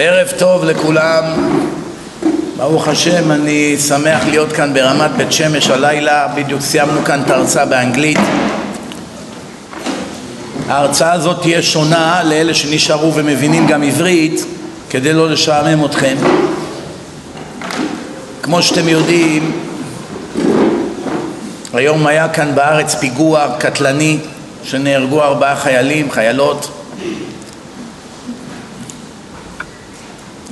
ערב טוב לכולם, ברוך השם אני שמח להיות כאן ברמת בית שמש הלילה, בדיוק סיימנו כאן את ההרצאה באנגלית. ההרצאה הזאת תהיה שונה לאלה שנשארו ומבינים גם עברית כדי לא לשעמם אתכם. כמו שאתם יודעים היום היה כאן בארץ פיגוע קטלני שנהרגו ארבעה חיילים, חיילות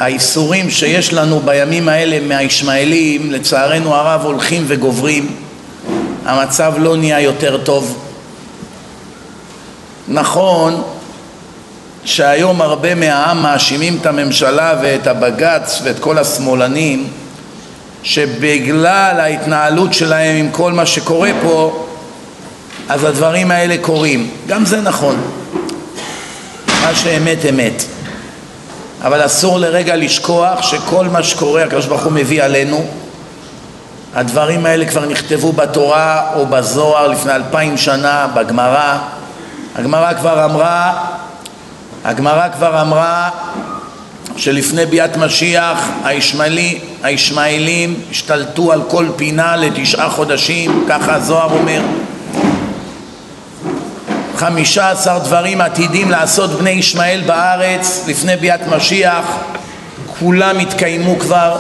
האיסורים שיש לנו בימים האלה מהישמעאלים לצערנו הרב הולכים וגוברים. המצב לא נהיה יותר טוב. נכון שהיום הרבה מהעם מאשימים את הממשלה ואת הבג"ץ ואת כל השמאלנים שבגלל ההתנהלות שלהם עם כל מה שקורה פה אז הדברים האלה קורים. גם זה נכון. מה שאמת אמת אבל אסור לרגע לשכוח שכל מה שקורה הקדוש ברוך הוא מביא עלינו הדברים האלה כבר נכתבו בתורה או בזוהר לפני אלפיים שנה, בגמרא. הגמרא כבר אמרה הגמרא כבר אמרה שלפני ביאת משיח הישמעאלי, הישמעאלים השתלטו על כל פינה לתשעה חודשים, ככה הזוהר אומר חמישה עשר דברים עתידים לעשות בני ישמעאל בארץ לפני ביאת משיח. כולם התקיימו כבר.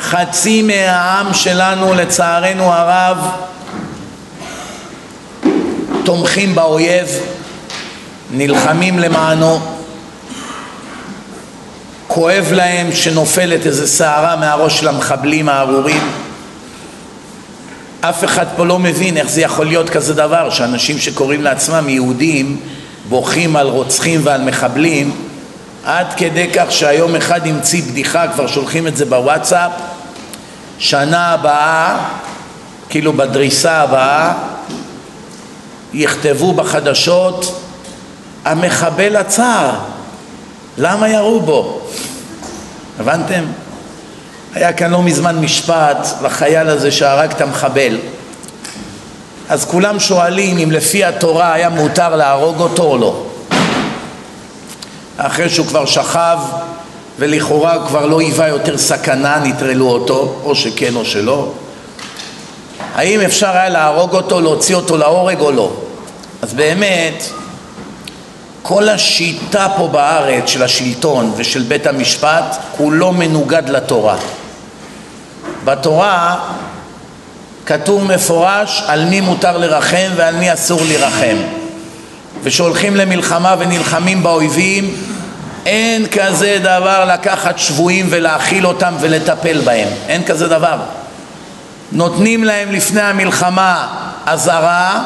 חצי מהעם שלנו לצערנו הרב תומכים באויב נלחמים למענו. כואב להם שנופלת איזה שערה מהראש של המחבלים הארורים אף אחד פה לא מבין איך זה יכול להיות כזה דבר שאנשים שקוראים לעצמם יהודים בוכים על רוצחים ועל מחבלים עד כדי כך שהיום אחד המציא בדיחה, כבר שולחים את זה בוואטסאפ שנה הבאה, כאילו בדריסה הבאה יכתבו בחדשות המחבל עצר, למה ירו בו? הבנתם? היה כאן לא מזמן משפט לחייל הזה שהרג את המחבל. אז כולם שואלים אם לפי התורה היה מותר להרוג אותו או לא. אחרי שהוא כבר שכב ולכאורה הוא כבר לא היווה יותר סכנה, נטרלו אותו, או שכן או שלא. האם אפשר היה להרוג אותו, להוציא אותו להורג או לא? אז באמת כל השיטה פה בארץ של השלטון ושל בית המשפט כולו מנוגד לתורה. בתורה כתוב מפורש על מי מותר לרחם ועל מי אסור לרחם. ושהולכים למלחמה ונלחמים באויבים אין כזה דבר לקחת שבויים ולהאכיל אותם ולטפל בהם. אין כזה דבר. נותנים להם לפני המלחמה אזהרה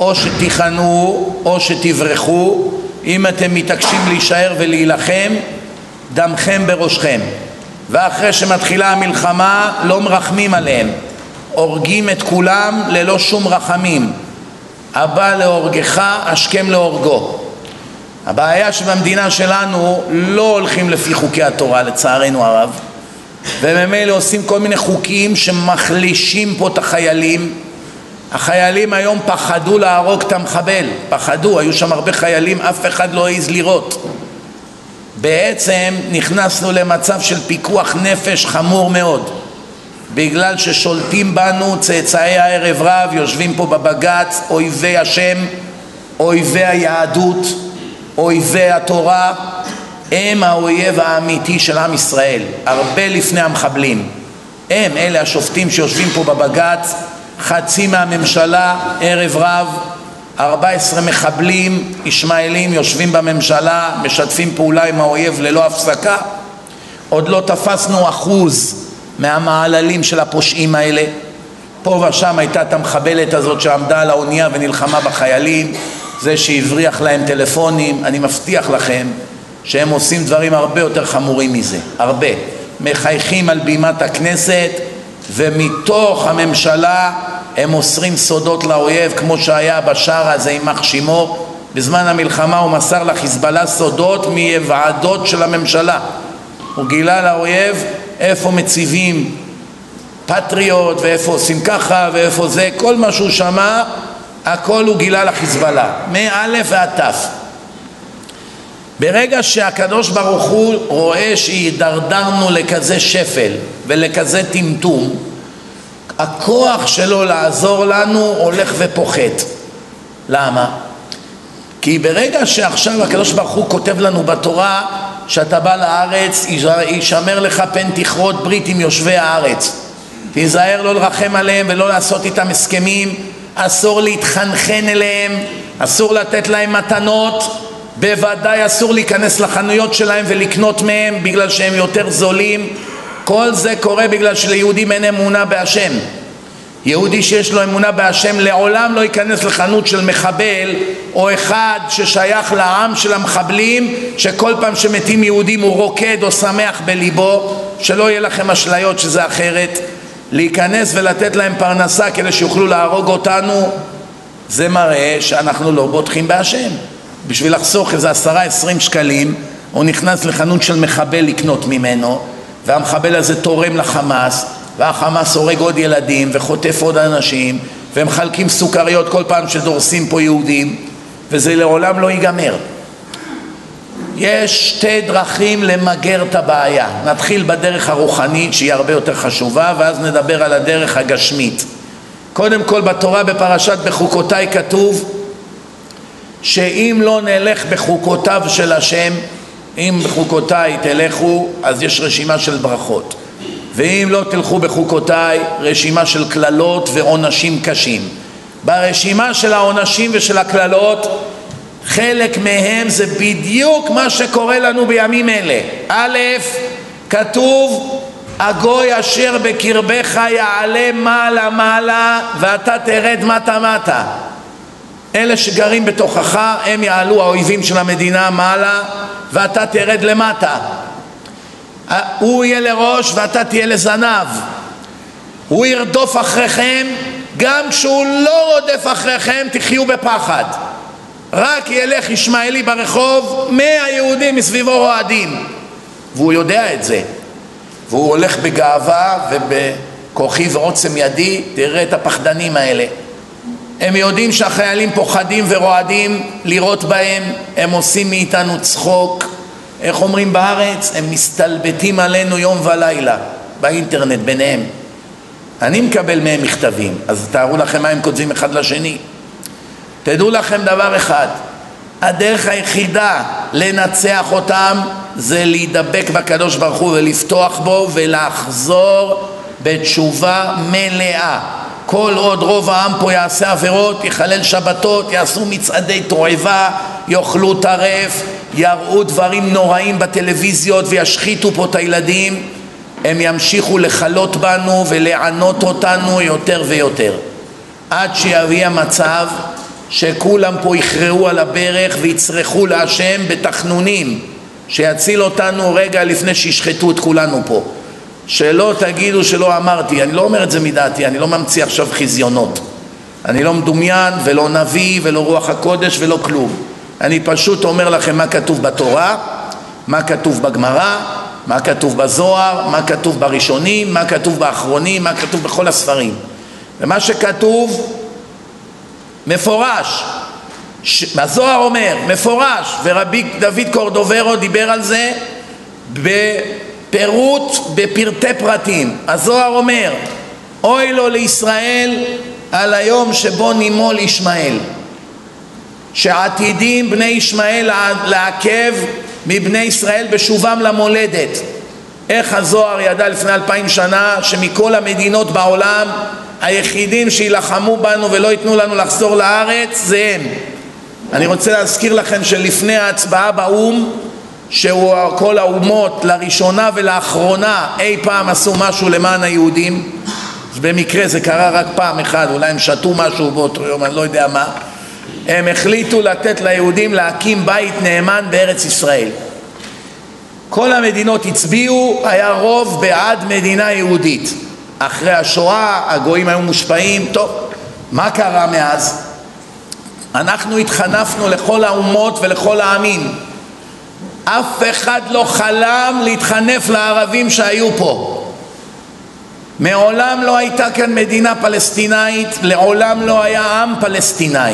או שתיכנעו או שתברחו אם אתם מתעקשים להישאר ולהילחם דמכם בראשכם. ואחרי שמתחילה המלחמה לא מרחמים עליהם. הורגים את כולם ללא שום רחמים. הבא להורגך השכם להורגו. הבעיה שבמדינה שלנו לא הולכים לפי חוקי התורה לצערנו הרב. וממילא עושים כל מיני חוקים שמחלישים פה את החיילים החיילים היום פחדו להרוג את המחבל, פחדו, היו שם הרבה חיילים, אף אחד לא העז לירות בעצם נכנסנו למצב של פיקוח נפש חמור מאוד. בגלל ששולטים בנו צאצאי הערב רב יושבים פה בבג"ץ אויבי השם אויבי היהדות אויבי התורה הם האויב האמיתי של עם ישראל הרבה לפני המחבלים. הם אלה השופטים שיושבים פה בבג"ץ חצי מהממשלה ערב רב 14 מחבלים ישמעאלים יושבים בממשלה, משתפים פעולה עם האויב ללא הפסקה. עוד לא תפסנו אחוז מהמעללים של הפושעים האלה. פה ושם הייתה את המחבלת הזאת שעמדה על האונייה ונלחמה בחיילים, זה שהבריח להם טלפונים, אני מבטיח לכם שהם עושים דברים הרבה יותר חמורים מזה, הרבה. מחייכים על בימת הכנסת ומתוך הממשלה הם מוסרים סודות לאויב כמו שהיה בשער הזה יימח שמו בזמן המלחמה הוא מסר לחיזבאללה סודות מוועדות של הממשלה. הוא גילה לאויב איפה מציבים פטריוט ואיפה עושים ככה ואיפה זה. כל מה שהוא שמע הכל הוא גילה לחיזבאללה. מא' ועד ת' ברגע שהקדוש ברוך הוא רואה שהידרדרנו לכזה שפל ולכזה טמטום, הכוח שלו לעזור לנו הולך ופוחת. למה? כי ברגע שעכשיו הקדוש ברוך הוא כותב לנו בתורה שאתה בא לארץ, יישמר לך פן תכרות ברית עם יושבי הארץ. תיזהר לא לרחם עליהם ולא לעשות איתם הסכמים, אסור להתחנחן אליהם, אסור לתת להם מתנות, בוודאי אסור להיכנס לחנויות שלהם ולקנות מהם בגלל שהם יותר זולים. כל זה קורה בגלל שליהודים אין אמונה בהשם. יהודי שיש לו אמונה בהשם לעולם לא ייכנס לחנות של מחבל או אחד ששייך לעם של המחבלים שכל פעם שמתים יהודים הוא רוקד או שמח בליבו שלא יהיה לכם אשליות שזה אחרת להיכנס ולתת להם פרנסה כדי שיוכלו להרוג אותנו זה מראה שאנחנו לא בוטחים בהשם בשביל לחסוך איזה עשרה עשרים שקלים הוא נכנס לחנות של מחבל לקנות ממנו והמחבל הזה תורם לחמאס והחמאס הורג עוד ילדים וחוטף עוד אנשים והם מחלקים סוכריות כל פעם שדורסים פה יהודים וזה לעולם לא ייגמר. יש שתי דרכים למגר את הבעיה. נתחיל בדרך הרוחנית שהיא הרבה יותר חשובה ואז נדבר על הדרך הגשמית. קודם כל בתורה בפרשת בחוקותיי כתוב שאם לא נלך בחוקותיו של השם, אם בחוקותיי תלכו, אז יש רשימה של ברכות. ואם לא תלכו בחוקותיי, רשימה של קללות ועונשים קשים. ברשימה של העונשים ושל הקללות, חלק מהם זה בדיוק מה שקורה לנו בימים אלה. א', כתוב הגוי אשר בקרבך יעלה מעלה מעלה ואתה תרד מטה מטה. אלה שגרים בתוכך הם יעלו האויבים של המדינה מעלה ואתה תרד למטה. הוא יהיה לראש ואתה תהיה לזנב. הוא ירדוף אחריכם, גם כשהוא לא רודף אחריכם תחיו בפחד. רק ילך ישמעאלי ברחוב, מאה יהודים מסביבו רועדים. והוא יודע את זה. והוא הולך בגאווה ובכוחי ועוצם ידי, תראה את הפחדנים האלה. הם יודעים שהחיילים פוחדים ורועדים לירות בהם, הם עושים מאיתנו צחוק. איך אומרים בארץ? הם מסתלבטים עלינו יום ולילה באינטרנט ביניהם. אני מקבל מהם מכתבים, אז תארו לכם מה הם כותבים אחד לשני. תדעו לכם דבר אחד, הדרך היחידה לנצח אותם זה להידבק בקדוש ברוך הוא ולפתוח בו ולחזור בתשובה מלאה. כל עוד רוב העם פה יעשה עבירות, יחלל שבתות, יעשו מצעדי תועבה, יאכלו טרף, יראו דברים נוראים בטלוויזיות וישחיתו פה את הילדים, הם ימשיכו לכלות בנו ולענות אותנו יותר ויותר. עד שיביא המצב שכולם פה יכרעו על הברך ויצרכו להשם בתחנונים שיציל אותנו רגע לפני שישחטו את כולנו פה. שלא תגידו שלא אמרתי, אני לא אומר את זה מדעתי, אני לא ממציא עכשיו חזיונות. אני לא מדומיין ולא נביא ולא רוח הקודש ולא כלום. אני פשוט אומר לכם מה כתוב בתורה, מה כתוב בגמרא, מה כתוב בזוהר, מה כתוב בראשונים, מה כתוב באחרונים, מה כתוב בכל הספרים. ומה שכתוב מפורש, ש... הזוהר אומר, מפורש, ורבי דוד קורדוברו דיבר על זה בפירוט, בפרטי פרטים. הזוהר אומר, אוי לו לישראל על היום שבו נימול ישמעאל. שעתידים בני ישמעאל לעכב מבני ישראל בשובם למולדת. איך הזוהר ידע לפני אלפיים שנה שמכל המדינות בעולם היחידים שיילחמו בנו ולא ייתנו לנו לחזור לארץ זה הם. אני רוצה להזכיר לכם שלפני ההצבעה באו"ם שהוא כל האומות לראשונה ולאחרונה אי פעם עשו משהו למען היהודים במקרה זה קרה רק פעם אחת, אולי הם שתו משהו באותו יום, אני לא יודע מה הם החליטו לתת ליהודים להקים בית נאמן בארץ ישראל. כל המדינות הצביעו, היה רוב בעד מדינה יהודית. אחרי השואה הגויים היו מושפעים, טוב, מה קרה מאז? אנחנו התחנפנו לכל האומות ולכל העמים. אף אחד לא חלם להתחנף לערבים שהיו פה. מעולם לא הייתה כאן מדינה פלסטינאית, לעולם לא היה עם פלסטיני.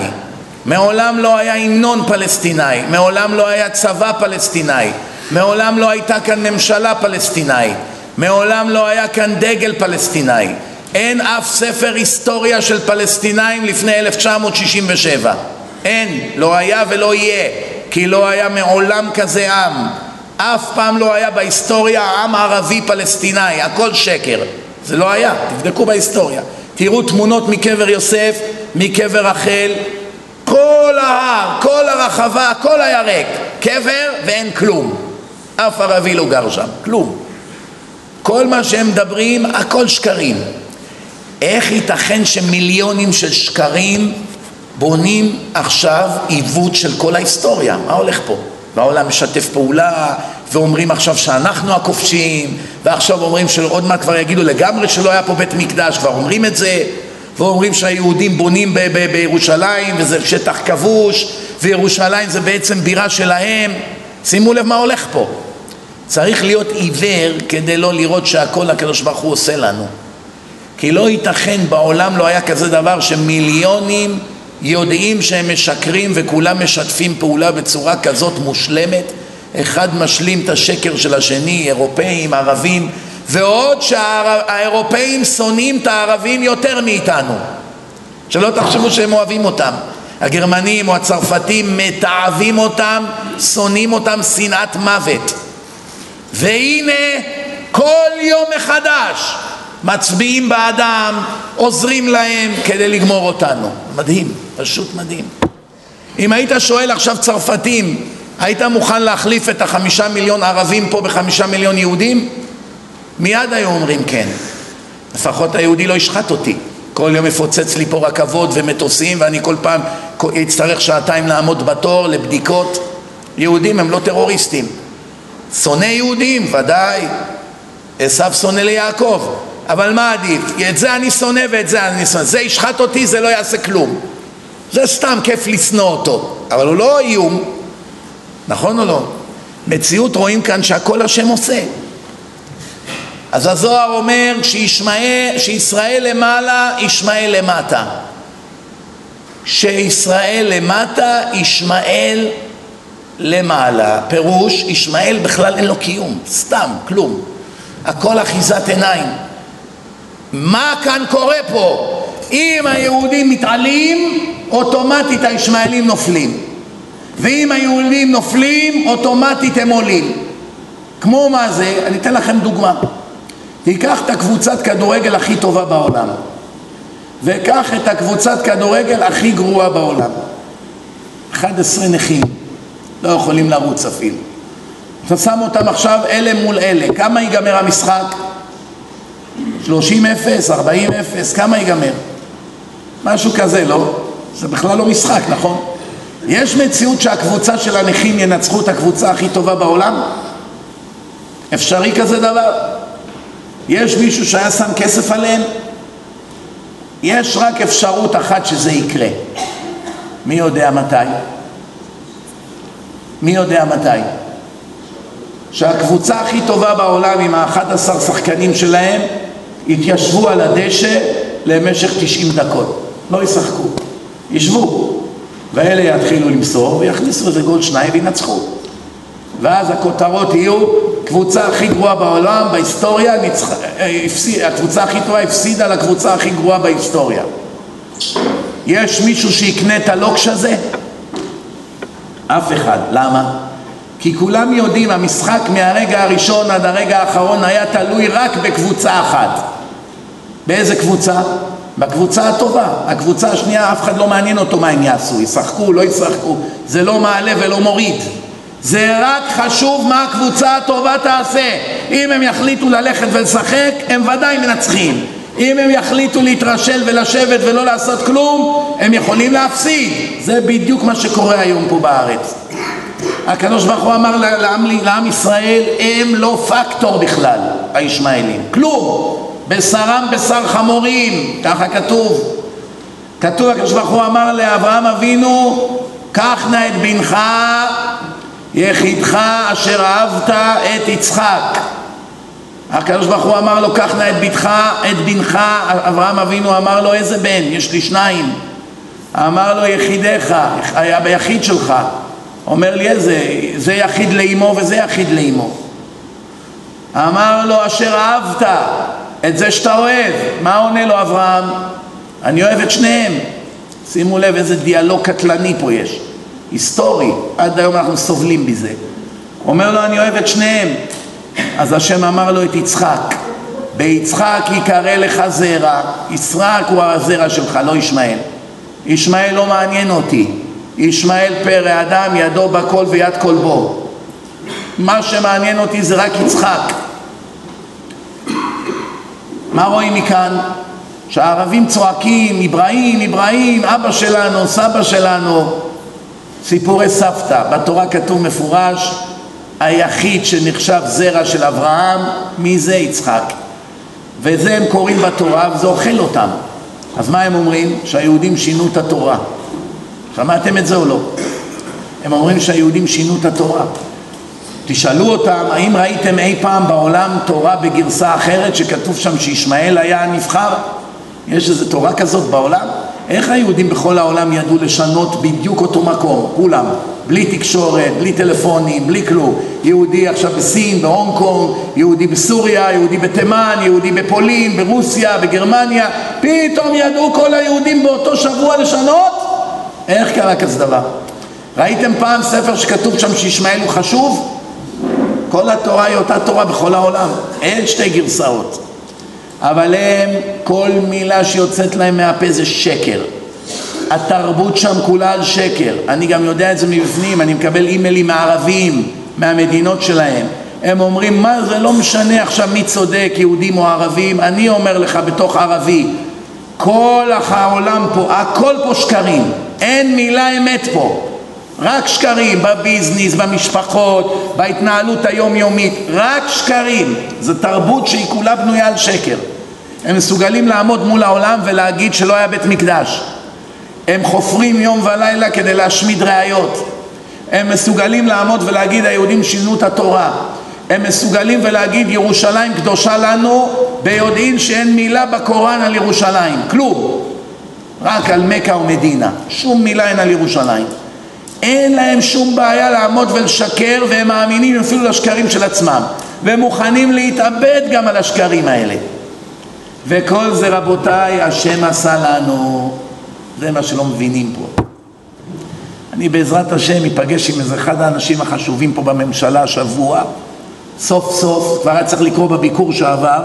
מעולם לא היה המנון פלסטיני, מעולם לא היה צבא פלסטיני, מעולם לא הייתה כאן ממשלה פלסטיני, מעולם לא היה כאן דגל פלסטיני. אין אף ספר היסטוריה של פלסטינאים לפני 1967. אין, לא היה ולא יהיה, כי לא היה מעולם כזה עם. אף פעם לא היה בהיסטוריה עם ערבי פלסטיני, הכל שקר. זה לא היה, תבדקו בהיסטוריה. תראו תמונות מקבר יוסף, מקבר רחל, כל ההר, כל הרחבה, הכל היה ריק. קבר ואין כלום. אף ערבי לא גר שם, כלום. כל מה שהם מדברים, הכל שקרים. איך ייתכן שמיליונים של שקרים בונים עכשיו עיוות של כל ההיסטוריה? מה הולך פה? והעולם משתף פעולה, ואומרים עכשיו שאנחנו הכובשים, ועכשיו אומרים שעוד מעט כבר יגידו לגמרי שלא היה פה בית מקדש, כבר אומרים את זה, ואומרים שהיהודים בונים ב- ב- בירושלים וזה שטח כבוש, וירושלים זה בעצם בירה שלהם. שימו לב מה הולך פה. צריך להיות עיוור כדי לא לראות שהכל הקדוש ברוך הוא עושה לנו. כי לא ייתכן, בעולם לא היה כזה דבר שמיליונים יודעים שהם משקרים וכולם משתפים פעולה בצורה כזאת מושלמת, אחד משלים את השקר של השני, אירופאים, ערבים, ועוד שהאירופאים שונאים את הערבים יותר מאיתנו. שלא תחשבו שהם אוהבים אותם. הגרמנים או הצרפתים מתעבים אותם, שונאים אותם שנאת מוות. והנה כל יום מחדש מצביעים בעדם, עוזרים להם כדי לגמור אותנו. מדהים, פשוט מדהים. אם היית שואל עכשיו צרפתים, היית מוכן להחליף את החמישה מיליון ערבים פה בחמישה מיליון יהודים? מיד היו אומרים כן. לפחות היהודי לא ישחט אותי. כל יום יפוצץ לי פה רכבות ומטוסים ואני כל פעם אצטרך שעתיים לעמוד בתור לבדיקות. יהודים הם לא טרוריסטים. שונא יהודים, ודאי. עשו שונא ליעקב. אבל מה עדיף? את זה אני שונא ואת זה אני שונא. זה ישחט אותי, זה לא יעשה כלום. זה סתם כיף לשנוא אותו, אבל הוא לא איום, נכון או לא? מציאות רואים כאן שהכל השם עושה. אז הזוהר אומר שישמעאל, שישראל למעלה, ישמעאל למטה. שישראל למטה, ישמעאל למעלה. פירוש, ישמעאל בכלל אין לו קיום, סתם, כלום. הכל אחיזת עיניים. מה כאן קורה פה? אם היהודים מתעלים, אוטומטית הישמעאלים נופלים. ואם היהודים נופלים, אוטומטית הם עולים. כמו מה זה? אני אתן לכם דוגמה. תיקח את הקבוצת כדורגל הכי טובה בעולם, וקח את הקבוצת כדורגל הכי גרועה בעולם. 11 נכים, לא יכולים לרוץ אפילו. אתה שם אותם עכשיו אלה מול אלה, כמה ייגמר המשחק? 30 אפס, 40 אפס, כמה ייגמר? משהו כזה, לא? זה בכלל לא משחק, נכון? יש מציאות שהקבוצה של הנכים ינצחו את הקבוצה הכי טובה בעולם? אפשרי כזה דבר? יש מישהו שהיה שם כסף עליהם? יש רק אפשרות אחת שזה יקרה. מי יודע מתי? מי יודע מתי? שהקבוצה הכי טובה בעולם עם האחד עשר שחקנים שלהם יתיישבו על הדשא למשך תשעים דקות. לא ישחקו. ישבו. ואלה יתחילו למסור ויכניסו איזה גול שניים וינצחו. ואז הכותרות יהיו קבוצה הכי גרועה בעולם בהיסטוריה, נצח... הפסיד... הקבוצה הכי טובה הפסידה לקבוצה הכי גרועה בהיסטוריה. יש מישהו שיקנה את הלוקש הזה? אף אחד. למה? כי כולם יודעים, המשחק מהרגע הראשון עד הרגע האחרון היה תלוי רק בקבוצה אחת. באיזה קבוצה? בקבוצה הטובה. הקבוצה השנייה, אף אחד לא מעניין אותו מה הם יעשו, ישחקו, לא ישחקו, זה לא מעלה ולא מוריד. זה רק חשוב מה הקבוצה הטובה תעשה. אם הם יחליטו ללכת ולשחק, הם ודאי מנצחים. אם הם יחליטו להתרשל ולשבת ולא לעשות כלום, הם יכולים להפסיד. זה בדיוק מה שקורה היום פה בארץ. הקדוש ברוך הוא אמר לעם, לעם ישראל, הם לא פקטור בכלל, הישמעאלים. כלום. בשרם בשר חמורים, ככה כתוב. כתוב, הקדוש ברוך הוא אמר לאברהם אבינו, קח נא את בנך, יחידך אשר אהבת את יצחק. הקדוש ברוך הוא אמר לו, קח נא את בתך, את בנך, אברהם אבינו אמר לו, איזה בן? יש לי שניים. אמר לו יחידיך, היה ביחיד שלך. אומר לי איזה, זה יחיד לאמו וזה יחיד לאמו. אמר לו אשר אהבת את זה שאתה אוהב. מה עונה לו אברהם? אני אוהב את שניהם. שימו לב איזה דיאלוג קטלני פה יש, היסטורי, עד היום אנחנו סובלים בזה. אומר לו אני אוהב את שניהם. אז השם אמר לו את יצחק, ביצחק יקרא לך זרע, יצחק הוא הזרע שלך, לא ישמעאל. ישמעאל לא מעניין אותי, ישמעאל פרא אדם ידו בכל ויד כל בו. מה שמעניין אותי זה רק יצחק. מה רואים מכאן? שהערבים צועקים, אברהים, אברהים, אבא שלנו, סבא שלנו. סיפורי סבתא, בתורה כתוב מפורש, היחיד שנחשב זרע של אברהם, מי זה? יצחק. וזה הם קוראים בתורה וזה אוכל אותם. אז מה הם אומרים? שהיהודים שינו את התורה. שמעתם את זה או לא? הם אומרים שהיהודים שינו את התורה. תשאלו אותם, האם ראיתם אי פעם בעולם תורה בגרסה אחרת שכתוב שם שישמעאל היה הנבחר? יש איזו תורה כזאת בעולם? איך היהודים בכל העולם ידעו לשנות בדיוק אותו מקום? כולם. בלי תקשורת, בלי טלפונים, בלי כלום. יהודי עכשיו בסין, בהונג קונג, יהודי בסוריה, יהודי בתימן, יהודי בפולין, ברוסיה, בגרמניה, פתאום ידעו כל היהודים באותו שבוע לשנות? איך קרה כזה דבר? ראיתם פעם ספר שכתוב שם שישמעאל הוא חשוב? כל התורה היא אותה תורה בכל העולם, אין שתי גרסאות. אבל הם, כל מילה שיוצאת להם מהפה זה שקר. התרבות שם כולה על שקר. אני גם יודע את זה מבפנים, אני מקבל אימיילים מערבים, מהמדינות שלהם. הם אומרים, מה זה לא משנה עכשיו מי צודק, יהודים או ערבים, אני אומר לך בתוך ערבי, כל העולם פה, הכל פה שקרים, אין מילה אמת פה. רק שקרים בביזנס, במשפחות, בהתנהלות היומיומית, רק שקרים. זו תרבות שהיא כולה בנויה על שקר. הם מסוגלים לעמוד מול העולם ולהגיד שלא היה בית מקדש. הם חופרים יום ולילה כדי להשמיד ראיות. הם מסוגלים לעמוד ולהגיד היהודים שינו את התורה. הם מסוגלים ולהגיד ירושלים קדושה לנו ביודעין שאין מילה בקוראן על ירושלים, כלום. רק על מכה ומדינה, שום מילה אין על ירושלים. אין להם שום בעיה לעמוד ולשקר והם מאמינים אפילו לשקרים של עצמם והם מוכנים להתאבד גם על השקרים האלה. וכל זה רבותיי השם עשה לנו. זה מה שלא מבינים פה. אני בעזרת השם אפגש עם איזה אחד האנשים החשובים פה בממשלה השבוע. סוף סוף, כבר היה צריך לקרוא בביקור שעבר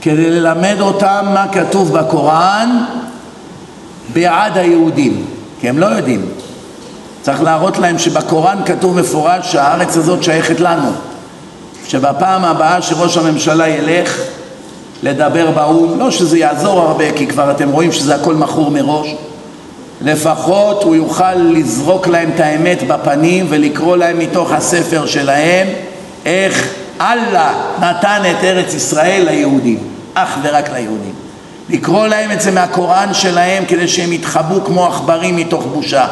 כדי ללמד אותם מה כתוב בקוראן בעד היהודים כי הם לא יודעים צריך להראות להם שבקוראן כתוב מפורש שהארץ הזאת שייכת לנו. שבפעם הבאה שראש הממשלה ילך לדבר באו"ם, לא שזה יעזור הרבה כי כבר אתם רואים שזה הכל מכור מראש, לפחות הוא יוכל לזרוק להם את האמת בפנים ולקרוא להם מתוך הספר שלהם איך אללה נתן את ארץ ישראל ליהודים, אך ורק ליהודים. לקרוא להם את זה מהקוראן שלהם כדי שהם יתחבאו כמו עכברים מתוך בושה.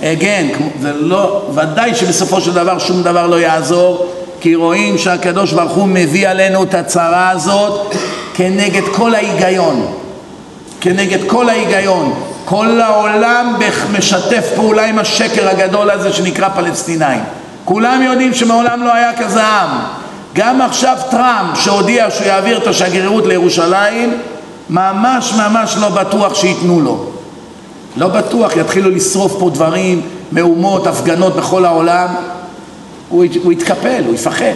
Again, זה לא, ודאי שבסופו של דבר שום דבר לא יעזור כי רואים שהקדוש ברוך הוא מביא עלינו את הצרה הזאת כנגד כל ההיגיון. כנגד כל ההיגיון. כל העולם משתף פעולה עם השקר הגדול הזה שנקרא פלסטינאים. כולם יודעים שמעולם לא היה כזה עם. גם עכשיו טראמפ שהודיע שהוא יעביר את השגרירות לירושלים ממש ממש לא בטוח שייתנו לו לא בטוח, יתחילו לשרוף פה דברים, מהומות, הפגנות בכל העולם, הוא, יתקפל, הוא יפחד.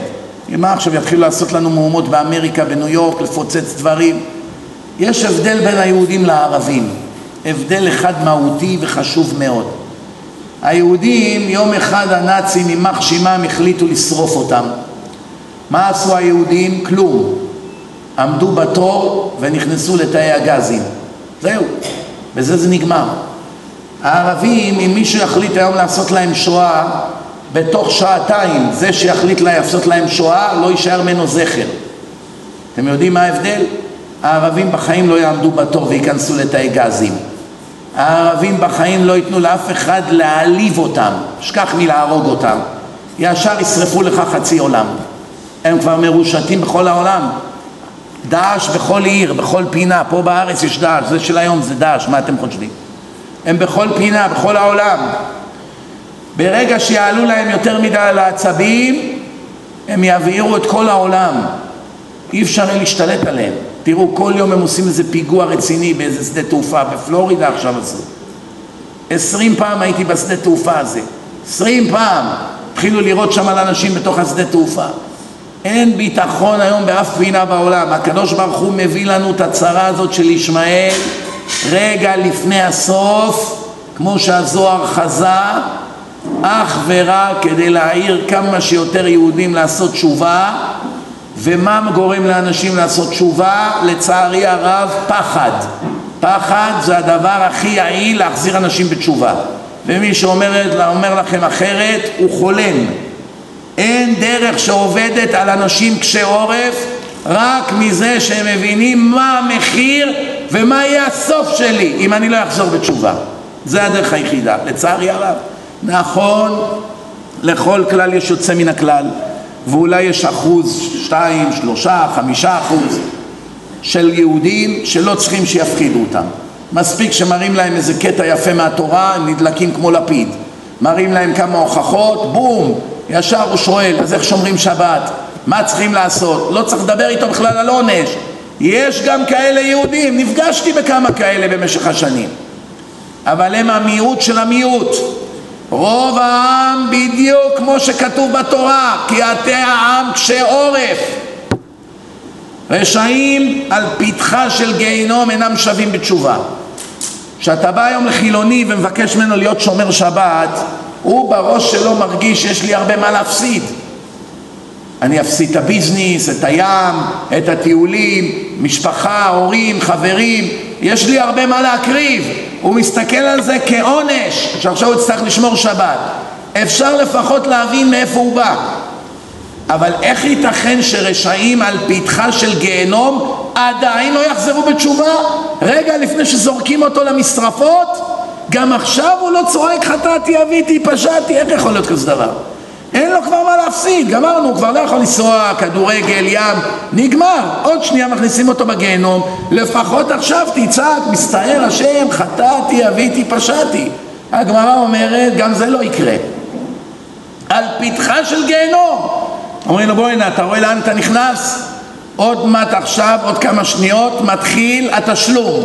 מה עכשיו יתחילו לעשות לנו מהומות באמריקה, בניו יורק, לפוצץ דברים? יש הבדל בין היהודים לערבים, הבדל אחד מהותי וחשוב מאוד. היהודים, יום אחד הנאצים, יימח שמם, החליטו לשרוף אותם. מה עשו היהודים? כלום. עמדו בתור ונכנסו לתאי הגזים. זהו, בזה זה נגמר. הערבים, אם מישהו יחליט היום לעשות להם שואה, בתוך שעתיים זה שיחליט לעשות להם שואה, לא יישאר ממנו זכר. אתם יודעים מה ההבדל? הערבים בחיים לא יעמדו בתור וייכנסו לתאי גזים. הערבים בחיים לא ייתנו לאף אחד להעליב אותם, שכח מלהרוג אותם. ישר ישרפו לך חצי עולם. הם כבר מרושתים בכל העולם. דאעש בכל עיר, בכל פינה, פה בארץ יש דאעש, זה של היום זה דאעש, מה אתם חושבים? הם בכל פינה, בכל העולם. ברגע שיעלו להם יותר מדי על העצבים, הם יבעירו את כל העולם. אי אפשר יהיה להשתלט עליהם. תראו, כל יום הם עושים איזה פיגוע רציני באיזה שדה תעופה, בפלורידה עכשיו עשו. עשרים פעם הייתי בשדה תעופה הזה. עשרים פעם. התחילו לראות שם על אנשים בתוך השדה תעופה. אין ביטחון היום באף פינה בעולם. הקדוש ברוך הוא מביא לנו את הצרה הזאת של ישמעאל רגע לפני הסוף, כמו שהזוהר חזה, אך ורק כדי להעיר כמה שיותר יהודים לעשות תשובה. ומה גורם לאנשים לעשות תשובה? לצערי הרב, פחד. פחד זה הדבר הכי יעיל להחזיר אנשים בתשובה. ומי שאומר לכם אחרת הוא חולם. אין דרך שעובדת על אנשים קשי עורף רק מזה שהם מבינים מה המחיר ומה יהיה הסוף שלי אם אני לא אחזור בתשובה. זה הדרך היחידה, לצערי הרב. נכון, לכל כלל יש יוצא מן הכלל, ואולי יש אחוז, שתיים, שלושה, חמישה אחוז של יהודים שלא צריכים שיפחידו אותם. מספיק שמראים להם איזה קטע יפה מהתורה, הם נדלקים כמו לפיד. מראים להם כמה הוכחות, בום, ישר הוא שואל, אז איך שומרים שבת? מה צריכים לעשות? לא צריך לדבר איתו בכלל על עונש. יש גם כאלה יהודים, נפגשתי בכמה כאלה במשך השנים. אבל הם המיעוט של המיעוט. רוב העם בדיוק כמו שכתוב בתורה, כי אתם העם קשה עורף. רשעים על פתחה של גיהינום אינם שווים בתשובה. כשאתה בא היום לחילוני ומבקש ממנו להיות שומר שבת, הוא בראש שלו מרגיש שיש לי הרבה מה להפסיד. אני אפסיד את הביזנס, את הים, את הטיולים, משפחה, הורים, חברים, יש לי הרבה מה להקריב. הוא מסתכל על זה כעונש, שעכשיו הוא יצטרך לשמור שבת. אפשר לפחות להבין מאיפה הוא בא. אבל איך ייתכן שרשעים על פתחה של גיהנום עדיין לא יחזרו בתשובה? רגע לפני שזורקים אותו למשרפות, גם עכשיו הוא לא צועק חטאתי, אביתי, פשעתי, איך יכול להיות כזה דבר? אין לו כבר מה להפסיד, גמרנו, הוא כבר לא יכול לנסוע, כדורגל, ים, נגמר. עוד שנייה מכניסים אותו בגיהנום, לפחות עכשיו תצעק, מסתער השם, חטאתי, אביתי, פשעתי. הגמרא אומרת, גם זה לא יקרה. על פתחה של גיהנום. אומרים לו, בואי הנה, אתה רואה לאן אתה נכנס? עוד מעט עכשיו, עוד כמה שניות, מתחיל התשלום.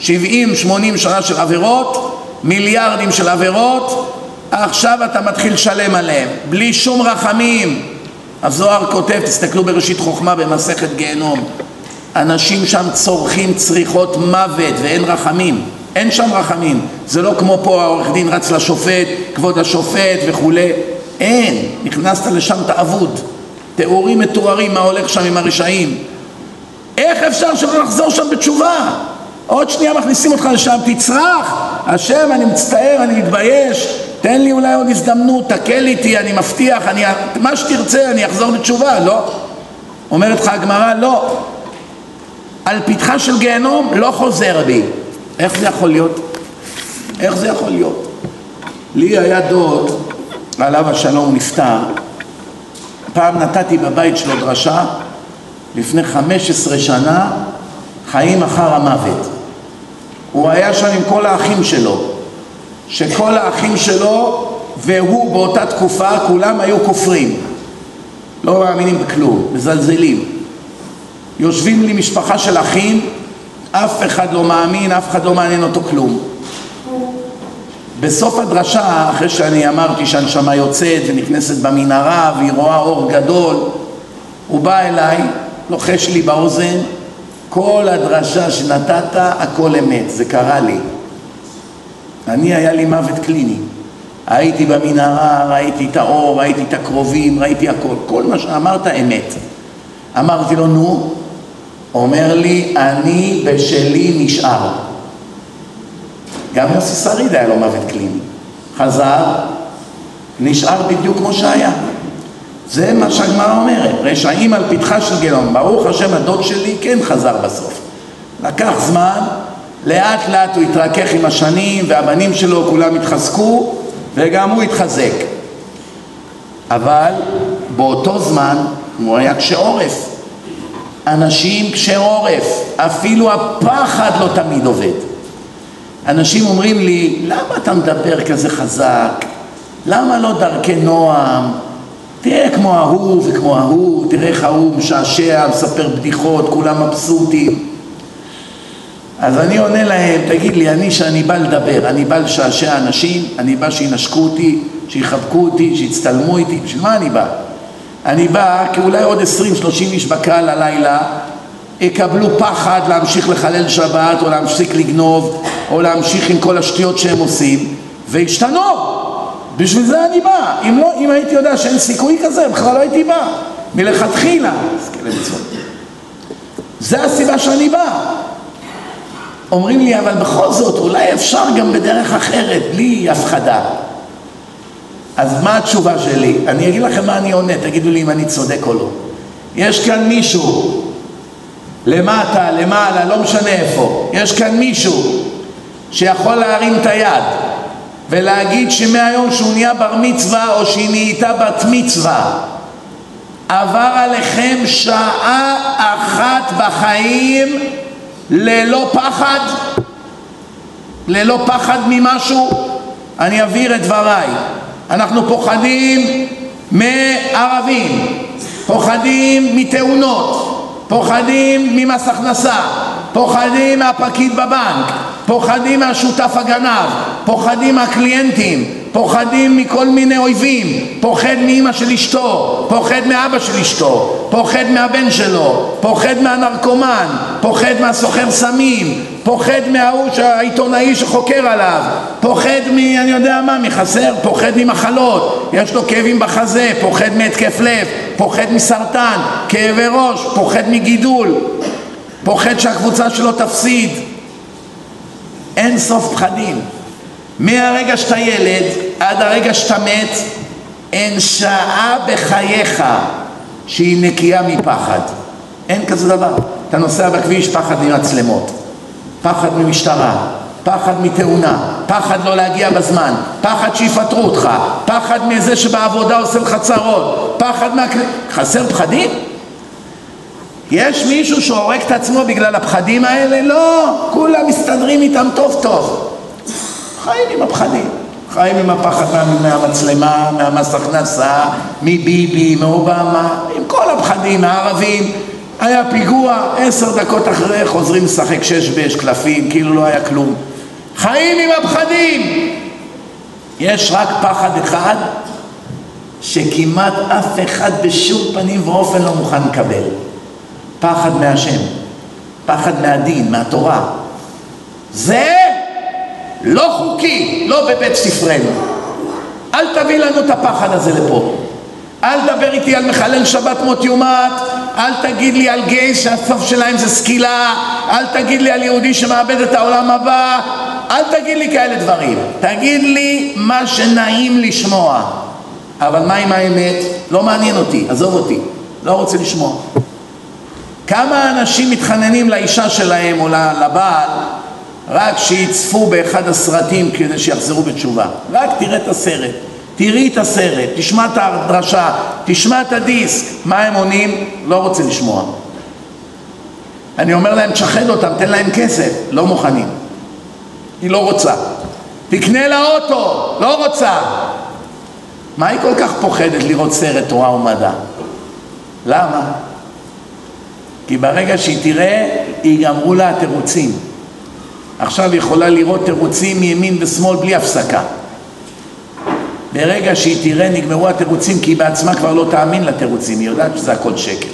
70-80 שנה של עבירות, מיליארדים של עבירות, עכשיו אתה מתחיל לשלם עליהם, בלי שום רחמים. הזוהר כותב, תסתכלו בראשית חוכמה במסכת גיהנום, אנשים שם צורכים צריכות מוות ואין רחמים, אין שם רחמים. זה לא כמו פה העורך דין רץ לשופט, כבוד השופט וכולי, אין, נכנסת לשם אתה אבוד. תיאורים מתוארים מה הולך שם עם הרשעים. איך אפשר שלא לחזור שם בתשובה? עוד שנייה מכניסים אותך לשם, תצרח, השם, אני מצטער, אני מתבייש, תן לי אולי עוד הזדמנות, תקל איתי, אני מבטיח, אני, מה שתרצה, אני אחזור לתשובה, לא. אומרת לך הגמרא, לא. על פתחה של גיהנום לא חוזר בי. איך זה יכול להיות? איך זה יכול להיות? לי היה דוד, עליו השלום נפטר, פעם נתתי בבית שלו דרשה, לפני 15 שנה, חיים אחר המוות. הוא היה שם עם כל האחים שלו, שכל האחים שלו והוא באותה תקופה כולם היו כופרים, לא מאמינים בכלום, מזלזלים. יושבים לי משפחה של אחים, אף אחד לא מאמין, אף אחד לא מעניין אותו כלום. בסוף הדרשה, אחרי שאני אמרתי שהנשמה יוצאת ונכנסת במנהרה והיא רואה אור גדול, הוא בא אליי, לוחש לי באוזן, כל הדרשה שנתת, הכל אמת, זה קרה לי. אני, היה לי מוות קליני. הייתי במנהרה, ראיתי את האור, ראיתי את הקרובים, ראיתי הכל. כל מה שאמרת אמת. אמרתי לו, נו, אומר לי, אני בשלי נשאר. גם יוסי שריד היה לו מוות קליני. חזר, נשאר בדיוק כמו שהיה. זה מה שהגמרא אומרת, רשעים על פתחה של גיהנום. ברוך השם הדוד שלי כן חזר בסוף. לקח זמן, לאט לאט הוא התרכך עם השנים והבנים שלו כולם התחזקו וגם הוא התחזק. אבל באותו זמן הוא היה קשה עורף. אנשים קשה עורף, אפילו הפחד לא תמיד עובד. אנשים אומרים לי, למה אתה מדבר כזה חזק? למה לא דרכי נועם? תראה כמו ההוא וכמו ההוא, תראה איך ההוא משעשע, מספר בדיחות, כולם מבסוטים. אז אני עונה להם, תגיד לי, אני שאני בא לדבר, אני בא לשעשע אנשים, אני בא שינשקו אותי, שיחבקו אותי, שיצטלמו איתי, בשביל מה אני בא? אני בא כי אולי עוד 20-30 איש בקהל הלילה יקבלו פחד להמשיך לחלל שבת או להמשיך לגנוב או להמשיך עם כל השטויות שהם עושים וישתנו! בשביל זה אני בא. אם, לא, אם הייתי יודע שאין סיכוי כזה בכלל לא הייתי בא. מלכתחילה. זה הסיבה שאני בא אומרים לי אבל בכל זאת אולי אפשר גם בדרך אחרת בלי הפחדה אז מה התשובה שלי? אני אגיד לכם מה אני עונה, תגידו לי אם אני צודק או לא. יש כאן מישהו, למטה, למעלה, לא משנה איפה, יש כאן מישהו שיכול להרים את היד ולהגיד שמהיום שהוא נהיה בר מצווה או שהיא נהייתה בת מצווה עבר עליכם שעה אחת בחיים ללא פחד? ללא פחד ממשהו? אני אבהיר את דבריי אנחנו פוחדים מערבים, פוחדים מתאונות, פוחדים ממס הכנסה, פוחדים מהפקיד בבנק, פוחדים מהשותף הגנב, פוחדים מהקליינטים, פוחדים מכל מיני אויבים, פוחד מאימא של אשתו, פוחד מאבא של אשתו, פוחד מהבן שלו, פוחד מהנרקומן, פוחד מהסוחר סמים, פוחד מההוא העיתונאי שחוקר עליו, פוחד מ... אני יודע מה, מחסר, פוחד ממחלות, יש לו כאבים בחזה, פוחד מהתקף לב, פוחד מסרטן, כאבי ראש, פוחד מגידול, פוחד שהקבוצה שלו תפסיד, אין סוף פחדים. מהרגע שאתה ילד עד הרגע שאתה מת, אין שעה בחייך שהיא נקייה מפחד. אין כזה דבר. אתה נוסע בכביש, פחד ממצלמות, פחד ממשטרה, פחד מתאונה, פחד לא להגיע בזמן, פחד שיפטרו אותך, פחד מזה שבעבודה עושה לך צרות, פחד מה... חסר פחדים? יש מישהו שהורג את עצמו בגלל הפחדים האלה? לא, כולם מסתדרים איתם טוב טוב. חיים עם הפחדים. חיים עם הפחד מה, מהמצלמה, מהמס הכנסה, מביבי, מאובמה, עם כל הפחדים, מהערבים. היה פיגוע, עשר דקות אחרי חוזרים לשחק שש באש קלפים, כאילו לא היה כלום. חיים עם הפחדים! יש רק פחד אחד שכמעט אף אחד בשום פנים ואופן לא מוכן לקבל. פחד מהשם, פחד מהדין, מהתורה. זה לא חוקי, לא בבית ספרנו. אל תביא לנו את הפחד הזה לפה. אל תדבר איתי על מחלל שבת מות יומת, אל תגיד לי על גייס שהסוף שלהם זה סקילה, אל תגיד לי על יהודי שמאבד את העולם הבא, אל תגיד לי כאלה דברים. תגיד לי מה שנעים לשמוע. אבל מה עם האמת? לא מעניין אותי, עזוב אותי, לא רוצה לשמוע. כמה אנשים מתחננים לאישה שלהם או לבעל רק שיצפו באחד הסרטים כדי שיחזרו בתשובה. רק תראה את הסרט, תראי את הסרט, תשמע את הדרשה, תשמע את הדיסק. מה הם עונים? לא רוצה לשמוע. אני אומר להם, תשחד אותם, תן להם כסף. לא מוכנים. היא לא רוצה. תקנה לה אוטו, לא רוצה. מה היא כל כך פוחדת לראות סרט תורה ומדע? למה? כי ברגע שהיא תראה, ייגמרו לה התירוצים. עכשיו יכולה לראות תירוצים מימין ושמאל בלי הפסקה. ברגע שהיא תראה נגמרו התירוצים כי היא בעצמה כבר לא תאמין לתירוצים, היא יודעת שזה הכל שקר.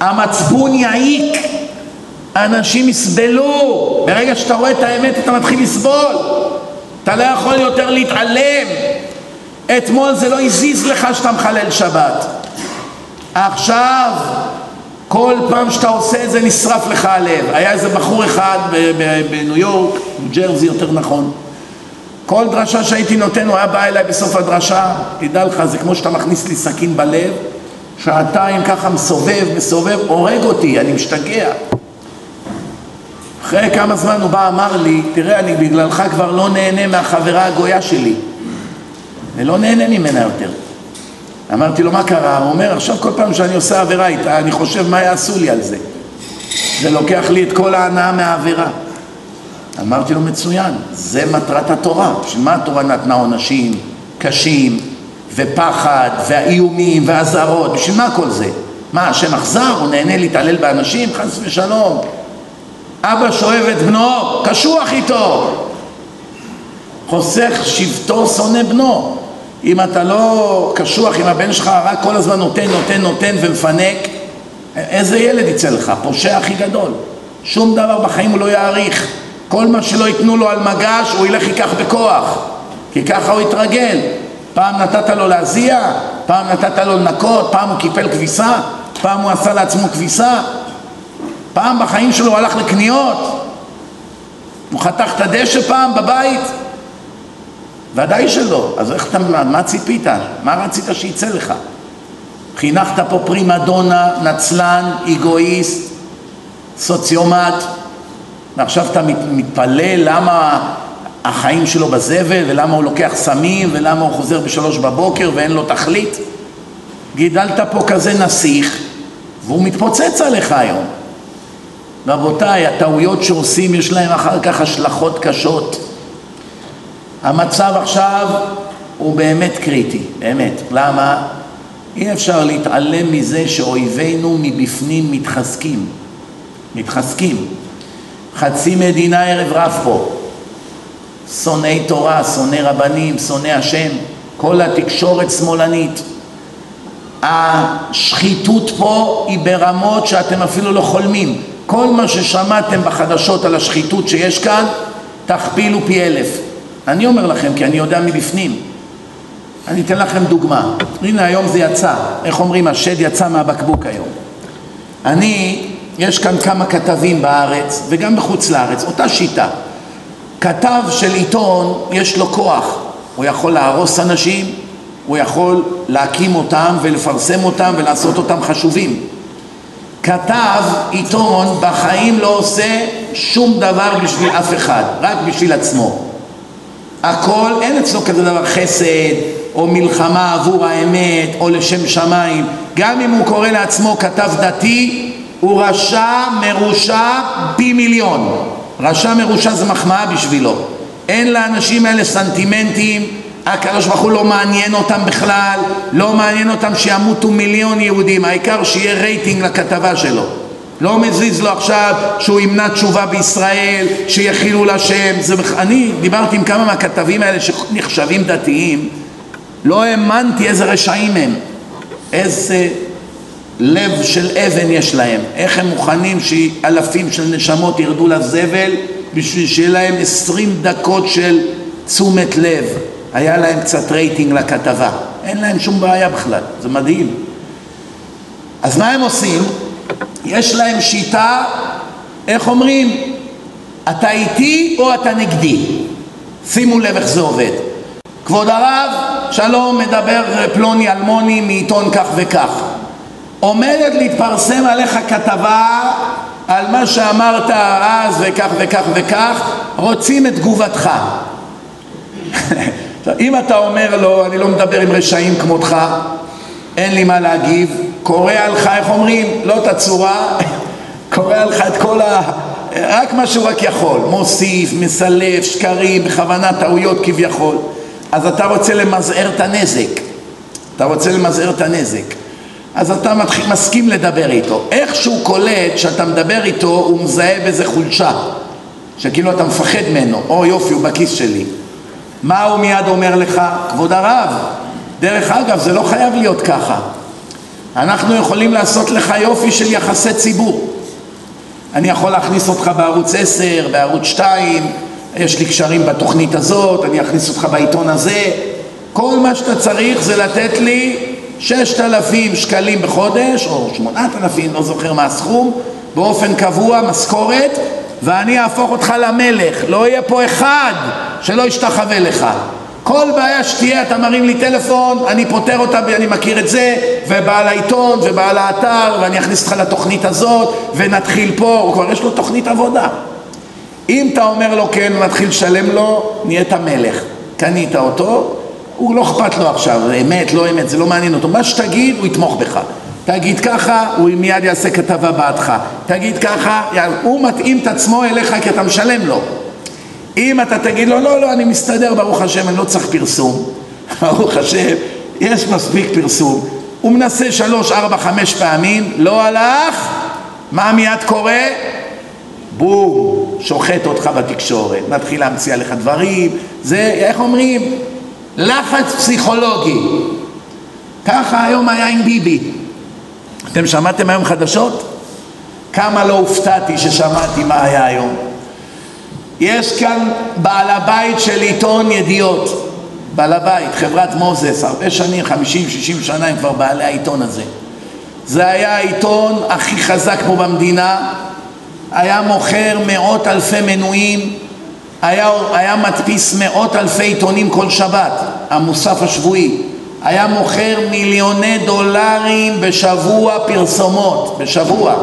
המצפון יעיק, אנשים יסבלו, ברגע שאתה רואה את האמת אתה מתחיל לסבול, אתה לא יכול יותר להתעלם. אתמול זה לא הזיז לך שאתה מחלל שבת. עכשיו כל פעם שאתה עושה את זה נשרף לך הלב. היה איזה בחור אחד בניו יורק, ניו ג'רזי יותר נכון. כל דרשה שהייתי נותן הוא היה בא אליי בסוף הדרשה, תדע לך, זה כמו שאתה מכניס לי סכין בלב, שעתיים ככה מסובב, מסובב, הורג אותי, אני משתגע. אחרי כמה זמן הוא בא, אמר לי, תראה, אני בגללך כבר לא נהנה מהחברה הגויה שלי. אני לא נהנה ממנה יותר. אמרתי לו, מה קרה? הוא אומר, עכשיו כל פעם שאני עושה עבירה איתה, אני חושב מה יעשו לי על זה. זה לוקח לי את כל ההנאה מהעבירה. אמרתי לו, מצוין, זה מטרת התורה. בשביל מה התורה נתנה עונשים קשים, ופחד, והאיומים, והאזהרות? בשביל מה כל זה? מה, השם אכזר? הוא נהנה להתעלל באנשים? חס ושלום. אבא שאוהב את בנו, קשוח איתו. חוסך שבטו, שונא בנו. אם אתה לא קשוח עם הבן שלך, רק כל הזמן נותן, נותן, נותן ומפנק, איזה ילד יצא לך? פושע הכי גדול. שום דבר בחיים הוא לא יעריך. כל מה שלא ייתנו לו על מגש, הוא ילך ייקח בכוח. כי ככה הוא יתרגל. פעם נתת לו להזיע, פעם נתת לו לנקות, פעם הוא קיפל כביסה, פעם הוא עשה לעצמו כביסה, פעם בחיים שלו הוא הלך לקניות, הוא חתך את הדשא פעם בבית, ודאי שלא. אז איך אתה, מה ציפית? מה רצית שיצא לך? חינכת פה פרימה דונה, נצלן, אגואיסט, סוציומט, ועכשיו אתה מתפלא למה החיים שלו בזבל, ולמה הוא לוקח סמים, ולמה הוא חוזר בשלוש בבוקר ואין לו תכלית? גידלת פה כזה נסיך, והוא מתפוצץ עליך היום. רבותיי, הטעויות שעושים יש להם אחר כך השלכות קשות. המצב עכשיו הוא באמת קריטי, באמת. למה? אי אפשר להתעלם מזה שאויבינו מבפנים מתחזקים. מתחזקים. חצי מדינה ערב רב פה. שונאי תורה, שונאי רבנים, שונאי השם, כל התקשורת שמאלנית. השחיתות פה היא ברמות שאתם אפילו לא חולמים. כל מה ששמעתם בחדשות על השחיתות שיש כאן, תכפילו פי אלף. אני אומר לכם, כי אני יודע מבפנים. אני אתן לכם דוגמה. הנה היום זה יצא. איך אומרים, השד יצא מהבקבוק היום. אני, יש כאן כמה כתבים בארץ וגם בחוץ לארץ, אותה שיטה. כתב של עיתון, יש לו כוח. הוא יכול להרוס אנשים, הוא יכול להקים אותם ולפרסם אותם ולעשות אותם חשובים. כתב עיתון בחיים לא עושה שום דבר בשביל אף אחד, רק בשביל עצמו. הכל, אין אצלו כזה דבר חסד או מלחמה עבור האמת או לשם שמיים. גם אם הוא קורא לעצמו כתב דתי, הוא רשע מרושע פי מיליון. רשע מרושע זה מחמאה בשבילו. אין לאנשים האלה סנטימנטים, הקדוש ברוך הוא לא מעניין אותם בכלל, לא מעניין אותם שימותו מיליון יהודים, העיקר שיהיה רייטינג לכתבה שלו. לא מזיז לו עכשיו שהוא ימנע תשובה בישראל, שיחילו לשם. זה... אני דיברתי עם כמה מהכתבים האלה שנחשבים דתיים, לא האמנתי איזה רשעים הם, איזה לב של אבן יש להם, איך הם מוכנים שאלפים של נשמות ירדו לזבל בשביל שיהיה להם עשרים דקות של תשומת לב. היה להם קצת רייטינג לכתבה. אין להם שום בעיה בכלל, זה מדהים. אז מה הם עושים? יש להם שיטה, איך אומרים? אתה איתי או אתה נגדי? שימו לב איך זה עובד. כבוד הרב, שלום, מדבר פלוני אלמוני מעיתון כך וכך. עומדת להתפרסם עליך כתבה על מה שאמרת אז וכך וכך וכך, רוצים את תגובתך. אם אתה אומר לו, אני לא מדבר עם רשעים כמותך, אין לי מה להגיב, קורע לך, איך אומרים? לא את הצורה, קורע לך את כל ה... רק מה שהוא רק יכול, מוסיף, מסלף, שקרים, בכוונה טעויות כביכול. אז אתה רוצה למזער את הנזק. אתה רוצה למזער את הנזק. אז אתה מתחיל, מסכים לדבר איתו. איך שהוא קולט שאתה מדבר איתו, הוא מזהה באיזה חולשה. שכאילו אתה מפחד ממנו, או יופי, הוא בכיס שלי. מה הוא מיד אומר לך? כבוד הרב, דרך אגב, זה לא חייב להיות ככה. אנחנו יכולים לעשות לך יופי של יחסי ציבור. אני יכול להכניס אותך בערוץ 10, בערוץ 2, יש לי קשרים בתוכנית הזאת, אני אכניס אותך בעיתון הזה. כל מה שאתה צריך זה לתת לי ששת אלפים שקלים בחודש, או שמונת אלפים, לא זוכר מה הסכום, באופן קבוע, משכורת, ואני אהפוך אותך למלך. לא יהיה פה אחד שלא ישתחווה לך. כל בעיה שתהיה, אתה מרים לי טלפון, אני פותר אותה ואני מכיר את זה, ובעל העיתון ובעל האתר, ואני אכניס אותך לתוכנית הזאת, ונתחיל פה, הוא כבר יש לו תוכנית עבודה. אם אתה אומר לו כן ומתחיל לשלם לו, נהיית מלך. קנית אותו, הוא לא אכפת לו עכשיו, אמת, לא אמת, זה לא מעניין אותו. מה שתגיד, הוא יתמוך בך. תגיד ככה, הוא מיד יעשה כתבה בעדך. תגיד ככה, הוא מתאים את עצמו אליך כי אתה משלם לו. אם אתה תגיד לו, לא, לא, אני מסתדר, ברוך השם, אני לא צריך פרסום. ברוך השם, יש מספיק פרסום. הוא מנסה שלוש, ארבע, חמש פעמים, לא הלך, מה מיד קורה? בום, שוחט אותך בתקשורת, מתחיל להמציא עליך דברים, זה, איך אומרים? לחץ פסיכולוגי. ככה היום היה עם ביבי. אתם שמעתם היום חדשות? כמה לא הופתעתי ששמעתי מה היה היום. יש כאן בעל הבית של עיתון ידיעות, בעל הבית, חברת מוזס, הרבה שנים, 50-60 שנה הם כבר בעלי העיתון הזה. זה היה העיתון הכי חזק פה במדינה, היה מוכר מאות אלפי מנויים, היה, היה מדפיס מאות אלפי עיתונים כל שבת, המוסף השבועי, היה מוכר מיליוני דולרים בשבוע פרסומות, בשבוע.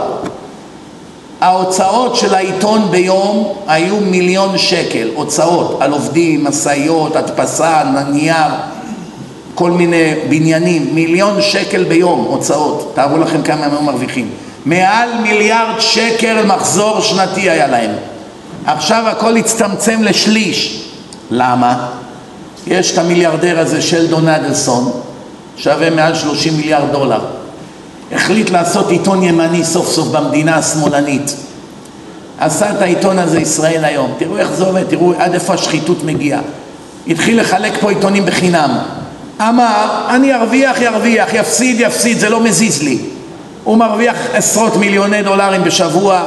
ההוצאות של העיתון ביום היו מיליון שקל, הוצאות על עובדים, משאיות, הדפסה, נייר, כל מיני בניינים, מיליון שקל ביום הוצאות, תארו לכם כמה הם היו מרוויחים. מעל מיליארד שקל מחזור שנתי היה להם. עכשיו הכל הצטמצם לשליש. למה? יש את המיליארדר הזה, שלדון אדלסון, שווה מעל 30 מיליארד דולר. החליט לעשות עיתון ימני סוף סוף במדינה השמאלנית. עשה את העיתון הזה ישראל היום. תראו איך זה עובד, תראו עד איפה השחיתות מגיעה. התחיל לחלק פה עיתונים בחינם. אמר, אני ארוויח, ירוויח, יפסיד, יפסיד, זה לא מזיז לי. הוא מרוויח עשרות מיליוני דולרים בשבוע,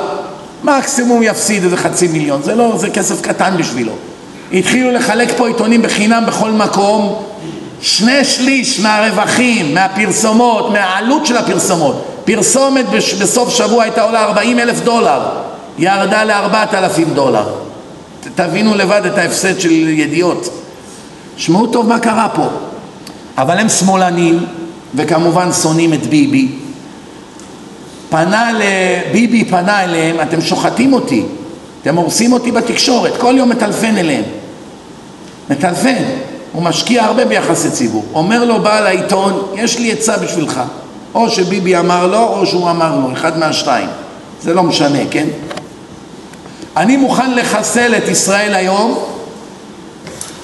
מקסימום יפסיד איזה חצי מיליון, זה לא, זה כסף קטן בשבילו. התחילו לחלק פה עיתונים בחינם בכל מקום, שני שליש מהרווחים, מהפרסומות, מהעלות של הפרסומות. פרסומת בסוף שבוע הייתה עולה 40 אלף דולר, ירדה ל-4,000 דולר. תבינו לבד את ההפסד של ידיעות. שמעו טוב מה קרה פה. אבל הם שמאלנים, וכמובן שונאים את ביבי. פנה לביבי, פנה אליהם, אתם שוחטים אותי, אתם הורסים אותי בתקשורת, כל יום מטלפן אליהם. מטלפן. הוא משקיע הרבה ביחסי ציבור. אומר לו בעל העיתון, יש לי עצה בשבילך. או שביבי אמר לו, או שהוא אמר לו, אחד מהשתיים. זה לא משנה, כן? אני מוכן לחסל את ישראל היום,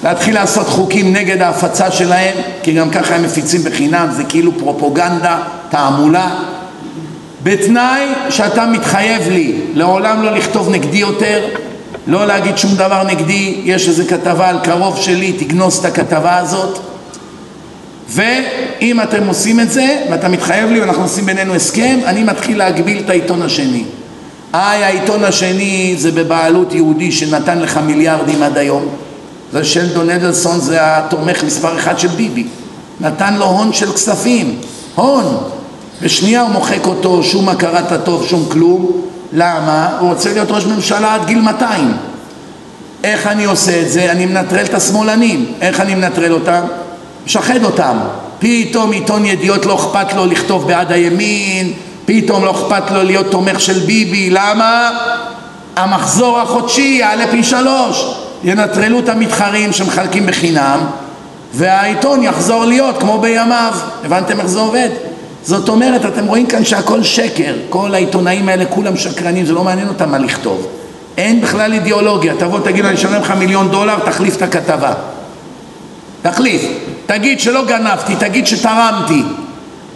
להתחיל לעשות חוקים נגד ההפצה שלהם, כי גם ככה הם מפיצים בחינם, זה כאילו פרופוגנדה, תעמולה, בתנאי שאתה מתחייב לי לעולם לא לכתוב נגדי יותר, לא להגיד שום דבר נגדי, יש איזו כתבה על קרוב שלי, תגנוס את הכתבה הזאת ואם אתם עושים את זה ואתה מתחייב לי ואנחנו עושים בינינו הסכם, אני מתחיל להגביל את העיתון השני. איי, העיתון השני זה בבעלות יהודי שנתן לך מיליארדים עד היום. זה שלדון אדלסון, זה התומך מספר אחד של ביבי. נתן לו הון של כספים, הון. בשנייה הוא מוחק אותו, שום הכרת הטוב, שום כלום. למה? הוא רוצה להיות ראש ממשלה עד גיל 200. איך אני עושה את זה? אני מנטרל את השמאלנים. איך אני מנטרל אותם? משחד אותם. פתאום עיתון ידיעות לא אכפת לו לכתוב בעד הימין, פתאום לא אכפת לו להיות תומך של ביבי. למה? המחזור החודשי יעלה פי שלוש. ינטרלו את המתחרים שמחלקים בחינם, והעיתון יחזור להיות כמו בימיו. הבנתם איך זה עובד? זאת אומרת, אתם רואים כאן שהכל שקר, כל העיתונאים האלה כולם שקרנים, זה לא מעניין אותם מה לכתוב. אין בכלל אידיאולוגיה, תבוא תגיד אני אשלם לך מיליון דולר, תחליף את הכתבה. תחליף. תגיד שלא גנבתי, תגיד שתרמתי.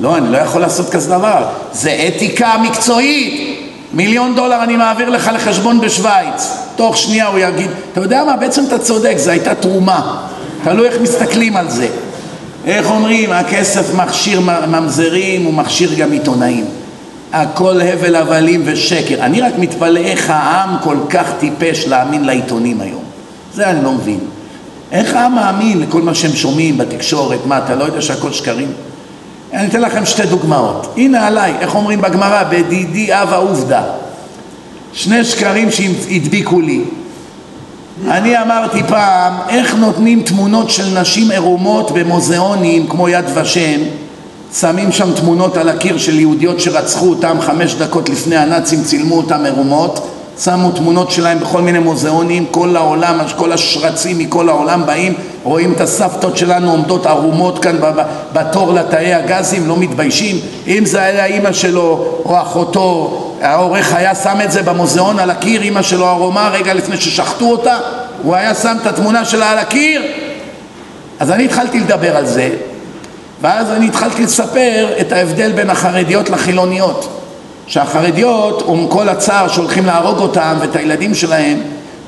לא, אני לא יכול לעשות כזה דבר. זה אתיקה מקצועית. מיליון דולר אני מעביר לך לחשבון בשוויץ. תוך שנייה הוא יגיד, אתה יודע מה, בעצם אתה צודק, זו הייתה תרומה. תלוי איך מסתכלים על זה. איך אומרים, הכסף מכשיר ממזרים, הוא מכשיר גם עיתונאים. הכל הבל הבלים ושקר. אני רק מתפלא איך העם כל כך טיפש להאמין לעיתונים היום. זה אני לא מבין. איך העם מאמין לכל מה שהם שומעים בתקשורת? מה, אתה לא יודע שהכל שקרים? אני אתן לכם שתי דוגמאות. הנה עליי, איך אומרים בגמרא? בדידי אבה עובדה. שני שקרים שהדביקו לי. אני אמרתי פעם, איך נותנים תמונות של נשים עירומות במוזיאונים כמו יד ושם, שמים שם תמונות על הקיר של יהודיות שרצחו אותם חמש דקות לפני הנאצים, צילמו אותם עירומות, שמו תמונות שלהם בכל מיני מוזיאונים, כל העולם, כל השרצים מכל העולם באים, רואים את הסבתות שלנו עומדות ערומות כאן בתור לתאי הגזים, לא מתביישים. אם זה היה אימא שלו או אחותו, העורך היה שם את זה במוזיאון על הקיר, אימא שלו ערומה רגע לפני ששחטו אותה, הוא היה שם את התמונה שלה על הקיר? אז אני התחלתי לדבר על זה, ואז אני התחלתי לספר את ההבדל בין החרדיות לחילוניות. שהחרדיות, עם כל הצער שהולכים להרוג אותם ואת הילדים שלהם,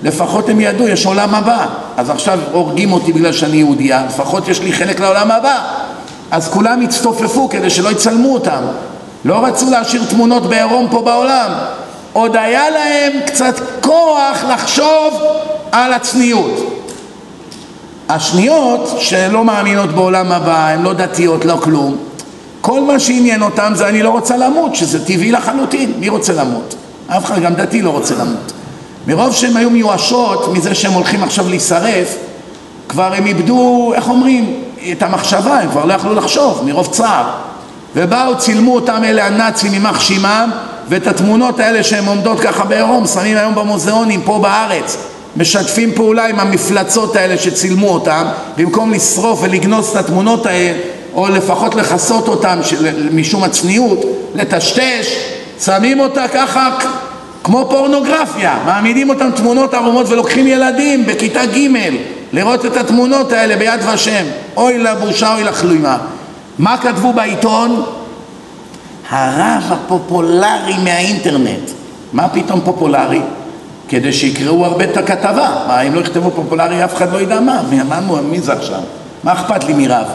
לפחות הם ידעו, יש עולם הבא. אז עכשיו הורגים אותי בגלל שאני יהודייה, לפחות יש לי חלק לעולם הבא. אז כולם הצטופפו כדי שלא יצלמו אותם. לא רצו להשאיר תמונות בעירום פה בעולם. עוד היה להם קצת כוח לחשוב על הצניעות. השניות שלא מאמינות בעולם הבא, הן לא דתיות, לא כלום, כל מה שעניין אותם זה אני לא רוצה למות, שזה טבעי לחלוטין, מי רוצה למות? אף אחד, גם דתי לא רוצה למות. מרוב שהן היו מיואשות מזה שהם הולכים עכשיו להישרף, כבר הם איבדו, איך אומרים, את המחשבה, הם כבר לא יכלו לחשוב, מרוב צער. ובאו, צילמו אותם אלה הנאצים יימח שמם, ואת התמונות האלה שהן עומדות ככה בעירום, שמים היום במוזיאונים פה בארץ. משתפים פעולה עם המפלצות האלה שצילמו אותם, במקום לשרוף ולגנוז את התמונות האלה, או לפחות לכסות אותם משום הצניעות, לטשטש, שמים אותה ככה כמו פורנוגרפיה, מעמידים אותם תמונות ערומות ולוקחים ילדים בכיתה ג' לראות את התמונות האלה ביד ושם, אוי לבושה אוי לכלומה. מה כתבו בעיתון? הרב הפופולרי מהאינטרנט. מה פתאום פופולרי? כדי שיקראו הרבה את הכתבה. מה, אם לא יכתבו פופולרי אף אחד לא ידע מה, מה, מה מי זה עכשיו? מה אכפת לי מרב?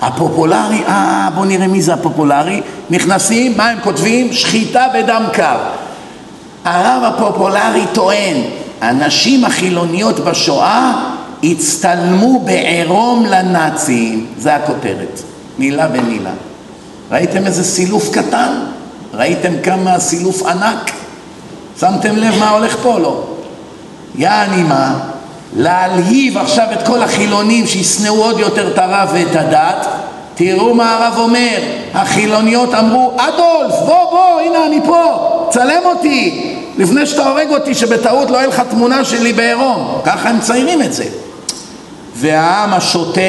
הפופולרי, אה, בוא נראה מי זה הפופולרי. נכנסים, מה הם כותבים? שחיטה בדם קר. הרב הפופולרי טוען, הנשים החילוניות בשואה הצטלמו בעירום לנאצים. זה הכותרת, מילה במילה. ראיתם איזה סילוף קטן? ראיתם כמה סילוף ענק? שמתם לב מה הולך פה? לא. יעני מה? להלהיב עכשיו את כל החילונים שישנאו עוד יותר את הרב ואת הדת. תראו מה הרב אומר. החילוניות אמרו אדולף בוא בוא הנה אני פה צלם אותי. לפני שאתה הורג אותי שבטעות לא יהיה לך תמונה שלי בעירום. ככה הם מציירים את זה. והעם השוטה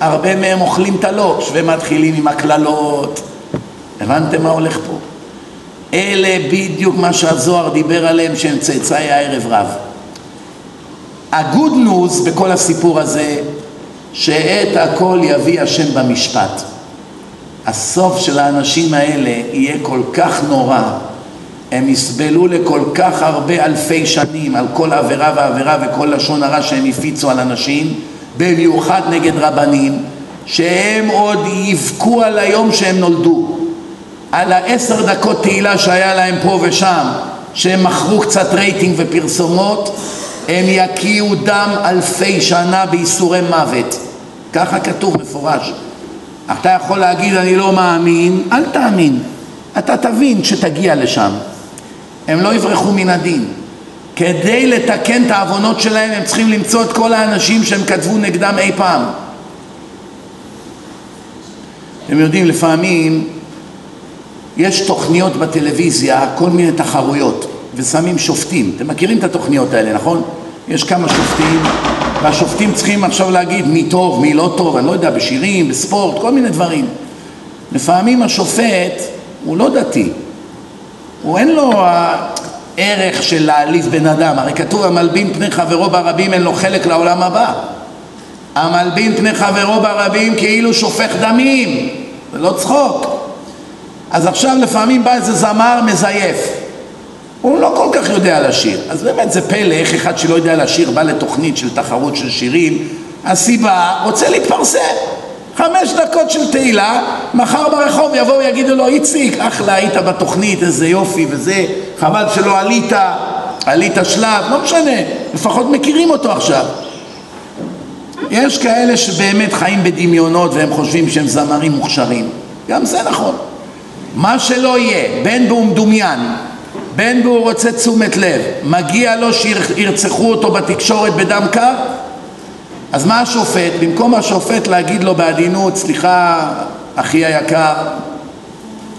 הרבה מהם אוכלים את הלוקש ומתחילים עם הקללות. הבנתם מה הולך פה? אלה בדיוק מה שהזוהר דיבר עליהם שהם צאצאי הערב רב. הגוד ניוז בכל הסיפור הזה, שאת הכל יביא השם במשפט. הסוף של האנשים האלה יהיה כל כך נורא, הם יסבלו לכל כך הרבה אלפי שנים על כל עבירה ועבירה וכל לשון הרע שהם הפיצו על אנשים, במיוחד נגד רבנים, שהם עוד יבכו על היום שהם נולדו. על העשר דקות תהילה שהיה להם פה ושם, שהם מכרו קצת רייטינג ופרסומות, הם יקיעו דם אלפי שנה בייסורי מוות. ככה כתוב מפורש. אתה יכול להגיד אני לא מאמין, אל תאמין. אתה תבין כשתגיע לשם. הם לא יברחו מן הדין. כדי לתקן את העוונות שלהם הם צריכים למצוא את כל האנשים שהם כתבו נגדם אי פעם. אתם יודעים, לפעמים יש תוכניות בטלוויזיה, כל מיני תחרויות, ושמים שופטים. אתם מכירים את התוכניות האלה, נכון? יש כמה שופטים, והשופטים צריכים עכשיו להגיד מי טוב, מי לא טוב, אני לא יודע, בשירים, בספורט, כל מיני דברים. לפעמים השופט הוא לא דתי, הוא אין לו הערך של להעליב בן אדם, הרי כתוב המלבין פני חברו ברבים אין לו חלק לעולם הבא. המלבין פני חברו ברבים כאילו שופך דמים, זה לא צחוק. אז עכשיו לפעמים בא איזה זמר מזייף, הוא לא כל כך יודע לשיר, אז באמת זה פלא איך אחד שלא יודע לשיר בא לתוכנית של תחרות של שירים, הסיבה, רוצה להתפרסם, חמש דקות של תהילה, מחר ברחוב יבואו ויגידו לו איציק, אחלה היית בתוכנית, איזה יופי וזה, חבל שלא עלית, עלית שלב, לא משנה, לפחות מכירים אותו עכשיו. יש כאלה שבאמת חיים בדמיונות והם חושבים שהם זמרים מוכשרים, גם זה נכון. מה שלא יהיה, בין והוא מדומיין, בין והוא רוצה תשומת לב, מגיע לו שירצחו אותו בתקשורת בדם קר? אז מה השופט? במקום השופט להגיד לו בעדינות, סליחה, אחי היקר,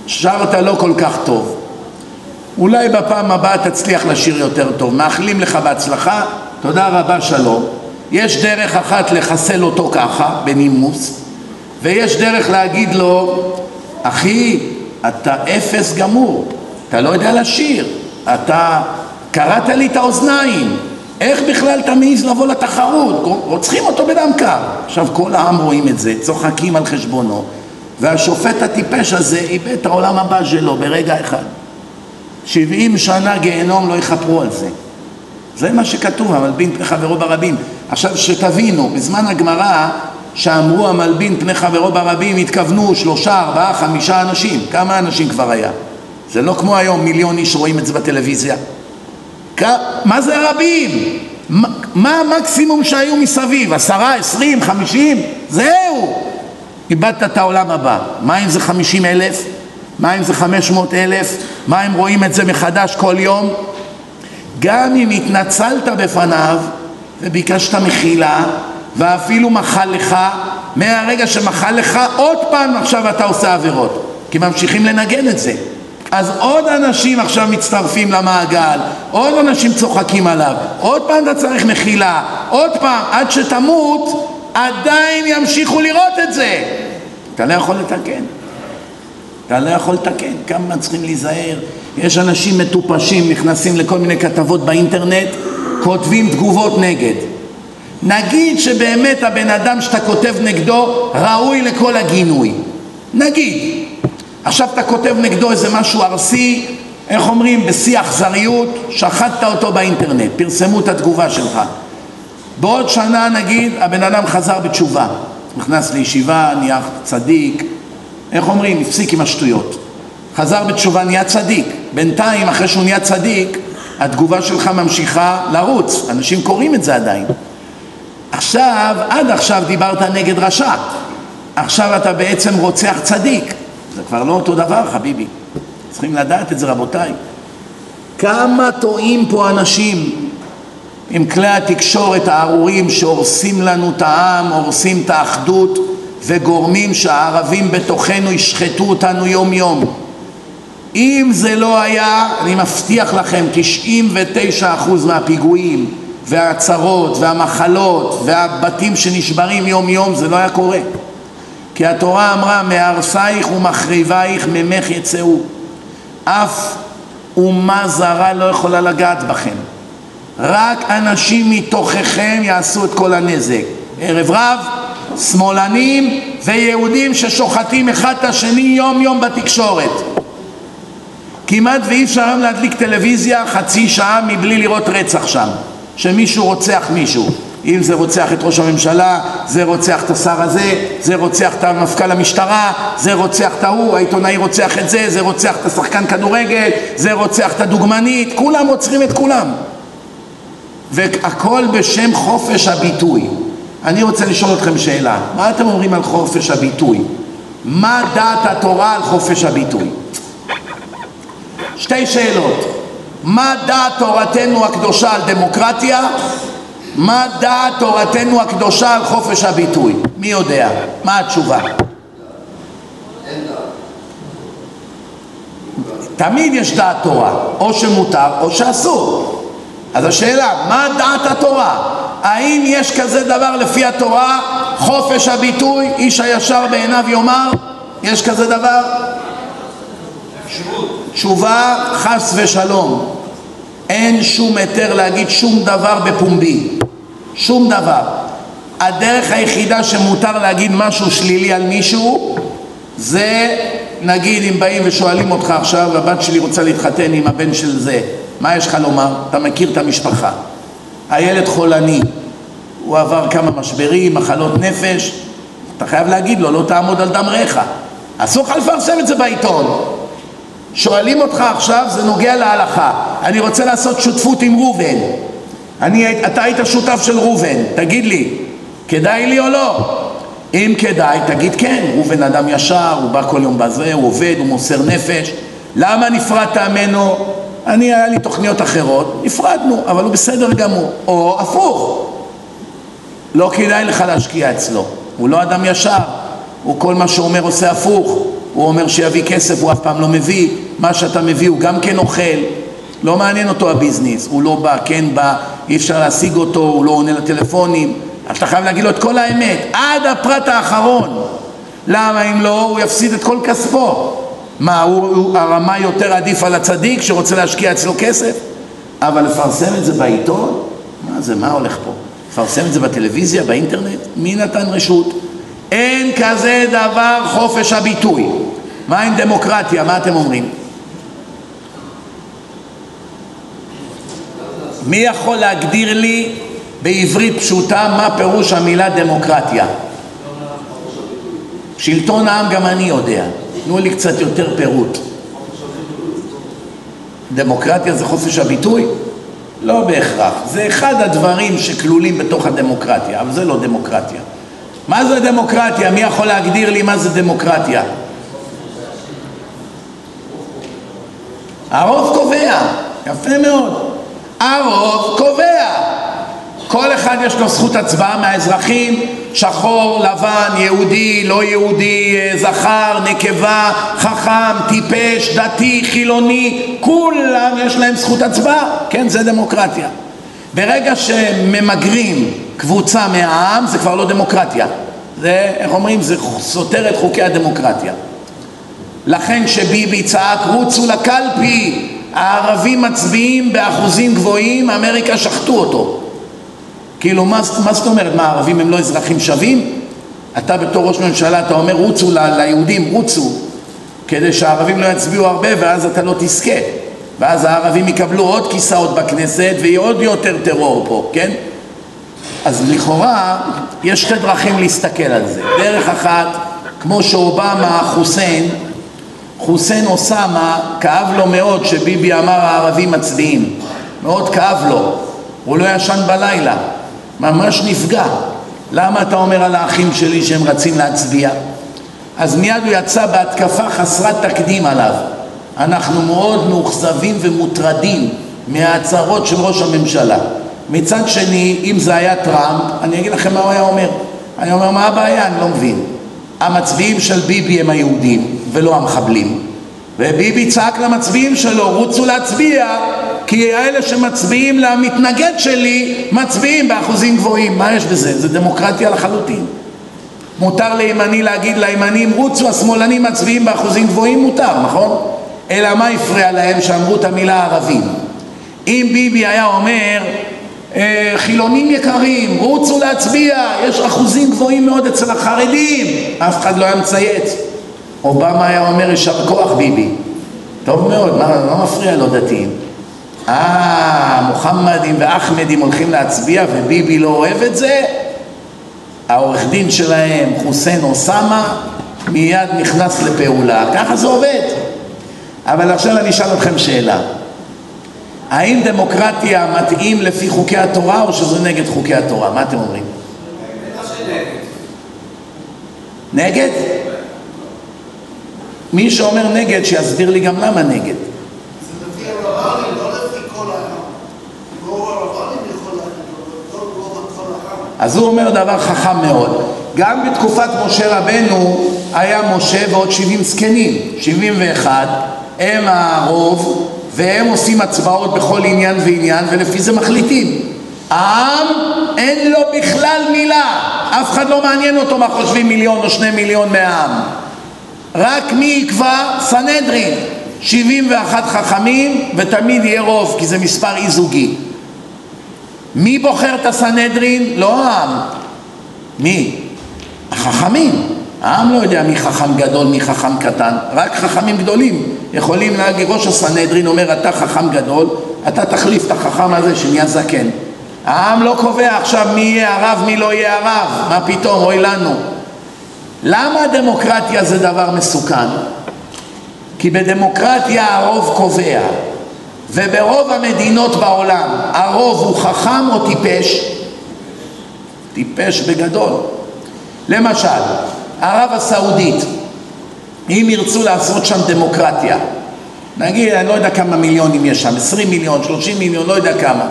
שרת לא כל כך טוב. אולי בפעם הבאה תצליח לשיר יותר טוב. מאחלים לך בהצלחה, תודה רבה, שלום. יש דרך אחת לחסל אותו ככה, בנימוס, ויש דרך להגיד לו, אחי, אתה אפס גמור, אתה לא יודע לשיר, אתה קראת לי את האוזניים, איך בכלל אתה מעז לבוא לתחרות? רוצחים אותו בדם קר. עכשיו כל העם רואים את זה, צוחקים על חשבונו, והשופט הטיפש הזה איבד את העולם הבא שלו ברגע אחד. שבעים שנה גיהנום לא יכפרו על זה. זה מה שכתוב, המלבין פני חברו ברבים. עכשיו שתבינו, בזמן הגמרא שאמרו המלבין פני חברו ברבים התכוונו שלושה, ארבעה, חמישה אנשים. כמה אנשים כבר היה? זה לא כמו היום מיליון איש רואים את זה בטלוויזיה. מה זה רבים? מה המקסימום שהיו מסביב? עשרה, עשרים, חמישים? זהו! איבדת את העולם הבא. מה אם זה חמישים אלף? מה אם זה חמש מאות אלף? מה אם רואים את זה מחדש כל יום? גם אם התנצלת בפניו וביקשת מחילה ואפילו מחל לך, מהרגע שמחל לך עוד פעם עכשיו אתה עושה עבירות כי ממשיכים לנגן את זה אז עוד אנשים עכשיו מצטרפים למעגל, עוד אנשים צוחקים עליו, עוד פעם אתה צריך מחילה, עוד פעם, עד שתמות עדיין ימשיכו לראות את זה. אתה לא יכול לתקן. אתה לא יכול לתקן. כמה צריכים להיזהר. יש אנשים מטופשים, נכנסים לכל מיני כתבות באינטרנט, כותבים תגובות נגד. נגיד שבאמת הבן אדם שאתה כותב נגדו ראוי לכל הגינוי. נגיד. עכשיו אתה כותב נגדו איזה משהו ארסי, איך אומרים, בשיא אכזריות, שחטת אותו באינטרנט, פרסמו את התגובה שלך. בעוד שנה נגיד הבן אדם חזר בתשובה, נכנס לישיבה, נהיה צדיק, איך אומרים, הפסיק עם השטויות. חזר בתשובה, נהיה צדיק. בינתיים, אחרי שהוא נהיה צדיק, התגובה שלך ממשיכה לרוץ. אנשים קוראים את זה עדיין. עכשיו, עד עכשיו דיברת נגד רשע. עכשיו אתה בעצם רוצח צדיק. זה כבר לא אותו דבר, חביבי. צריכים לדעת את זה, רבותיי. כמה טועים פה אנשים עם כלי התקשורת הארורים שהורסים לנו את העם, הורסים את האחדות וגורמים שהערבים בתוכנו ישחטו אותנו יום יום. אם זה לא היה, אני מבטיח לכם, 99% מהפיגועים וההצהרות והמחלות והבתים שנשברים יום יום, זה לא היה קורה. כי התורה אמרה מהרסייך ומחריבייך ממך יצאו. אף אומה זרה לא יכולה לגעת בכם. רק אנשים מתוככם יעשו את כל הנזק. ערב רב, שמאלנים ויהודים ששוחטים אחד את השני יום יום בתקשורת. כמעט ואי אפשר היום להדליק טלוויזיה חצי שעה מבלי לראות רצח שם שמישהו רוצח מישהו אם זה רוצח את ראש הממשלה, זה רוצח את השר הזה, זה רוצח את מפכ"ל המשטרה, זה רוצח את ההוא, העיתונאי רוצח את זה, זה רוצח את השחקן כדורגל, זה רוצח את הדוגמנית, כולם רוצחים את כולם. והכל בשם חופש הביטוי. אני רוצה לשאול אתכם שאלה, מה אתם אומרים על חופש הביטוי? מה דעת התורה על חופש הביטוי? שתי שאלות. מה דעת תורתנו הקדושה על דמוקרטיה מה דעת תורתנו הקדושה על חופש הביטוי? מי יודע? מה התשובה? תמיד יש דעת תורה, או שמותר או שאסור. אז השאלה, מה דעת התורה? האם יש כזה דבר לפי התורה, חופש הביטוי, איש הישר בעיניו יאמר? יש כזה דבר? תשובה חס ושלום. אין שום היתר להגיד שום דבר בפומבי. שום דבר. הדרך היחידה שמותר להגיד משהו שלילי על מישהו זה נגיד אם באים ושואלים אותך עכשיו הבת שלי רוצה להתחתן עם הבן של זה מה יש לך לומר? אתה מכיר את המשפחה. הילד חולני הוא עבר כמה משברים, מחלות נפש אתה חייב להגיד לו לא תעמוד על דם רעך אסור לך לפרסם את זה בעיתון. שואלים אותך עכשיו זה נוגע להלכה. אני רוצה לעשות שותפות עם ראובן אני, אתה היית שותף של ראובן, תגיד לי, כדאי לי או לא? אם כדאי, תגיד כן, ראובן אדם ישר, הוא בא כל יום בזה, הוא עובד, הוא מוסר נפש. למה נפרדת ממנו? אני, היה לי תוכניות אחרות, נפרדנו, אבל הוא בסדר גמור. או הפוך, לא כדאי לך להשקיע אצלו, הוא לא אדם ישר, הוא כל מה שאומר עושה הפוך, הוא אומר שיביא כסף, הוא אף פעם לא מביא, מה שאתה מביא הוא גם כן אוכל, לא מעניין אותו הביזנס, הוא לא בא, כן בא, אי אפשר להשיג אותו, הוא לא עונה לטלפונים, אתה חייב להגיד לו את כל האמת, עד הפרט האחרון. למה אם לא, הוא יפסיד את כל כספו. מה, הוא, הוא הרמה יותר עדיף על הצדיק שרוצה להשקיע אצלו כסף? אבל לפרסם את זה בעיתון? מה זה, מה הולך פה? לפרסם את זה בטלוויזיה, באינטרנט? מי נתן רשות? אין כזה דבר חופש הביטוי. מה עם דמוקרטיה? מה אתם אומרים? מי יכול להגדיר לי בעברית פשוטה מה פירוש המילה דמוקרטיה? שלטון העם גם אני יודע. תנו לי קצת יותר פירוט. דמוקרטיה זה חופש הביטוי? לא בהכרח. זה אחד הדברים שכלולים בתוך הדמוקרטיה, אבל זה לא דמוקרטיה. מה זה דמוקרטיה? מי יכול להגדיר לי מה זה דמוקרטיה? הרוב קובע, יפה מאוד. הרוב קובע. כל אחד יש לו זכות הצבעה מהאזרחים, שחור, לבן, יהודי, לא יהודי, זכר, נקבה, חכם, טיפש, דתי, חילוני, כולם יש להם זכות הצבעה, כן, זה דמוקרטיה. ברגע שממגרים קבוצה מהעם זה כבר לא דמוקרטיה. זה, איך אומרים, זה סותר את חוקי הדמוקרטיה. לכן כשביבי צעק רוצו לקלפי, הערבים מצביעים באחוזים גבוהים, אמריקה שחטו אותו. כאילו, מה, מה זאת אומרת? מה, הערבים הם לא אזרחים שווים? אתה בתור ראש ממשלה, אתה אומר רוצו ליהודים, רוצו, כדי שהערבים לא יצביעו הרבה ואז אתה לא תזכה. ואז הערבים יקבלו עוד כיסאות בכנסת ויהיה עוד יותר טרור פה, כן? אז לכאורה יש שתי דרכים להסתכל על זה. דרך אחת, כמו שאובמה, חוסיין, חוסיין אוסאמה, כאב לו מאוד שביבי אמר הערבים מצביעים. מאוד כאב לו. הוא לא ישן בלילה. ממש נפגע. למה אתה אומר על האחים שלי שהם רצים להצביע? אז מיד הוא יצא בהתקפה חסרת תקדים עליו. אנחנו מאוד מאוכזבים ומוטרדים מההצהרות של ראש הממשלה. מצד שני, אם זה היה טראמפ, אני אגיד לכם מה הוא היה אומר. אני אומר, מה הבעיה? אני לא מבין. המצביעים של ביבי הם היהודים ולא המחבלים. וביבי צעק למצביעים שלו, רוצו להצביע, כי האלה שמצביעים למתנגד שלי, מצביעים באחוזים גבוהים. מה יש בזה? זה דמוקרטיה לחלוטין. מותר לימני להגיד לימנים, רוצו, השמאלנים מצביעים באחוזים גבוהים, מותר, נכון? אלא מה הפריע להם שאמרו את המילה ערבים? אם ביבי היה אומר, חילונים יקרים, רוצו להצביע, יש אחוזים גבוהים מאוד אצל החרדים, אף אחד לא היה מצייץ. אובמה היה אומר, יישר כוח ביבי. טוב מאוד, מה, לא מפריע לו דתיים. אה, מוחמדים ואחמדים הולכים להצביע וביבי לא אוהב את זה? העורך דין שלהם, חוסיין אוסאמה, מיד נכנס לפעולה. ככה זה עובד. אבל עכשיו אני אשאל אתכם שאלה. האם דמוקרטיה מתאים לפי חוקי התורה או שזה נגד חוקי התורה? מה אתם אומרים? נגד? מי שאומר נגד, שיסביר לי גם למה נגד. אז הוא אומר דבר חכם מאוד. גם בתקופת משה רבנו היה משה ועוד 70 זקנים, 71, הם הרוב, והם עושים הצבעות בכל עניין ועניין, ולפי זה מחליטים. העם אין לו בכלל מילה, אף אחד לא מעניין אותו מה חושבים מיליון או שני מיליון מהעם. רק מי יקבע? סנהדרין. 71 חכמים ותמיד יהיה רוב, כי זה מספר אי זוגי. מי בוחר את הסנהדרין? לא העם. מי? החכמים. העם לא יודע מי חכם גדול, מי חכם קטן, רק חכמים גדולים יכולים להגיד, ראש הסנהדרין אומר אתה חכם גדול, אתה תחליף את החכם הזה שנהיה זקן. העם לא קובע עכשיו מי יהיה הרב, מי לא יהיה הרב, מה פתאום, אוי לנו. למה דמוקרטיה זה דבר מסוכן? כי בדמוקרטיה הרוב קובע, וברוב המדינות בעולם הרוב הוא חכם או טיפש? טיפש בגדול. למשל, ערב הסעודית, אם ירצו לעשות שם דמוקרטיה, נגיד, אני לא יודע כמה מיליונים יש שם, 20 מיליון, 30 מיליון, לא יודע כמה.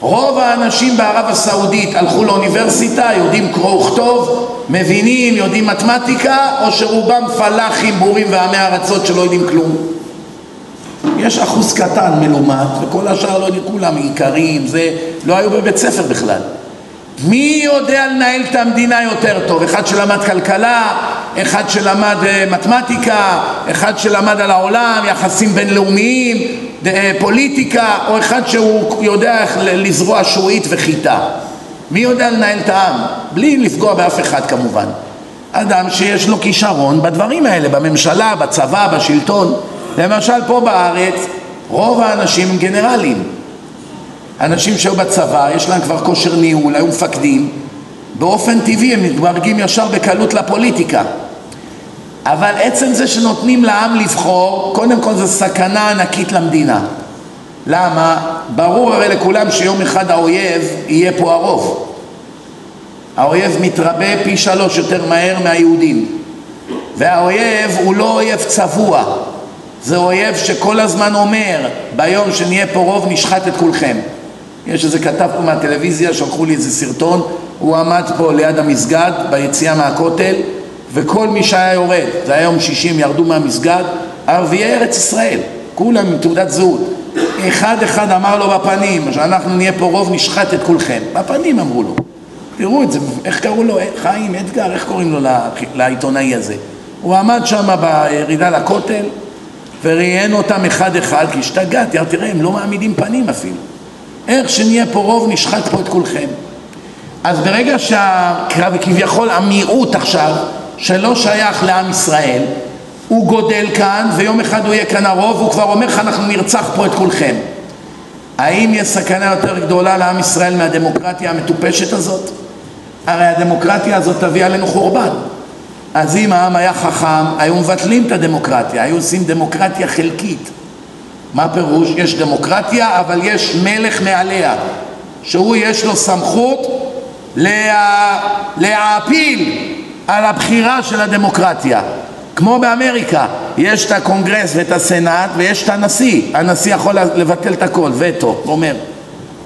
רוב האנשים בערב הסעודית הלכו לאוניברסיטה, יודעים קרוא וכתוב, מבינים, יודעים מתמטיקה, או שרובם פלאחים, בורים ועמי ארצות שלא יודעים כלום. יש אחוז קטן מלומד, וכל השאר לא יודעים, כולם עיקרים, זה, לא היו בבית ספר בכלל. מי יודע לנהל את המדינה יותר טוב? אחד שלמד כלכלה, אחד שלמד אה, מתמטיקה, אחד שלמד על העולם, יחסים בינלאומיים, אה, פוליטיקה, או אחד שהוא יודע איך לזרוע שועית וחיטה. מי יודע לנהל את העם? בלי לפגוע באף אחד כמובן. אדם שיש לו כישרון בדברים האלה, בממשלה, בצבא, בשלטון. למשל פה בארץ רוב האנשים הם גנרלים. אנשים שהיו בצבא, יש להם כבר כושר ניהול, היו מפקדים, באופן טבעי הם מתברגים ישר בקלות לפוליטיקה. אבל עצם זה שנותנים לעם לבחור, קודם כל זו סכנה ענקית למדינה. למה? ברור הרי לכולם שיום אחד האויב יהיה פה הרוב. האויב מתרבה פי שלוש יותר מהר מהיהודים. והאויב הוא לא אויב צבוע, זה אויב שכל הזמן אומר, ביום שנהיה פה רוב נשחט את כולכם. יש איזה כתב פה מהטלוויזיה, שלחו לי איזה סרטון, הוא עמד פה ליד המסגד, ביציאה מהכותל, וכל מי שהיה יורד, זה היה יום שישי, הם ירדו מהמסגד, ערביי ארץ ישראל, כולם עם תעודת זהות. אחד אחד אמר לו בפנים, שאנחנו נהיה פה רוב נשחט את כולכם. בפנים אמרו לו. תראו את זה, איך קראו לו, חיים, אתגר, איך קוראים לו לעיתונאי הזה? הוא עמד שם בירידה לכותל וראיין אותם אחד אחד, כי השתגעתי, תראה, הם לא מעמידים פנים אפילו. איך שנהיה פה רוב נשחט פה את כולכם. אז ברגע שכביכול המיעוט עכשיו, שלא שייך לעם ישראל, הוא גודל כאן ויום אחד הוא יהיה כאן הרוב והוא כבר אומר לך אנחנו נרצח פה את כולכם. האם יש סכנה יותר גדולה לעם ישראל מהדמוקרטיה המטופשת הזאת? הרי הדמוקרטיה הזאת תביא עלינו חורבן. אז אם העם היה חכם, היו מבטלים את הדמוקרטיה, היו עושים דמוקרטיה חלקית. מה פירוש? יש דמוקרטיה, אבל יש מלך מעליה, שהוא יש לו סמכות לה... להעפיל על הבחירה של הדמוקרטיה. כמו באמריקה, יש את הקונגרס ואת הסנאט ויש את הנשיא. הנשיא יכול לבטל את הכל, וטו, אומר.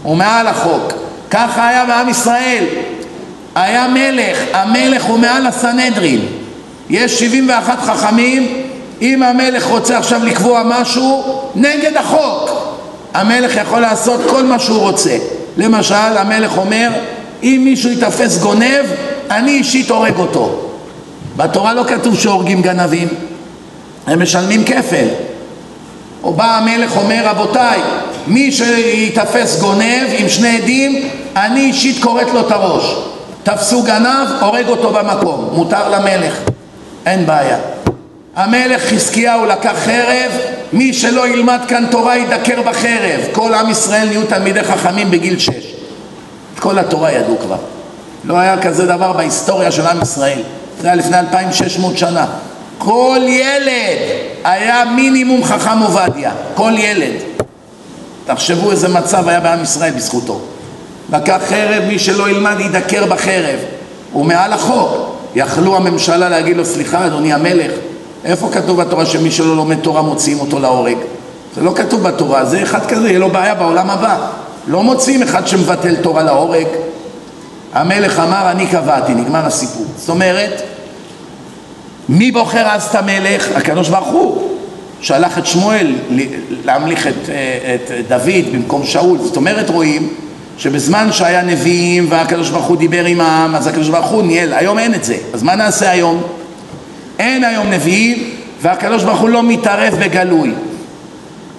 הוא מעל החוק. ככה היה בעם ישראל. היה מלך, המלך הוא מעל הסנהדרין. יש 71 חכמים, אם המלך רוצה עכשיו לקבוע משהו נגד החוק, המלך יכול לעשות כל מה שהוא רוצה. למשל, המלך אומר, אם מישהו ייתפס גונב, אני אישית הורג אותו. בתורה לא כתוב שהורגים גנבים, הם משלמים כפל. או בא המלך אומר, רבותיי, מי שיתפס גונב עם שני עדים, אני אישית כורת לו את הראש. תפסו גנב, הורג אותו במקום, מותר למלך, אין בעיה. המלך חזקיהו לקח חרב, מי שלא ילמד כאן תורה ידקר בחרב. כל עם ישראל נהיו תלמידי חכמים בגיל שש. את כל התורה ידעו כבר. לא היה כזה דבר בהיסטוריה של עם ישראל. זה היה לפני 2,600 שנה. כל ילד היה מינימום חכם עובדיה. כל ילד. תחשבו איזה מצב היה בעם ישראל בזכותו. לקח חרב, מי שלא ילמד ידקר בחרב. הוא מעל החוק. יכלו הממשלה להגיד לו, סליחה אדוני המלך, איפה כתוב בתורה שמי שלא לומד תורה מוציאים אותו להורג? זה לא כתוב בתורה, זה אחד כזה, יהיה לו בעיה בעולם הבא. לא מוציאים אחד שמבטל תורה להורג. המלך אמר, אני קבעתי, נגמר הסיפור. זאת אומרת, מי בוחר אז את המלך? הקדוש ברוך הוא. שלח את שמואל להמליך את, את דוד במקום שאול. זאת אומרת, רואים שבזמן שהיה נביאים והקדוש ברוך הוא דיבר עם העם, אז הקדוש ברוך הוא ניהל. היום אין את זה. אז מה נעשה היום? אין היום נביאים והקדוש ברוך הוא לא מתערב בגלוי.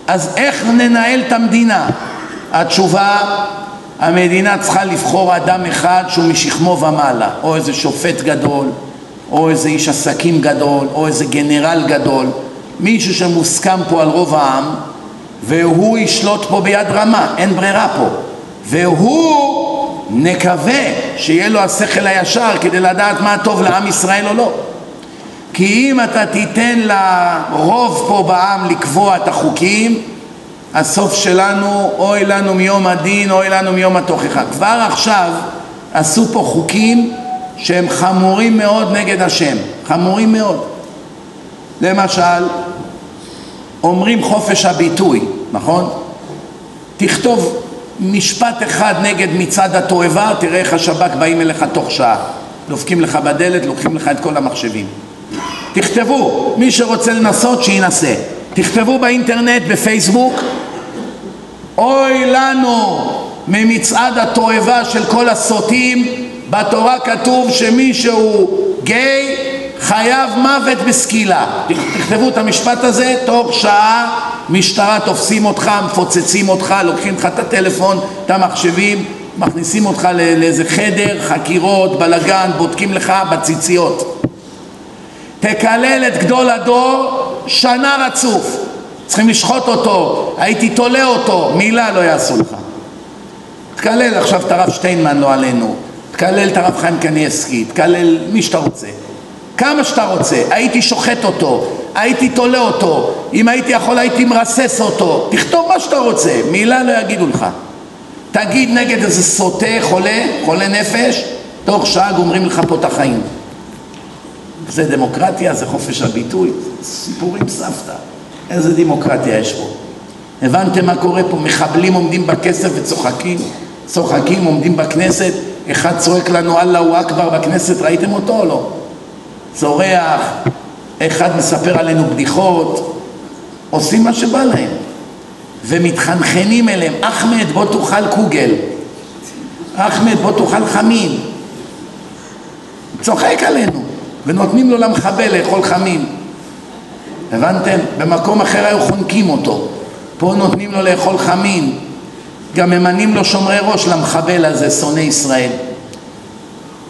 אז איך ננהל את המדינה? התשובה, המדינה צריכה לבחור אדם אחד שהוא משכמו ומעלה, או איזה שופט גדול, או איזה איש עסקים גדול, או איזה גנרל גדול, מישהו שמוסכם פה על רוב העם, והוא ישלוט פה ביד רמה, אין ברירה פה. והוא, נקווה שיהיה לו השכל הישר כדי לדעת מה טוב לעם ישראל או לא. כי אם אתה תיתן לרוב פה בעם לקבוע את החוקים, הסוף שלנו, אוי לנו מיום הדין, אוי לנו מיום התוכחה. כבר עכשיו עשו פה חוקים שהם חמורים מאוד נגד השם, חמורים מאוד. למשל, אומרים חופש הביטוי, נכון? תכתוב משפט אחד נגד מצעד התועבה, תראה איך השב"כ באים אליך תוך שעה. דופקים לך בדלת, לוקחים לך את כל המחשבים. תכתבו, מי שרוצה לנסות שינסה. תכתבו באינטרנט, בפייסבוק, אוי לנו ממצעד התועבה של כל הסוטים, בתורה כתוב שמי שהוא גיי חייב מוות בסקילה. תכתבו את המשפט הזה, תוך שעה משטרה תופסים אותך, מפוצצים אותך, לוקחים לך את הטלפון, את המחשבים, מכניסים אותך לאיזה חדר, חקירות, בלגן, בודקים לך בציציות. תקלל את גדול הדור שנה רצוף. צריכים לשחוט אותו, הייתי תולה אותו, מילה לא יעשו לך. תקלל עכשיו את הרב שטיינמן, לא עלינו, תקלל את הרב חיים קניאסקי, תקלל מי שאתה רוצה. כמה שאתה רוצה, הייתי שוחט אותו, הייתי תולה אותו, אם הייתי יכול הייתי מרסס אותו, תכתוב מה שאתה רוצה, מילה לא יגידו לך. תגיד נגד איזה סוטה, חולה, חולה נפש, תוך שעה גומרים לך פה את החיים. זה דמוקרטיה, זה חופש הביטוי, סיפורים סבתא. איזה דמוקרטיה יש פה. הבנתם מה קורה פה? מחבלים עומדים בכסף וצוחקים, צוחקים, עומדים בכנסת, אחד צועק לנו אללהו אכבר בכנסת, ראיתם אותו או לא? צורח, אחד מספר עלינו בדיחות, עושים מה שבא להם. ומתחנחנים אליהם, אחמד בוא תאכל קוגל, אחמד בוא תאכל חמין. צוחק עלינו, ונותנים לו למחבל לאכול חמין. הבנתם? במקום אחר היו חונקים אותו, פה נותנים לו לאכול חמין, גם ממנים לו שומרי ראש למחבל הזה, שונא ישראל.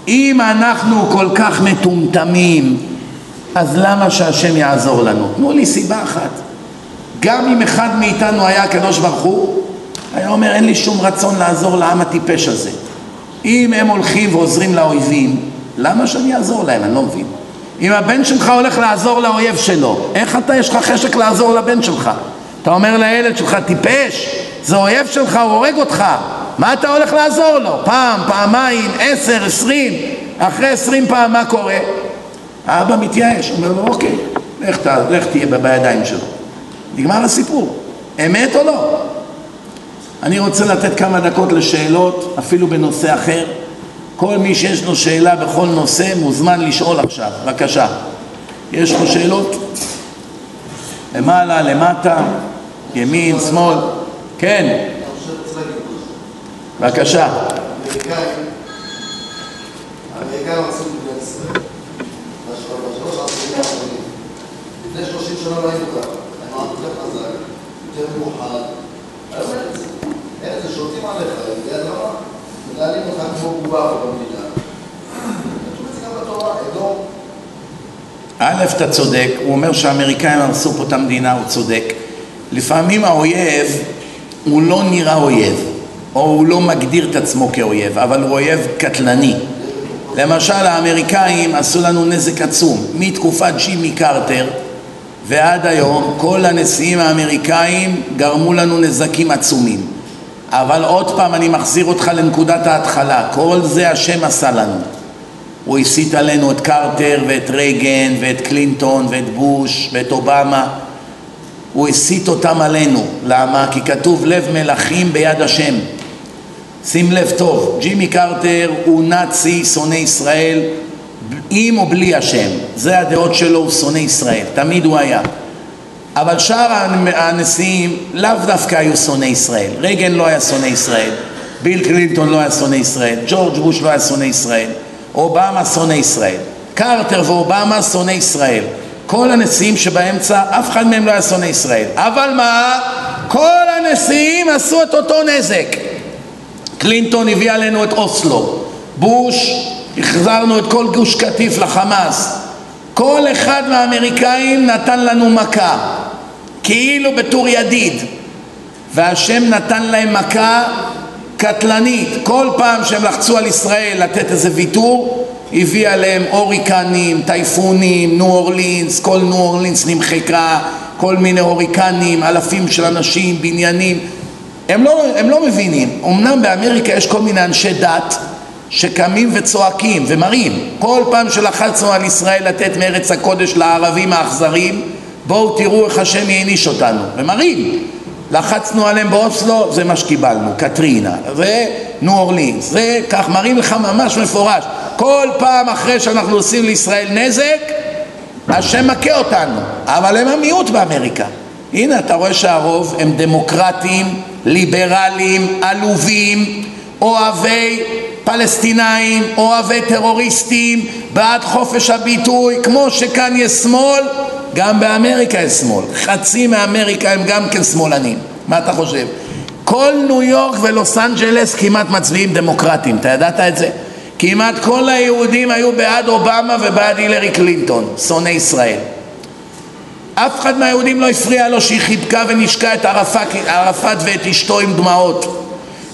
אם אנחנו כל כך מטומטמים, אז למה שהשם יעזור לנו? תנו לי סיבה אחת. גם אם אחד מאיתנו היה הקדוש ברוך הוא, היה אומר אין לי שום רצון לעזור לעם הטיפש הזה. אם הם הולכים ועוזרים לאויבים, למה שאני אעזור להם? אני לא מבין. אם הבן שלך הולך לעזור לאויב שלו, איך אתה יש לך חשק לעזור לבן שלך? אתה אומר לילד שלך טיפש? זה אויב שלך, הוא הורג אותך. מה אתה הולך לעזור לו? פעם, פעמיים, עשר, עשרים, אחרי עשרים פעם מה קורה? האבא מתייאש, אומר לו אוקיי, לך, לך תהיה בידיים שלו. נגמר הסיפור. אמת או לא? אני רוצה לתת כמה דקות לשאלות, אפילו בנושא אחר. כל מי שיש לו שאלה בכל נושא מוזמן לשאול עכשיו, בבקשה. יש לו שאלות? למעלה, למטה, ימין, שמאל? כן. בבקשה. האמריקאים עשו מדינת ישראל. בשלוש העשורים. לפני שלושים שנה לא היינו ככה. היינו יותר חזק, יותר מאוחד. היום אין את זה. אין את זה, שולטים עליך, יודע מה? מנהלים אותך כמו בובה פה במדינה. א', אתה צודק, הוא אומר שהאמריקאים הרסו פה את המדינה, הוא צודק. לפעמים האויב הוא לא נראה אויב. או הוא לא מגדיר את עצמו כאויב, אבל הוא אויב קטלני. למשל האמריקאים עשו לנו נזק עצום, מתקופת ג'ימי קרטר ועד היום כל הנשיאים האמריקאים גרמו לנו נזקים עצומים. אבל עוד פעם אני מחזיר אותך לנקודת ההתחלה, כל זה השם עשה לנו. הוא הסית עלינו את קרטר ואת רייגן ואת קלינטון ואת בוש ואת אובמה הוא הסית אותם עלינו. למה? כי כתוב לב מלכים ביד השם. שים לב טוב, ג'ימי קרטר הוא נאצי, שונא ישראל, עם או בלי השם. זה הדעות שלו, הוא שונא ישראל, תמיד הוא היה. אבל שאר הנשיאים לאו דווקא היו שונאי ישראל. רייגן לא היה שונא ישראל, ביל קלינטון לא היה שונא ישראל, ג'ורג' בוש לא היה שונא ישראל, אובמה שונא ישראל. קרטר ואובמה שונא ישראל. כל הנשיאים שבאמצע, אף אחד מהם לא היה שונא ישראל. אבל מה? כל הנשיאים עשו את אותו נזק. קלינטון הביא עלינו את אוסלו, בוש, החזרנו את כל גוש קטיף לחמאס. כל אחד מהאמריקאים נתן לנו מכה, כאילו בתור ידיד, והשם נתן להם מכה קטלנית. כל פעם שהם לחצו על ישראל לתת איזה ויתור, הביא עליהם הוריקנים, טייפונים, ניו אורלינס, כל ניו אורלינס נמחקה, כל מיני הוריקנים, אלפים של אנשים, בניינים. הם לא, הם לא מבינים, אמנם באמריקה יש כל מיני אנשי דת שקמים וצועקים ומראים כל פעם שלחצנו על ישראל לתת מארץ הקודש לערבים האכזרים בואו תראו איך השם העניש אותנו. ומראים לחצנו עליהם באוסלו זה מה שקיבלנו, קטרינה וניו אורלינס זה כך מראים לך ממש מפורש. כל פעם אחרי שאנחנו עושים לישראל נזק השם מכה אותנו. אבל הם המיעוט באמריקה. הנה אתה רואה שהרוב הם דמוקרטים ליברלים, עלובים, אוהבי פלסטינאים, אוהבי טרוריסטים, בעד חופש הביטוי, כמו שכאן יש שמאל, גם באמריקה יש שמאל. חצי מאמריקה הם גם כן שמאלנים. מה אתה חושב? כל ניו יורק ולוס אנג'לס כמעט מצביעים דמוקרטים, אתה ידעת את זה? כמעט כל היהודים היו בעד אובמה ובעד הילרי קלינטון, שונאי ישראל. אף אחד מהיהודים לא הפריע לו שהיא חיבקה ונשקה את ערפאת, ואת אשתו עם דמעות.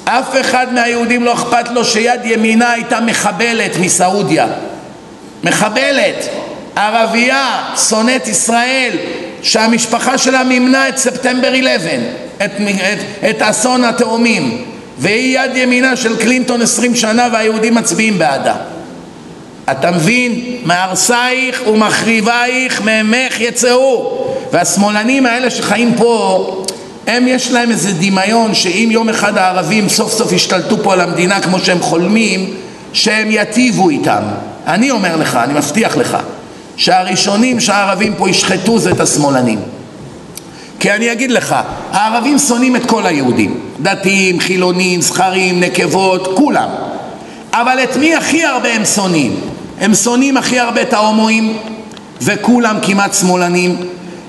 אף אחד מהיהודים לא אכפת לו שיד ימינה הייתה מחבלת מסעודיה. מחבלת, ערבייה, שונאת ישראל, שהמשפחה שלה מימנה את ספטמבר 11, את, את, את אסון התאומים, והיא יד ימינה של קלינטון עשרים שנה והיהודים מצביעים בעדה. אתה מבין? מהרסייך ומחריבייך ממך יצאו. והשמאלנים האלה שחיים פה, הם יש להם איזה דמיון שאם יום אחד הערבים סוף סוף ישתלטו פה על המדינה כמו שהם חולמים, שהם יטיבו איתם. אני אומר לך, אני מבטיח לך, שהראשונים שהערבים פה ישחטו זה את השמאלנים. כי אני אגיד לך, הערבים שונאים את כל היהודים, דתיים, חילונים, זכרים, נקבות, כולם. אבל את מי הכי הרבה הם שונאים? הם שונאים הכי הרבה את ההומואים, וכולם כמעט שמאלנים.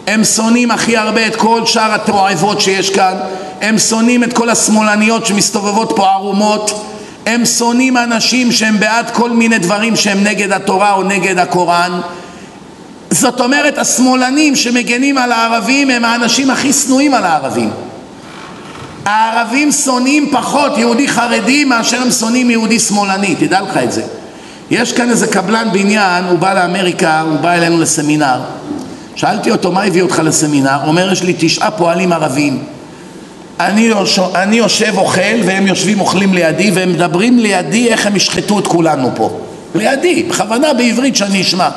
הם שונאים הכי הרבה את כל שאר התועבות שיש כאן. הם שונאים את כל השמאלניות שמסתובבות פה ערומות. הם שונאים אנשים שהם בעד כל מיני דברים שהם נגד התורה או נגד הקוראן. זאת אומרת, השמאלנים שמגנים על הערבים הם האנשים הכי שנואים על הערבים. הערבים שונאים פחות יהודי חרדי מאשר הם שונאים יהודי שמאלני, תדע לך את זה. יש כאן איזה קבלן בניין, הוא בא לאמריקה, הוא בא אלינו לסמינר. שאלתי אותו, מה הביא אותך לסמינר? אומר, יש לי תשעה פועלים ערבים. אני, יוש... אני יושב אוכל והם יושבים אוכלים לידי והם מדברים לידי איך הם ישחטו את כולנו פה. לידי, בכוונה בעברית שאני אשמע.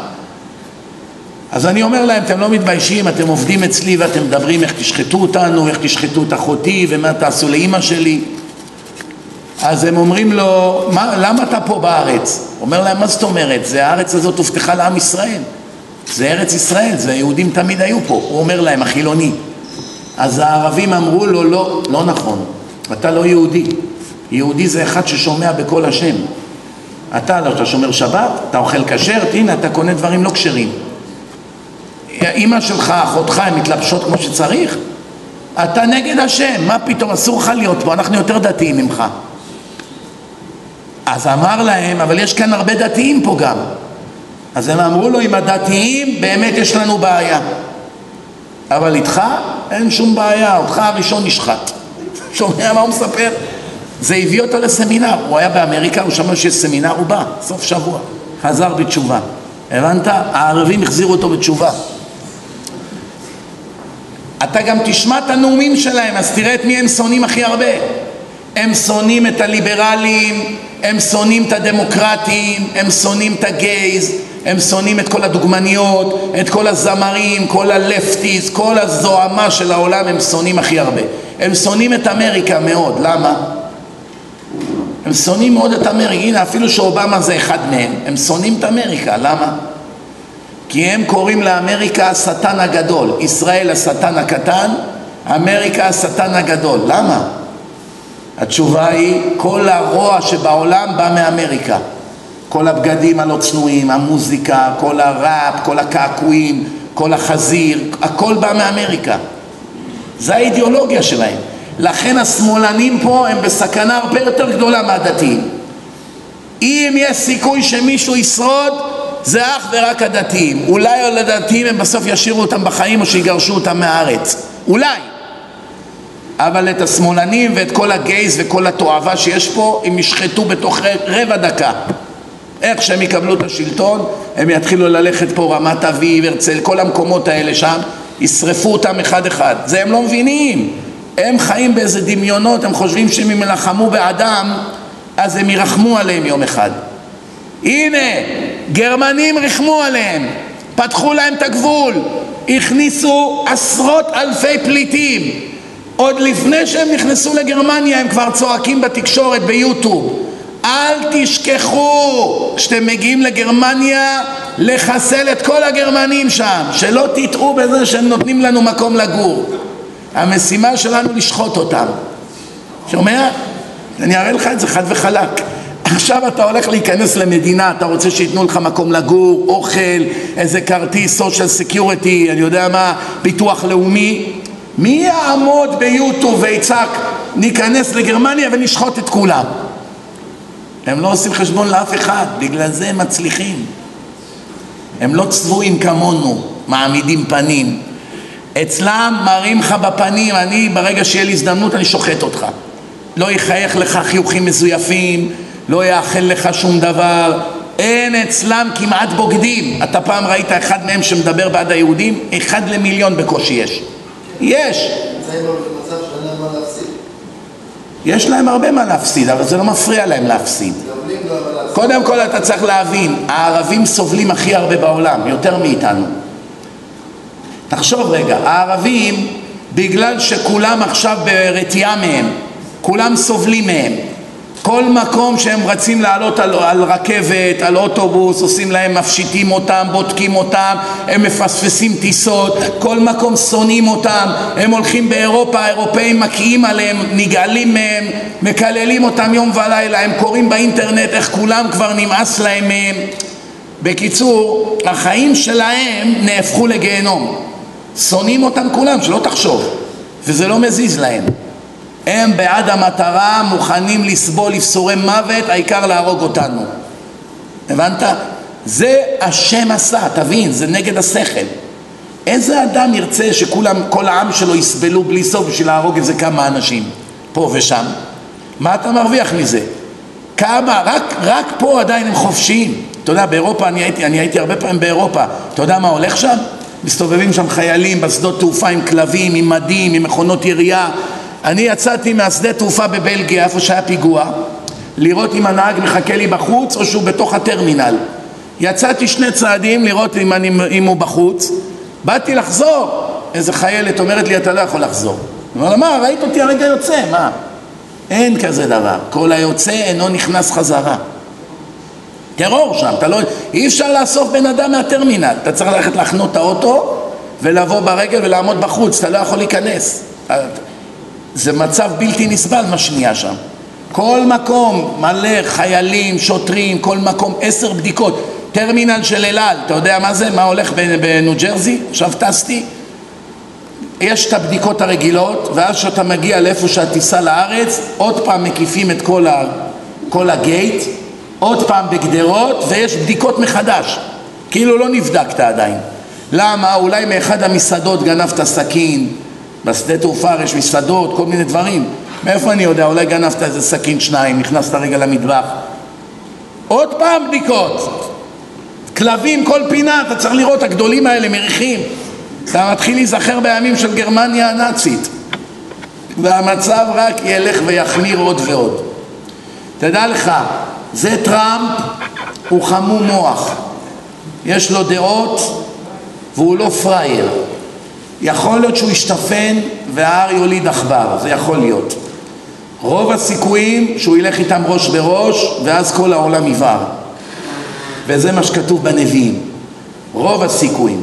אז אני אומר להם, אתם לא מתביישים, אתם עובדים אצלי ואתם מדברים איך תשחטו אותנו, איך תשחטו את אחותי ומה תעשו לאימא שלי. אז הם אומרים לו, מה, למה אתה פה בארץ? אומר להם, מה זאת אומרת? זה הארץ הזאת הובטחה לעם ישראל. זה ארץ ישראל, זה היהודים תמיד היו פה. הוא אומר להם, החילוני. אז הערבים אמרו לו, לא, לא נכון, אתה לא יהודי. יהודי זה אחד ששומע בקול השם. אתה לא, אתה שומר שבת, אתה אוכל כשר, הנה אתה קונה דברים לא כשרים. אימא שלך, אחותך, הן מתלבשות כמו שצריך? אתה נגד השם, מה פתאום, אסור לך להיות פה, אנחנו יותר דתיים ממך. אז אמר להם, אבל יש כאן הרבה דתיים פה גם. אז הם אמרו לו, עם הדתיים באמת יש לנו בעיה. אבל איתך אין שום בעיה, אותך הראשון נשחט. שומע מה הוא מספר? זה הביא אותו לסמינר, הוא היה באמריקה, הוא שמע שיש סמינר, הוא בא, סוף שבוע, חזר בתשובה. הבנת? הערבים החזירו אותו בתשובה. אתה גם תשמע את הנאומים שלהם, אז תראה את מי הם שונאים הכי הרבה. הם שונאים את הליברלים, הם שונאים את הדמוקרטים, הם שונאים את הגייז, הם שונאים את כל הדוגמניות, את כל הזמרים, כל הלפטיס, כל הזוהמה של העולם, הם שונאים הכי הרבה. הם שונאים את אמריקה מאוד, למה? הם שונאים מאוד את אמריקה, הנה אפילו שאובמה זה אחד מהם, הם שונאים את אמריקה, למה? כי הם קוראים לאמריקה השטן הגדול, ישראל השטן הקטן, אמריקה השטן הגדול. למה? התשובה היא, כל הרוע שבעולם בא מאמריקה. כל הבגדים הלא צנועים, המוזיקה, כל הראפ, כל הקעקועים, כל החזיר, הכל בא מאמריקה. זה האידיאולוגיה שלהם. לכן השמאלנים פה הם בסכנה הרבה יותר גדולה מהדתיים. אם יש סיכוי שמישהו ישרוד, זה אך ורק הדתיים. אולי על הדתיים הם בסוף ישאירו אותם בחיים או שיגרשו אותם מהארץ. אולי. אבל את השמאלנים ואת כל הגייז וכל התועבה שיש פה, הם ישחטו בתוך רבע דקה. איך שהם יקבלו את השלטון, הם יתחילו ללכת פה רמת אביב, הרצל, כל המקומות האלה שם, ישרפו אותם אחד אחד. זה הם לא מבינים. הם חיים באיזה דמיונות, הם חושבים שאם הם ילחמו באדם, אז הם ירחמו עליהם יום אחד. הנה, גרמנים ריחמו עליהם, פתחו להם את הגבול, הכניסו עשרות אלפי פליטים. עוד לפני שהם נכנסו לגרמניה הם כבר צועקים בתקשורת ביוטיוב אל תשכחו כשאתם מגיעים לגרמניה לחסל את כל הגרמנים שם שלא תטעו בזה שהם נותנים לנו מקום לגור המשימה שלנו לשחוט אותם שומע? אני אראה לך את זה חד וחלק עכשיו אתה הולך להיכנס למדינה, אתה רוצה שייתנו לך מקום לגור, אוכל, איזה כרטיס, social security, אני יודע מה, ביטוח לאומי. מי יעמוד ביוטיוב ויצעק, ניכנס לגרמניה ונשחוט את כולם? הם לא עושים חשבון לאף אחד, בגלל זה הם מצליחים. הם לא צבועים כמונו, מעמידים פנים. אצלם מראים לך בפנים, אני ברגע שיהיה לי הזדמנות אני שוחט אותך. לא יחייך לך חיוכים מזויפים, לא יאחל לך שום דבר. אין אצלם כמעט בוגדים. אתה פעם ראית אחד מהם שמדבר בעד היהודים? אחד למיליון בקושי יש. יש. יש להם הרבה מה להפסיד, אבל זה לא מפריע להם להפסיד. קודם כל אתה צריך להבין, הערבים סובלים הכי הרבה בעולם, יותר מאיתנו. תחשוב רגע, הערבים, בגלל שכולם עכשיו ברתיעה מהם, כולם סובלים מהם, כל מקום שהם רצים לעלות על, על רכבת, על אוטובוס, עושים להם, מפשיטים אותם, בודקים אותם, הם מפספסים טיסות, כל מקום שונאים אותם, הם הולכים באירופה, האירופאים מקיאים עליהם, נגעלים מהם, מקללים אותם יום ולילה, הם קוראים באינטרנט איך כולם כבר נמאס להם מהם. בקיצור, החיים שלהם נהפכו לגיהנום. שונאים אותם כולם, שלא תחשוב, וזה לא מזיז להם. הם בעד המטרה, מוכנים לסבול יפסורי מוות, העיקר להרוג אותנו. הבנת? זה השם עשה, תבין, זה נגד השכל. איזה אדם ירצה שכולם, כל העם שלו יסבלו בלי סוף בשביל להרוג איזה כמה אנשים, פה ושם? מה אתה מרוויח מזה? כמה, רק, רק פה עדיין הם חופשיים. אתה יודע, באירופה, אני הייתי, אני הייתי הרבה פעמים באירופה, אתה יודע מה הולך שם? מסתובבים שם חיילים בשדות תעופה עם כלבים, עם מדים, עם מכונות ירייה, אני יצאתי מהשדה תעופה בבלגיה, איפה שהיה פיגוע, לראות אם הנהג מחכה לי בחוץ או שהוא בתוך הטרמינל. יצאתי שני צעדים לראות אם, אני, אם הוא בחוץ, באתי לחזור, איזה חיילת אומרת לי אתה לא יכול לחזור. אני אומר לה מה, ראית אותי הרגע יוצא, מה? אין כזה דבר, כל היוצא אינו נכנס חזרה. טרור שם, אתה לא... אי אפשר לאסוף בן אדם מהטרמינל, אתה צריך ללכת לחנות את האוטו ולבוא ברגל ולעמוד בחוץ, אתה לא יכול להיכנס. זה מצב בלתי נסבל מה שנהיה שם. כל מקום מלא חיילים, שוטרים, כל מקום, עשר בדיקות. טרמינל של אל על, אתה יודע מה זה? מה הולך בניו ג'רזי? עכשיו טסתי. יש את הבדיקות הרגילות, ואז כשאתה מגיע לאיפה שהטיסה לארץ, עוד פעם מקיפים את כל, ה, כל הגייט, עוד פעם בגדרות, ויש בדיקות מחדש. כאילו לא נבדקת עדיין. למה? אולי מאחד המסעדות גנבת סכין, בשדה תעופה יש מסעדות, כל מיני דברים. מאיפה אני יודע? אולי גנבת איזה סכין שניים, נכנסת רגע למטבח. עוד פעם בדיקות. כלבים כל פינה, אתה צריך לראות, הגדולים האלה מריחים. אתה מתחיל להיזכר בימים של גרמניה הנאצית. והמצב רק ילך ויחמיר עוד ועוד. תדע לך, זה טראמפ, הוא חמום מוח. יש לו דעות והוא לא פראייר. יכול להיות שהוא ישתפן וההר יוליד עכבר, זה יכול להיות. רוב הסיכויים שהוא ילך איתם ראש בראש ואז כל העולם יבער. וזה מה שכתוב בנביאים. רוב הסיכויים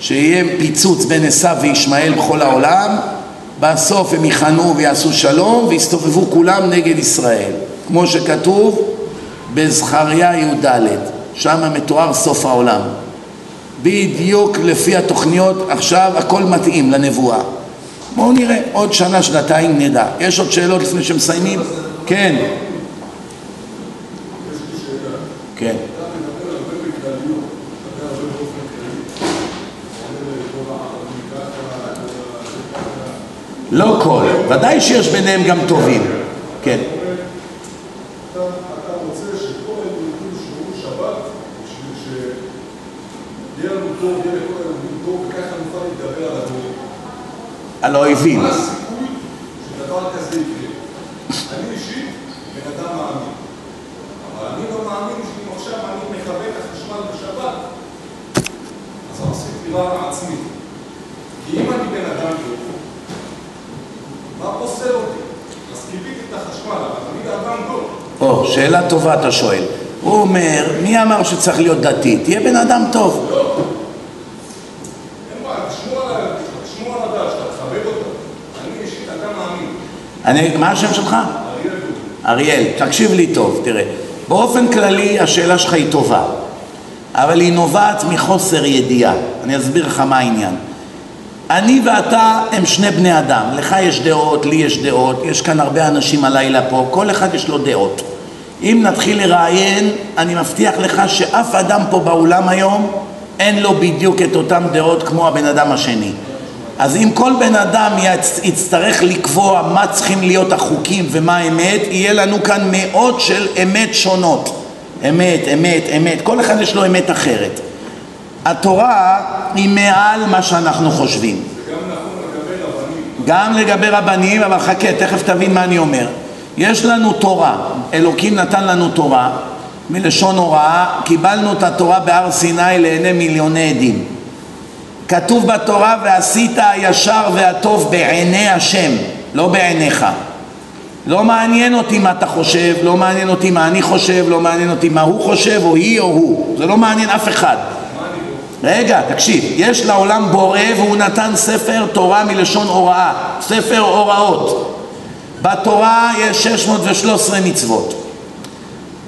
שיהיה פיצוץ בין עשיו וישמעאל בכל העולם, בסוף הם יכנעו ויעשו שלום ויסתובבו כולם נגד ישראל. כמו שכתוב בזכריה י"ד, שם מתואר סוף העולם. בדיוק לפי התוכניות, עכשיו הכל מתאים לנבואה. בואו נראה, עוד שנה, שנתיים נדע. יש עוד שאלות לפני שמסיימים? כן. כן. לא כל, ודאי שיש ביניהם גם טובים. כן. על האויבים. מה הסיכוי שדבר כזה יקרה? אני אישית בן אדם מאמין. אבל אני לא מאמין שאם עכשיו אני מכבה את החשמל בשבת, אז עשיתי רע עצמי. כי אם אני בן אדם טוב, מה פוסל אותי? אז קיביתי את החשמל, אבל אני אדם טוב. או, שאלה טובה אתה שואל. הוא אומר, מי אמר שצריך להיות דתי? תהיה בן אדם טוב. אני, מה השם שלך? אריאל. אריאל, תקשיב לי טוב, תראה. באופן כללי השאלה שלך היא טובה, אבל היא נובעת מחוסר ידיעה. אני אסביר לך מה העניין. אני ואתה הם שני בני אדם, לך יש דעות, לי יש דעות, יש כאן הרבה אנשים הלילה פה, כל אחד יש לו דעות. אם נתחיל לראיין, אני מבטיח לך שאף אדם פה באולם היום אין לו בדיוק את אותן דעות כמו הבן אדם השני. אז אם כל בן אדם יצטרך לקבוע מה צריכים להיות החוקים ומה האמת, יהיה לנו כאן מאות של אמת שונות. אמת, אמת, אמת, כל אחד יש לו אמת אחרת. התורה היא מעל מה שאנחנו חושבים. גם לגבי רבנים, אבל חכה, תכף תבין מה אני אומר. יש לנו תורה, אלוקים נתן לנו תורה, מלשון הוראה, קיבלנו את התורה בהר סיני לעיני מיליוני עדים. כתוב בתורה ועשית הישר והטוב בעיני השם, לא בעיניך. לא מעניין אותי מה אתה חושב, לא מעניין אותי מה אני חושב, לא מעניין אותי מה הוא חושב או היא או הוא, זה לא מעניין אף אחד. רגע, תקשיב, יש לעולם בורא והוא נתן ספר תורה מלשון הוראה, ספר הוראות. בתורה יש 613 מצוות.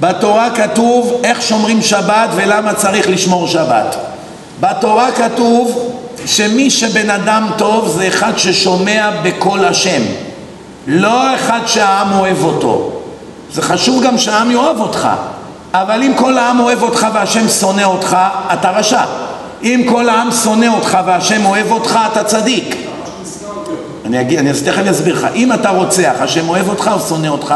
בתורה כתוב איך שומרים שבת ולמה צריך לשמור שבת. בתורה כתוב שמי שבן אדם טוב זה אחד ששומע בקול השם, לא אחד שהעם אוהב אותו. זה חשוב גם שהעם יאהב אותך, אבל אם כל העם אוהב אותך והשם שונא אותך, אתה רשע. אם כל העם שונא אותך והשם אוהב אותך, אתה צדיק. אני אגיד, אני תכף אסביר לך. אם אתה רוצח, השם אוהב אותך או שונא אותך?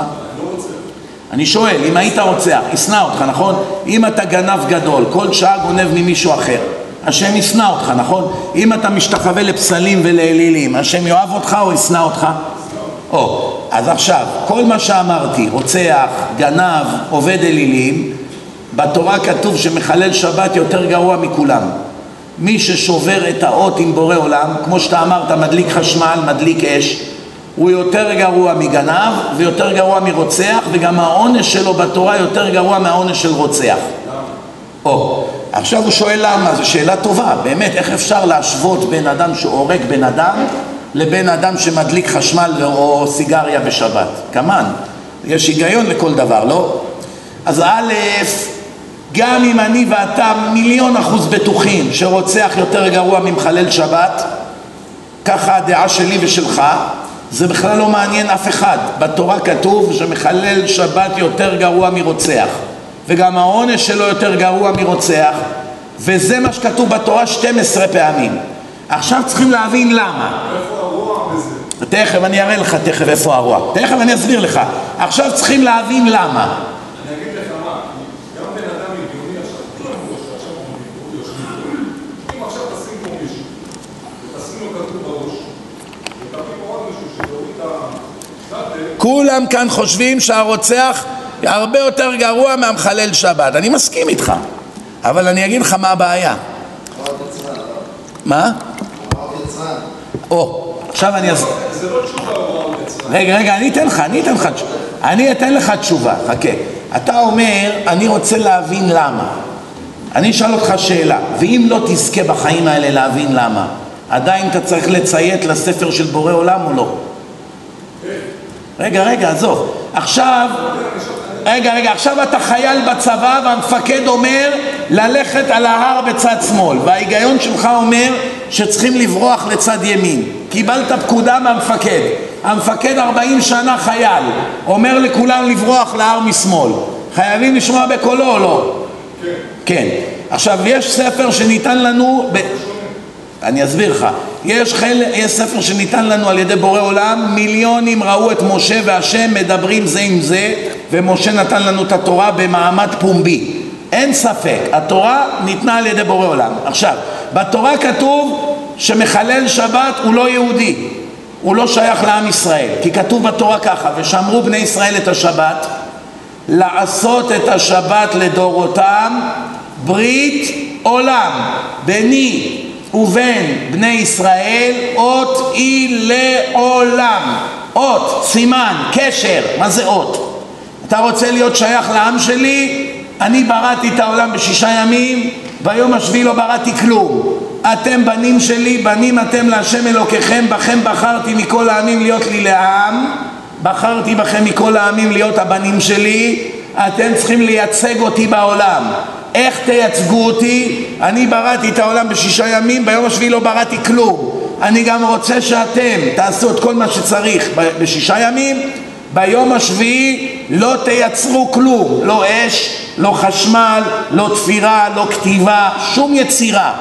אני שואל, אם היית רוצח, ישנא אותך, נכון? אם אתה גנב גדול, כל שעה גונב ממישהו אחר, השם ישנא אותך, נכון? אם אתה משתחווה לפסלים ולאלילים, השם יאהב אותך או ישנא אותך? או, אז עכשיו, כל מה שאמרתי, רוצח, גנב, עובד אלילים, בתורה כתוב שמחלל שבת יותר גרוע מכולם. מי ששובר את האות עם בורא עולם, כמו שאתה אמרת, מדליק חשמל, מדליק אש, הוא יותר גרוע מגנב ויותר גרוע מרוצח, וגם העונש שלו בתורה יותר גרוע מהעונש של רוצח. או, עכשיו הוא שואל למה, זו שאלה טובה, באמת, איך אפשר להשוות בין אדם שהורג בן אדם לבין אדם שמדליק חשמל או סיגריה בשבת? כמובן, יש היגיון לכל דבר, לא? אז א', גם אם אני ואתה מיליון אחוז בטוחים שרוצח יותר גרוע ממחלל שבת, ככה הדעה שלי ושלך, זה בכלל לא מעניין אף אחד. בתורה כתוב שמחלל שבת יותר גרוע מרוצח, וגם העונש שלו יותר גרוע מרוצח, וזה מה שכתוב בתורה 12 פעמים. עכשיו צריכים להבין למה. איפה הרוע בזה? תכף אני אראה לך תכף איפה הרוע. תכף אני אסביר לך. עכשיו צריכים להבין למה. כולם כאן חושבים שהרוצח הרבה יותר גרוע מהמחלל שבת. אני מסכים איתך, אבל אני אגיד לך מה הבעיה. מה? או, עכשיו אני. זה לא תשובה רגע, רגע, אני אתן לך, אני אתן לך תשובה. אני אתן לך תשובה, חכה. אתה אומר, אני רוצה להבין למה. אני אשאל אותך שאלה, ואם לא תזכה בחיים האלה להבין למה, עדיין אתה צריך לציית לספר של בורא עולם או לא? רגע, רגע, עזוב. עכשיו, רגע, רגע, עכשיו אתה חייל בצבא והמפקד אומר ללכת על ההר בצד שמאל וההיגיון שלך אומר שצריכים לברוח לצד ימין. קיבלת פקודה מהמפקד. המפקד 40 שנה חייל, אומר לכולם לברוח להר משמאל. חייבים לשמוע בקולו או לא? כן. כן. עכשיו, יש ספר שניתן לנו... ב... אני אסביר לך. יש, חל... יש ספר שניתן לנו על ידי בורא עולם, מיליונים ראו את משה והשם מדברים זה עם זה, ומשה נתן לנו את התורה במעמד פומבי. אין ספק, התורה ניתנה על ידי בורא עולם. עכשיו, בתורה כתוב שמחלל שבת הוא לא יהודי, הוא לא שייך לעם ישראל, כי כתוב בתורה ככה, ושמרו בני ישראל את השבת, לעשות את השבת לדורותם ברית עולם, ביני ובין בני ישראל אות אי לעולם. אות, סימן, קשר, מה זה אות? אתה רוצה להיות שייך לעם שלי? אני בראתי את העולם בשישה ימים, ביום השביעי לא בראתי כלום. אתם בנים שלי, בנים אתם להשם אלוקיכם, בכם בחרתי מכל העמים להיות לי לעם, בחרתי בכם מכל העמים להיות הבנים שלי, אתם צריכים לייצג אותי בעולם. איך תייצגו אותי? אני בראתי את העולם בשישה ימים, ביום השביעי לא בראתי כלום. אני גם רוצה שאתם תעשו את כל מה שצריך בשישה ימים, ביום השביעי לא תייצרו כלום, לא אש, לא חשמל, לא תפירה, לא כתיבה, שום יצירה.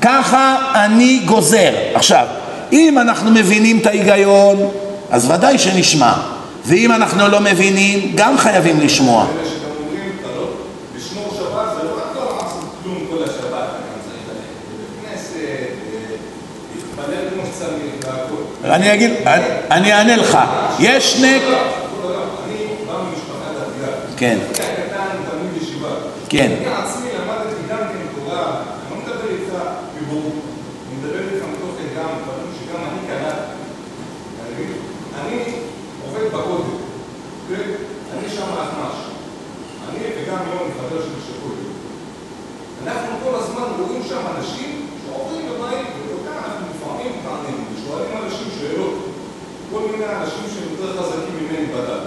ככה אני גוזר. עכשיו, אם אנחנו מבינים את ההיגיון, אז ודאי שנשמע. ואם אנחנו לא מבינים, גם חייבים לשמוע. אני אגיד, אני אענה לך, יש שני... אני בא. כן. כשהיה קטן, תלמיד ישיבה. כן. אני עצמי למדתי גם כן תורה, אני לא מדבר איתך מבורות, אני מדבר איתך מתוכן גם, דברים שגם אני קלטתי. אתה מבין? אני עובד בכותל? אני שם אחמ"ש. אני וגם יום חבר שלי שכותל. אנחנו כל הזמן רואים שם אנשים שעוברים בבית, וכאן אנחנו לפעמים טענים, ושואלים אנשים שאלות. כל מיני אנשים שהם יותר חזקים ממני בדת.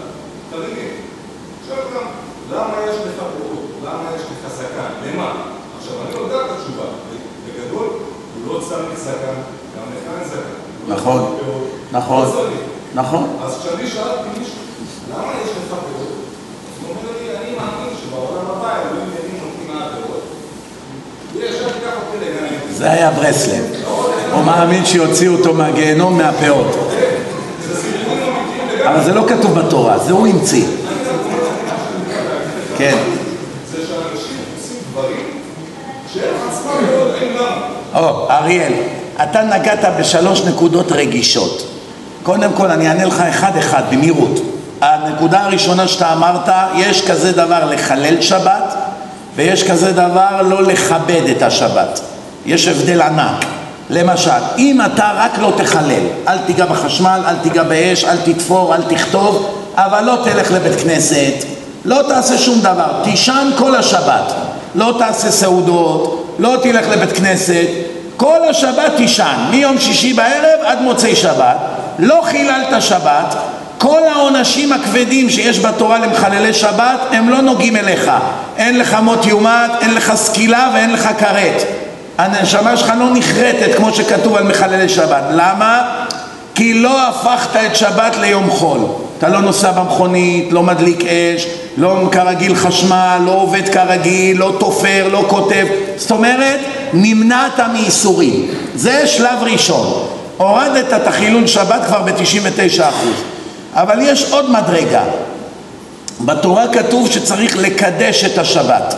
חרדים. שואל אותם, למה יש לך פירות? למה יש לך זקן? למה? עכשיו, אני יודע את התשובה. בגדול, הוא לא צריך זקן, גם לך אין זקן. לא נכון. נכון. לא. נכון. אז כשאני שאלתי מישהו, למה יש לך פירות? אז הוא אומר לי, אני מאמין שבעולם הבא אלוהים יבין אותי מהפירות. זה היה ברסלב. הוא מאמין שיוציאו אותו מהגיהנום מהפאות. זה סיפורים אמיתיים לגמרי. אבל זה לא כתוב בתורה, זה הוא המציא. כן. זה שאנשים עושים דברים שהם עצמם לא יודעים למה. או, אריאל, אתה נגעת בשלוש נקודות רגישות. קודם כל, אני אענה לך אחד-אחד, במהירות. הנקודה הראשונה שאתה אמרת, יש כזה דבר לחלל שבת, ויש כזה דבר לא לכבד את השבת. יש הבדל ענק. למשל, אם אתה רק לא תחלל, אל תיגע בחשמל, אל תיגע באש, אל תתפור, אל תכתוב, אבל לא תלך לבית כנסת, לא תעשה שום דבר, תישן כל השבת, לא תעשה סעודות, לא תלך לבית כנסת, כל השבת תישן, מיום שישי בערב עד מוצאי שבת, לא חיללת שבת, כל העונשים הכבדים שיש בתורה למחללי שבת הם לא נוגעים אליך, אין לך מות יומת, אין לך סקילה ואין לך כרת, הנשמה שלך לא נחרטת כמו שכתוב על מחללי שבת, למה? כי לא הפכת את שבת ליום חול. אתה לא נוסע במכונית, לא מדליק אש, לא כרגיל חשמל, לא עובד כרגיל, לא תופר, לא כותב. זאת אומרת, נמנעת מאיסורים. זה שלב ראשון. הורדת את החילול שבת כבר ב-99%. אבל יש עוד מדרגה. בתורה כתוב שצריך לקדש את השבת.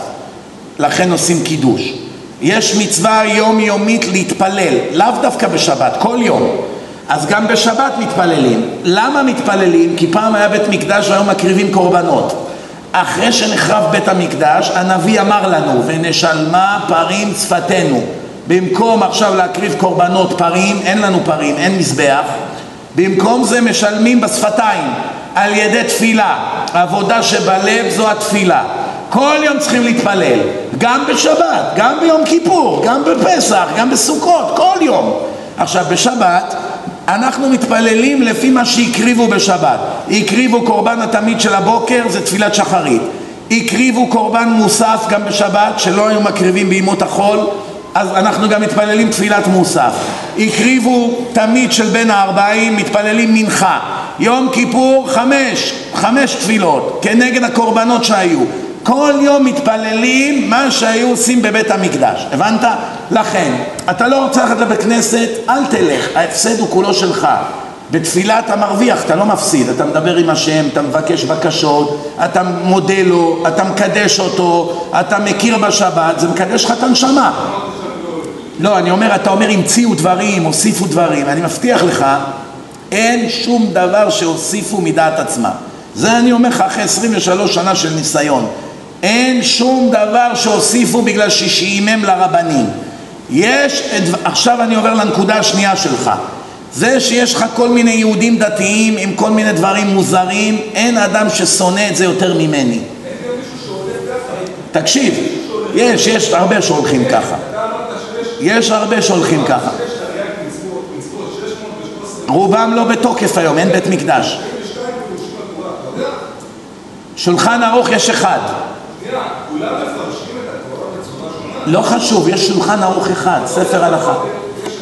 לכן עושים קידוש. יש מצווה יומיומית להתפלל, לאו דווקא בשבת, כל יום. אז גם בשבת מתפללים. למה מתפללים? כי פעם היה בית מקדש והיום מקריבים קורבנות. אחרי שנחרב בית המקדש, הנביא אמר לנו, ונשלמה פרים שפתנו. במקום עכשיו להקריב קורבנות פרים, אין לנו פרים, אין מזבח, במקום זה משלמים בשפתיים, על ידי תפילה. עבודה שבלב זו התפילה. כל יום צריכים להתפלל, גם בשבת, גם ביום כיפור, גם בפסח, גם בסוכות, כל יום. עכשיו בשבת אנחנו מתפללים לפי מה שהקריבו בשבת. הקריבו קורבן התמיד של הבוקר, זה תפילת שחרית. הקריבו קורבן מוסף גם בשבת, שלא היו מקריבים בימות החול, אז אנחנו גם מתפללים תפילת מוסף. הקריבו תמיד של בין הארבעים, מתפללים מנחה. יום כיפור חמש, חמש תפילות, כנגד הקורבנות שהיו. כל יום מתפללים מה שהיו עושים בבית המקדש, הבנת? לכן, אתה לא רוצה ללכת לבית כנסת, אל תלך, ההפסד הוא כולו שלך. בתפילה אתה מרוויח, אתה לא מפסיד, אתה מדבר עם השם, אתה מבקש בקשות, אתה מודה לו, אתה מקדש אותו, אתה מכיר בשבת, זה מקדש לך את הנשמה. לא, אני אומר, אתה אומר המציאו דברים, הוסיפו דברים, אני מבטיח לך, אין שום דבר שהוסיפו מדעת עצמם. זה אני אומר לך אחרי 23 שנה של ניסיון. אין שום דבר שהוסיפו בגלל ששעימם לרבנים. יש, עכשיו אני עובר לנקודה השנייה שלך. זה שיש לך כל מיני יהודים דתיים עם כל מיני דברים מוזרים, אין אדם ששונא את זה יותר ממני. אין גם מישהו שהולך ככה. תקשיב, יש, יש הרבה שהולכים ככה. יש הרבה שהולכים ככה. שיש תרי"ג מצוות, מצוות 613, רובם לא בתוקף היום, אין בית מקדש. 22 פירושים בתורה, אתה יודע? שולחן ערוך יש אחד. שנייה, כולם מפרשים את התורה בצורה שונה. לא חשוב, יש שולחן ערוך אחד, ספר הלכה. יש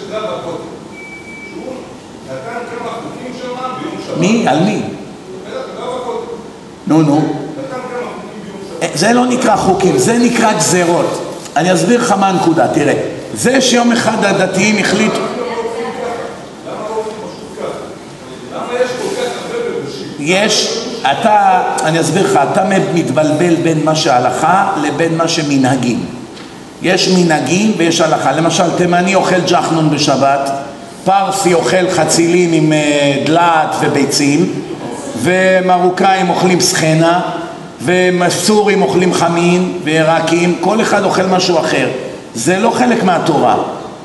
חוקים שם ביום שבת. מי? על מי? נו, נו. אה, זה לא נקרא חוקים, זה נקרא גזרות. אני אסביר לך מה הנקודה, תראה. זה שיום אחד הדתיים החליטו... למה לא עושים ככה? למה יש אתה, אני אסביר לך, אתה מתבלבל בין מה שהלכה לבין מה שמנהגים. יש מנהגים ויש הלכה. למשל, תימני אוכל ג'חנון בשבת, פרסי אוכל חצילים עם אה, דלעת וביצים, ומרוקאים אוכלים סחנה, ומסורים אוכלים חמין ועיראקים, כל אחד אוכל משהו אחר. זה לא חלק מהתורה.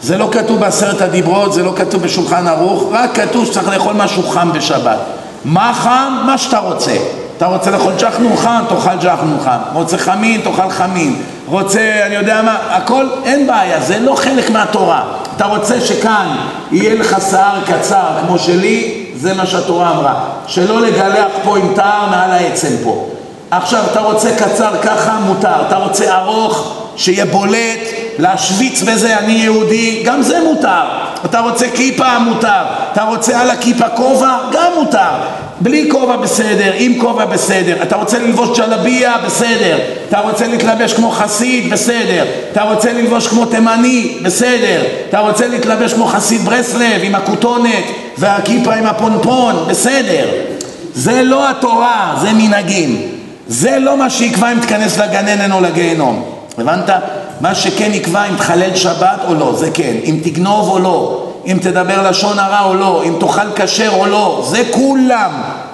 זה לא כתוב בעשרת הדיברות, זה לא כתוב בשולחן ערוך, רק כתוב שצריך לאכול משהו חם בשבת. מה חם? מה שאתה רוצה. אתה רוצה לאכול ג'חנון חם, תאכל ג'חנון חם. רוצה חמין, תאכל חמין. רוצה, אני יודע מה, הכל, אין בעיה, זה לא חלק מהתורה. אתה רוצה שכאן יהיה לך שיער קצר כמו שלי, זה מה שהתורה אמרה. שלא לגלח פה עם תער מעל העצם פה. עכשיו, אתה רוצה קצר ככה, מותר. אתה רוצה ארוך, שיהיה בולט, להשוויץ בזה, אני יהודי, גם זה מותר. אתה רוצה כיפה, מותר. אתה רוצה על הכיפה כובע, גם מותר. בלי כובע בסדר, עם כובע בסדר. אתה רוצה ללבוש ג'לביה, בסדר. אתה רוצה להתלבש כמו חסיד, בסדר. אתה רוצה ללבוש כמו תימני, בסדר. אתה רוצה להתלבש כמו חסיד ברסלב, עם הכותונת והכיפה עם הפונפון, בסדר. זה לא התורה, זה מנהגים. זה לא מה שיקבע אם תיכנס לגן או לגיהנום. הבנת? מה שכן יקבע אם תחלל שבת או לא, זה כן. אם תגנוב או לא, אם תדבר לשון הרע או לא, אם תאכל כשר או לא, זה כולם,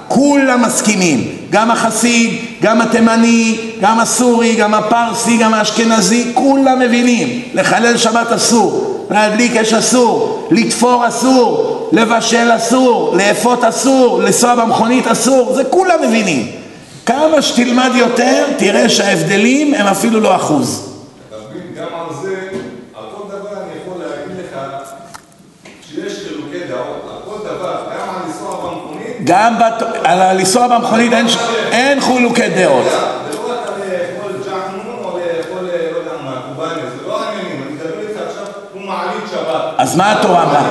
כולם מסכימים. גם החסיד, גם התימני, גם הסורי, גם הפרסי, גם האשכנזי, כולם מבינים. לחלל שבת אסור, להדליק אש אסור, לתפור אסור, לבשל אסור, לאפות אסור, לנסוע במכונית אסור, זה כולם מבינים. כמה שתלמד יותר, תראה שההבדלים הם אפילו לא אחוז. אתה מבין, גם על זה, על כל דבר אני יכול להגיד לך שיש חילוקי דעות, על כל דבר, גם על לנסוע במכונית, גם בת... על לנסוע במכונית אין, אין חילוקי דעות. אז מה התורה אמרה?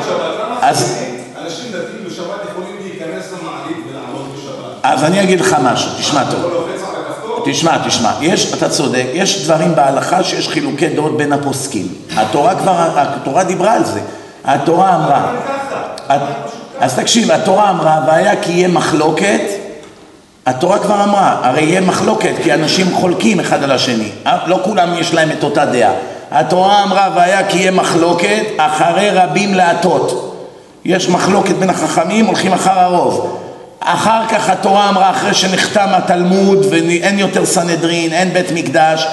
אז- אנשים דתיים בשבת יכולים להיכנס למעלית ולעמוד בשבת? אז אני אגיד לך משהו, תשמע טוב. תשמע, תשמע, יש, אתה צודק, יש דברים בהלכה שיש חילוקי דעות בין הפוסקים. התורה כבר, התורה דיברה על זה. התורה אמרה, אז תקשיב, התורה אמרה, והיה כי יהיה מחלוקת, התורה כבר אמרה, הרי יהיה מחלוקת, כי אנשים חולקים אחד על השני, אה? לא כולם יש להם את אותה דעה. התורה אמרה, והיה כי יהיה מחלוקת, אחרי רבים להטות. יש מחלוקת בין החכמים, הולכים אחר הרוב. אחר כך התורה אמרה, אחרי שנחתם התלמוד ואין יותר סנהדרין, אין בית מקדש,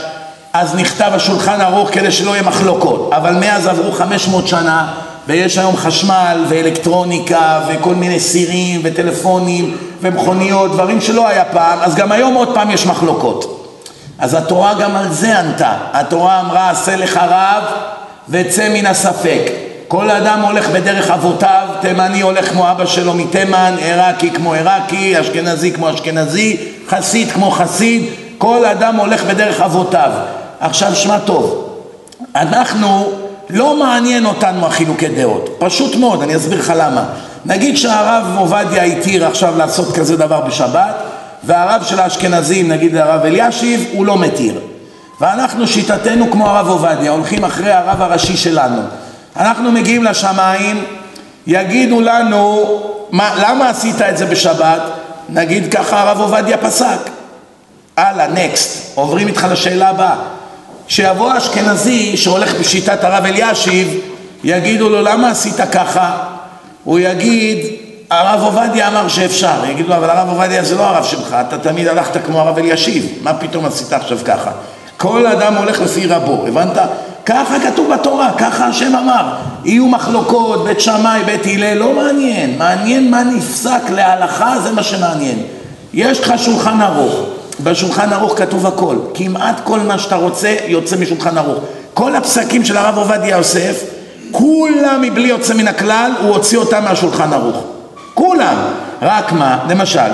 אז נכתב השולחן ערוך כדי שלא יהיה מחלוקות. אבל מאז עברו 500 שנה, ויש היום חשמל ואלקטרוניקה וכל מיני סירים וטלפונים ומכוניות, דברים שלא היה פעם, אז גם היום עוד פעם יש מחלוקות. אז התורה גם על זה ענתה. התורה אמרה, עשה לך רב וצא מן הספק. כל אדם הולך בדרך אבותיו, תימני הולך כמו אבא שלו מתימן, עיראקי כמו עיראקי, אשכנזי כמו אשכנזי, חסיד כמו חסיד, כל אדם הולך בדרך אבותיו. עכשיו שמע טוב, אנחנו, לא מעניין אותנו החילוקי דעות, פשוט מאוד, אני אסביר לך למה. נגיד שהרב עובדיה התיר עכשיו לעשות כזה דבר בשבת, והרב של האשכנזים, נגיד הרב אלישיב, הוא לא מתיר. ואנחנו שיטתנו כמו הרב עובדיה, הולכים אחרי הרב הראשי שלנו. אנחנו מגיעים לשמיים, יגידו לנו, מה, למה עשית את זה בשבת? נגיד ככה הרב עובדיה פסק. הלאה, נקסט, עוברים איתך לשאלה הבאה. שיבוא האשכנזי שהולך בשיטת הרב אלישיב, יגידו לו למה עשית ככה? הוא יגיד, הרב עובדיה אמר שאפשר. יגידו לו, אבל הרב עובדיה זה לא הרב שלך, אתה תמיד הלכת כמו הרב אלישיב, מה פתאום עשית עכשיו ככה? כל אדם הולך לפי רבו, הבנת? ככה כתוב בתורה, ככה השם אמר. יהיו מחלוקות, בית שמאי, בית הלל, לא מעניין. מעניין מה נפסק להלכה, זה מה שמעניין. יש לך שולחן ערוך, בשולחן ערוך כתוב הכל. כמעט כל מה שאתה רוצה יוצא משולחן ערוך. כל הפסקים של הרב עובדיה יוסף, כולם מבלי יוצא מן הכלל, הוא הוציא אותם מהשולחן ערוך. כולם. רק מה, למשל,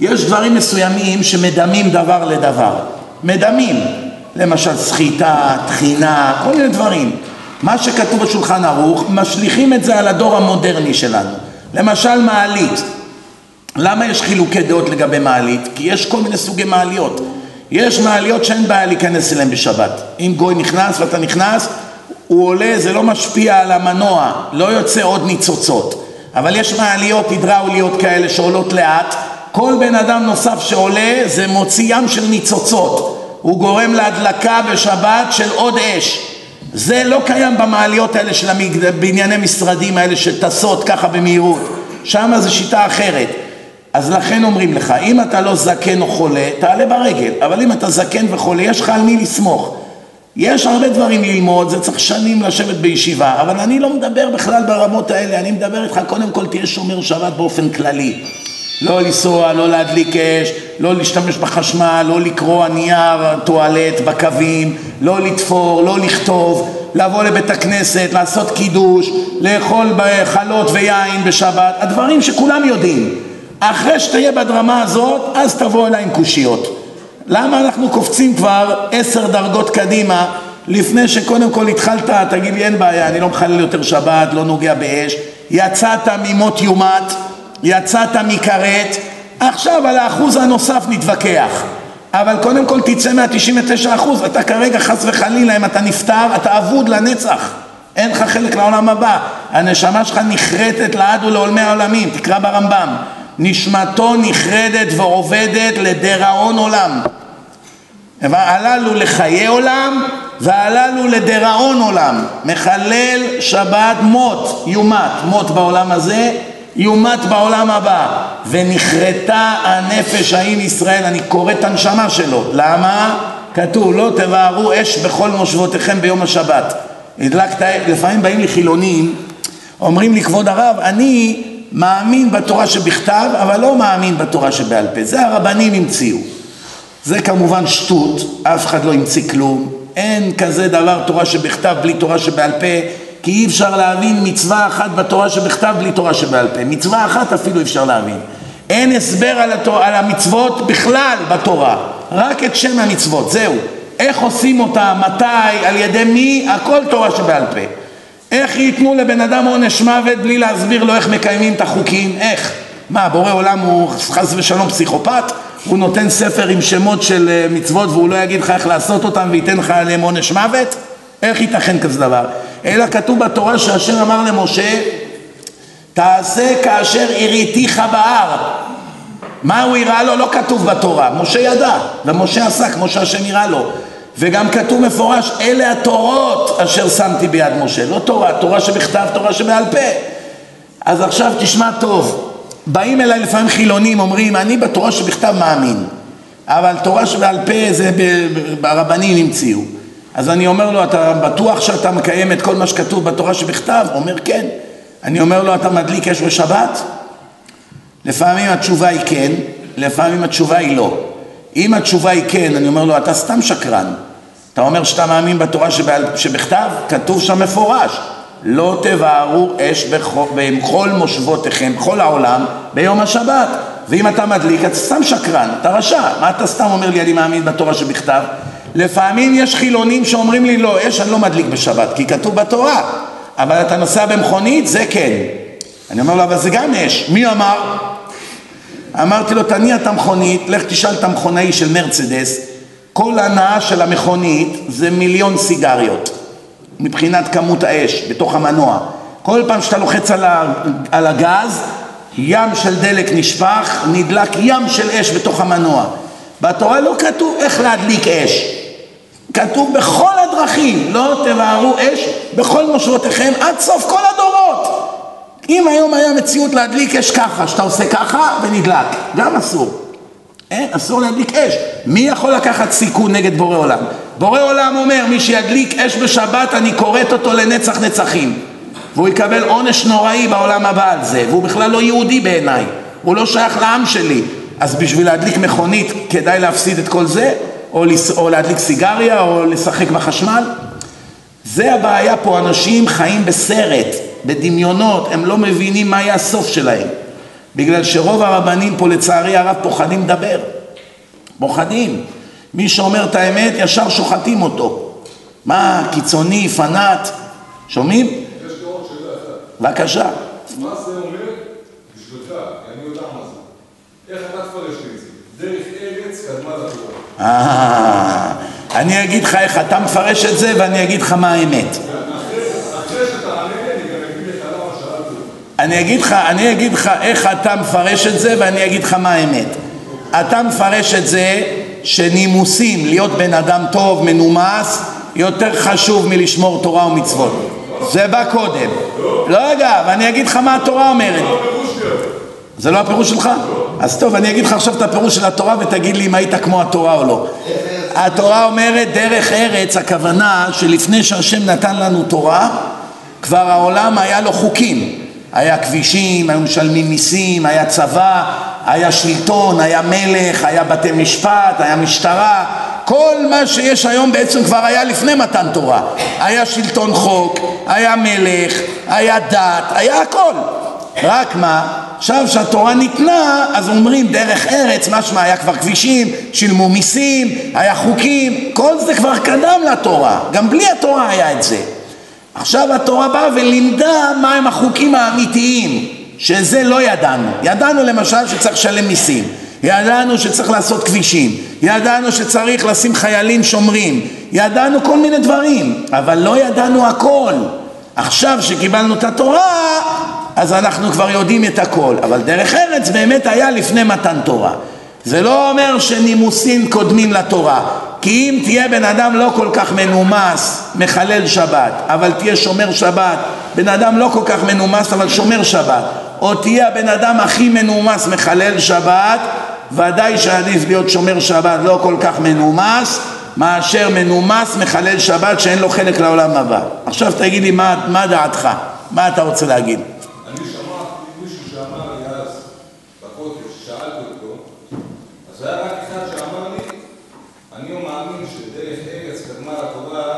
יש דברים מסוימים שמדמים דבר לדבר. מדמים. למשל סחיטה, טחינה, כל מיני דברים. מה שכתוב בשולחן ערוך, משליכים את זה על הדור המודרני שלנו. למשל מעלית. למה יש חילוקי דעות לגבי מעלית? כי יש כל מיני סוגי מעליות. יש מעליות שאין בעיה להיכנס אליהן בשבת. אם גוי נכנס ואתה נכנס, הוא עולה, זה לא משפיע על המנוע, לא יוצא עוד ניצוצות. אבל יש מעליות הידראוליות כאלה שעולות לאט, כל בן אדם נוסף שעולה זה מוציא ים של ניצוצות. הוא גורם להדלקה בשבת של עוד אש. זה לא קיים במעליות האלה של בנייני משרדים האלה שטסות ככה במהירות. שם זה שיטה אחרת. אז לכן אומרים לך, אם אתה לא זקן או חולה, תעלה ברגל. אבל אם אתה זקן וחולה, יש לך על מי לסמוך. יש הרבה דברים ללמוד, זה צריך שנים לשבת בישיבה, אבל אני לא מדבר בכלל ברמות האלה, אני מדבר איתך, קודם כל תהיה שומר שבת באופן כללי. לא לנסוע, לא להדליק אש, לא להשתמש בחשמל, לא לקרוע נייר טואלט בקווים, לא לתפור, לא לכתוב, לבוא לבית הכנסת, לעשות קידוש, לאכול חלות ויין בשבת, הדברים שכולם יודעים. אחרי שתהיה בדרמה הזאת, אז תבוא אליי עם קושיות. למה אנחנו קופצים כבר עשר דרגות קדימה לפני שקודם כל התחלת, תגיד לי אין בעיה, אני לא מחלל יותר שבת, לא נוגע באש, יצאת ממות יומת, יצאת מכרת, עכשיו על האחוז הנוסף נתווכח. אבל קודם כל תצא מה-99 אחוז, אתה כרגע חס וחלילה, אם אתה נפטר, אתה אבוד לנצח. אין לך חלק לעולם הבא. הנשמה שלך נחרטת לעד ולעולמי העולמים, תקרא ברמב"ם. נשמתו נחרדת ועובדת לדיראון עולם. הללו לחיי עולם והללו לדיראון עולם. מחלל שבת מות, יומת, מות בעולם הזה, יומת בעולם הבא. ונחרטה הנפש ההיא מישראל, אני קורא את הנשמה שלו. למה? כתוב, לא תבערו אש בכל מושבותיכם ביום השבת. הדלקת, לפעמים באים לי חילונים, אומרים לי, כבוד הרב, אני מאמין בתורה שבכתב, אבל לא מאמין בתורה שבעל פה. זה הרבנים המציאו. זה כמובן שטות, אף אחד לא המציא כלום. אין כזה דבר תורה שבכתב בלי תורה שבעל פה, כי אי אפשר להבין מצווה אחת בתורה שבכתב בלי תורה שבעל פה. מצווה אחת אפילו אפשר להבין. אין הסבר על, התור... על המצוות בכלל בתורה, רק את שם המצוות, זהו. איך עושים אותה, מתי, על ידי מי, הכל תורה שבעל פה. איך ייתנו לבן אדם עונש מוות בלי להסביר לו איך מקיימים את החוקים? איך? מה, בורא עולם הוא חס ושלום פסיכופת? הוא נותן ספר עם שמות של אה, מצוות והוא לא יגיד לך איך לעשות אותם וייתן לך עליהם עונש מוות? איך ייתכן כזה דבר? אלא כתוב בתורה שהשם אמר למשה תעשה כאשר הראתיך בהר מה הוא הראה לו? לא כתוב בתורה, משה ידע ומשה עשה כמו שהשם הראה לו וגם כתוב מפורש, אלה התורות אשר שמתי ביד משה. לא תורה, תורה שבכתב, תורה שבעל פה. אז עכשיו תשמע טוב, באים אליי לפעמים חילונים, אומרים, אני בתורה שבכתב מאמין, אבל תורה שבעל פה זה ברבנים המציאו. אז אני אומר לו, אתה בטוח שאתה מקיים את כל מה שכתוב בתורה שבכתב? אומר, כן. אני אומר לו, אתה מדליק אש בשבת? לפעמים התשובה היא כן, לפעמים התשובה היא לא. אם התשובה היא כן, אני אומר לו, אתה סתם שקרן. אתה אומר שאתה מאמין בתורה שבעל, שבכתב? כתוב שם מפורש. לא תבערו אש בכל מושבותיכם, בכל העולם, ביום השבת. ואם אתה מדליק, אתה סתם שקרן, אתה רשע. מה אתה סתם אומר לי, אני מאמין בתורה שבכתב? לפעמים יש חילונים שאומרים לי, לא, אש אני לא מדליק בשבת, כי כתוב בתורה. אבל אתה נוסע במכונית, זה כן. אני אומר לו, אבל זה גם אש. מי אמר? אמרתי לו, תניע את המכונית, לך תשאל את המכונאי של מרצדס, כל הנעה של המכונית זה מיליון סיגריות מבחינת כמות האש בתוך המנוע. כל פעם שאתה לוחץ על הגז, ים של דלק נשפך, נדלק ים של אש בתוך המנוע. בתורה לא כתוב איך להדליק אש. כתוב בכל הדרכים, לא תבערו אש בכל מושבותיכם עד סוף כל הדורות. אם היום היה מציאות להדליק אש ככה, שאתה עושה ככה ונדלק, גם אסור. אין, אסור להדליק אש. מי יכול לקחת סיכון נגד בורא עולם? בורא עולם אומר, מי שידליק אש בשבת, אני כורת אותו לנצח נצחים. והוא יקבל עונש נוראי בעולם הבא על זה, והוא בכלל לא יהודי בעיניי, הוא לא שייך לעם שלי. אז בשביל להדליק מכונית כדאי להפסיד את כל זה? או, לס... או להדליק סיגריה, או לשחק בחשמל? זה הבעיה פה, אנשים חיים בסרט, בדמיונות, הם לא מבינים מה יהיה הסוף שלהם. בגלל שרוב הרבנים פה לצערי הרב פוחדים לדבר. פוחדים. מי שאומר את האמת ישר שוחטים אותו. מה, קיצוני, פנאט, שומעים? יש לי עוד שאלה אחת. בבקשה. מה זה אומר בשבילך, אני יודע מה זה. איך אתה תפרש לי את זה? דרך ארץ קדמה לתורה. אה, אני אגיד לך איך אתה מפרש את זה ואני אגיד לך מה האמת. אחרי אחרי שתענה לי, אני גם אגיד לך למה שאלתי אותך. אני אגיד לך, אני אגיד לך איך אתה מפרש את זה ואני אגיד לך מה האמת. אתה מפרש את זה שנימוסים, להיות בן אדם טוב, מנומס, יותר חשוב מלשמור תורה ומצוות. זה בא קודם. לא רגע, ואני אגיד לך מה התורה אומרת. זה לא הפירוש שלך? אז טוב, אני אגיד לך עכשיו את הפירוש של התורה ותגיד לי אם היית כמו התורה או לא. התורה אומרת דרך ארץ, הכוונה שלפני שהשם נתן לנו תורה, כבר העולם היה לו חוקים. היה כבישים, היו משלמים מיסים, היה צבא, היה שלטון, היה מלך, היה בתי משפט, היה משטרה. כל מה שיש היום בעצם כבר היה לפני מתן תורה. היה שלטון חוק, היה מלך, היה דת, היה הכל. רק מה, עכשיו שהתורה ניתנה, אז אומרים דרך ארץ, משמע היה כבר כבישים, שילמו מיסים, היה חוקים, כל זה כבר קדם לתורה, גם בלי התורה היה את זה. עכשיו התורה באה ולימדה מהם החוקים האמיתיים, שזה לא ידענו. ידענו למשל שצריך לשלם מיסים, ידענו שצריך לעשות כבישים, ידענו שצריך לשים חיילים שומרים, ידענו כל מיני דברים, אבל לא ידענו הכל. עכשיו שקיבלנו את התורה, אז אנחנו כבר יודעים את הכל, אבל דרך ארץ באמת היה לפני מתן תורה. זה לא אומר שנימוסים קודמים לתורה, כי אם תהיה בן אדם לא כל כך מנומס, מחלל שבת, אבל תהיה שומר שבת, בן אדם לא כל כך מנומס אבל שומר שבת, או תהיה הבן אדם הכי מנומס מחלל שבת, ודאי שעדיף להיות שומר שבת לא כל כך מנומס, מאשר מנומס מחלל שבת שאין לו חלק לעולם הבא. עכשיו תגיד לי מה, מה דעתך, מה אתה רוצה להגיד? אני שמעתי מישהו שאמר לי אז, בכותל, ששאלתי אותו, אז היה רק אחד שאמר לי, אני לא מאמין שדרך ארץ קדמה לתורה,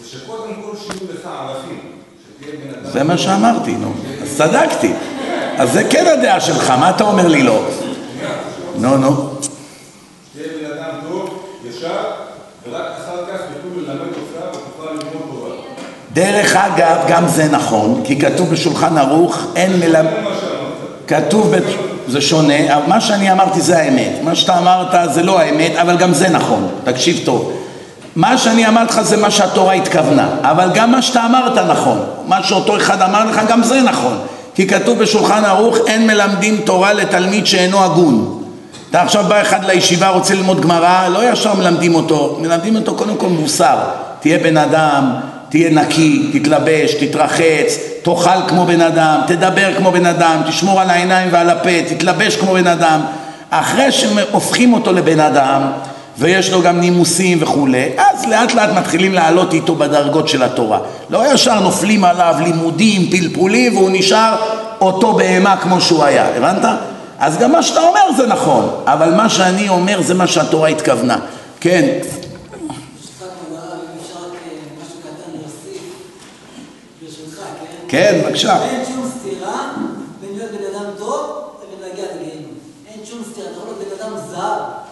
זה שקודם כל שיהיו לך ערכים, שתהיה בן אדם... זה מה שאמרתי, נו. אז צדקתי. אז זה כן הדעה שלך, מה אתה אומר לי לא? נו, נו. תהיה בן אדם טוב, ישר, ורק אחר כך יוכלו ללמד אותך ותוכל ללמוד תורה. דרך אגב, גם זה נכון, כי כתוב בשולחן ערוך, אין מלמד... כתוב. זה שונה, מה שאני אמרתי זה האמת. מה שאתה אמרת זה לא האמת, אבל גם זה נכון. תקשיב טוב. מה שאני אמרתי לך זה מה שהתורה התכוונה, אבל גם מה שאתה אמרת נכון. מה שאותו אחד אמר לך, גם זה נכון. כי כתוב בשולחן ערוך, אין מלמדים תורה לתלמיד שאינו הגון. אתה עכשיו בא אחד לישיבה, רוצה ללמוד גמרא, לא ישר מלמדים אותו, מלמדים אותו קודם כל מוסר. תהיה בן אדם, תהיה נקי, תתלבש, תתרחץ, תאכל כמו בן אדם, תדבר כמו בן אדם, תשמור על העיניים ועל הפה, תתלבש כמו בן אדם. אחרי שהופכים אותו לבן אדם, ויש לו גם נימוסים וכולי, אז לאט לאט מתחילים לעלות איתו בדרגות של התורה. לא ישר נופלים עליו לימודים, פלפולים, והוא נשאר אותו בהמה כמו שהוא היה, הבנת? אז גם מה שאתה אומר זה נכון, אבל מה שאני אומר זה מה שהתורה התכוונה. כן, כן? בבקשה. אין שום סתירה בין להיות בן אדם טוב לבין להגיע לגיהינום. אין שום סתירה, אתה יכול להיות בן אדם זר.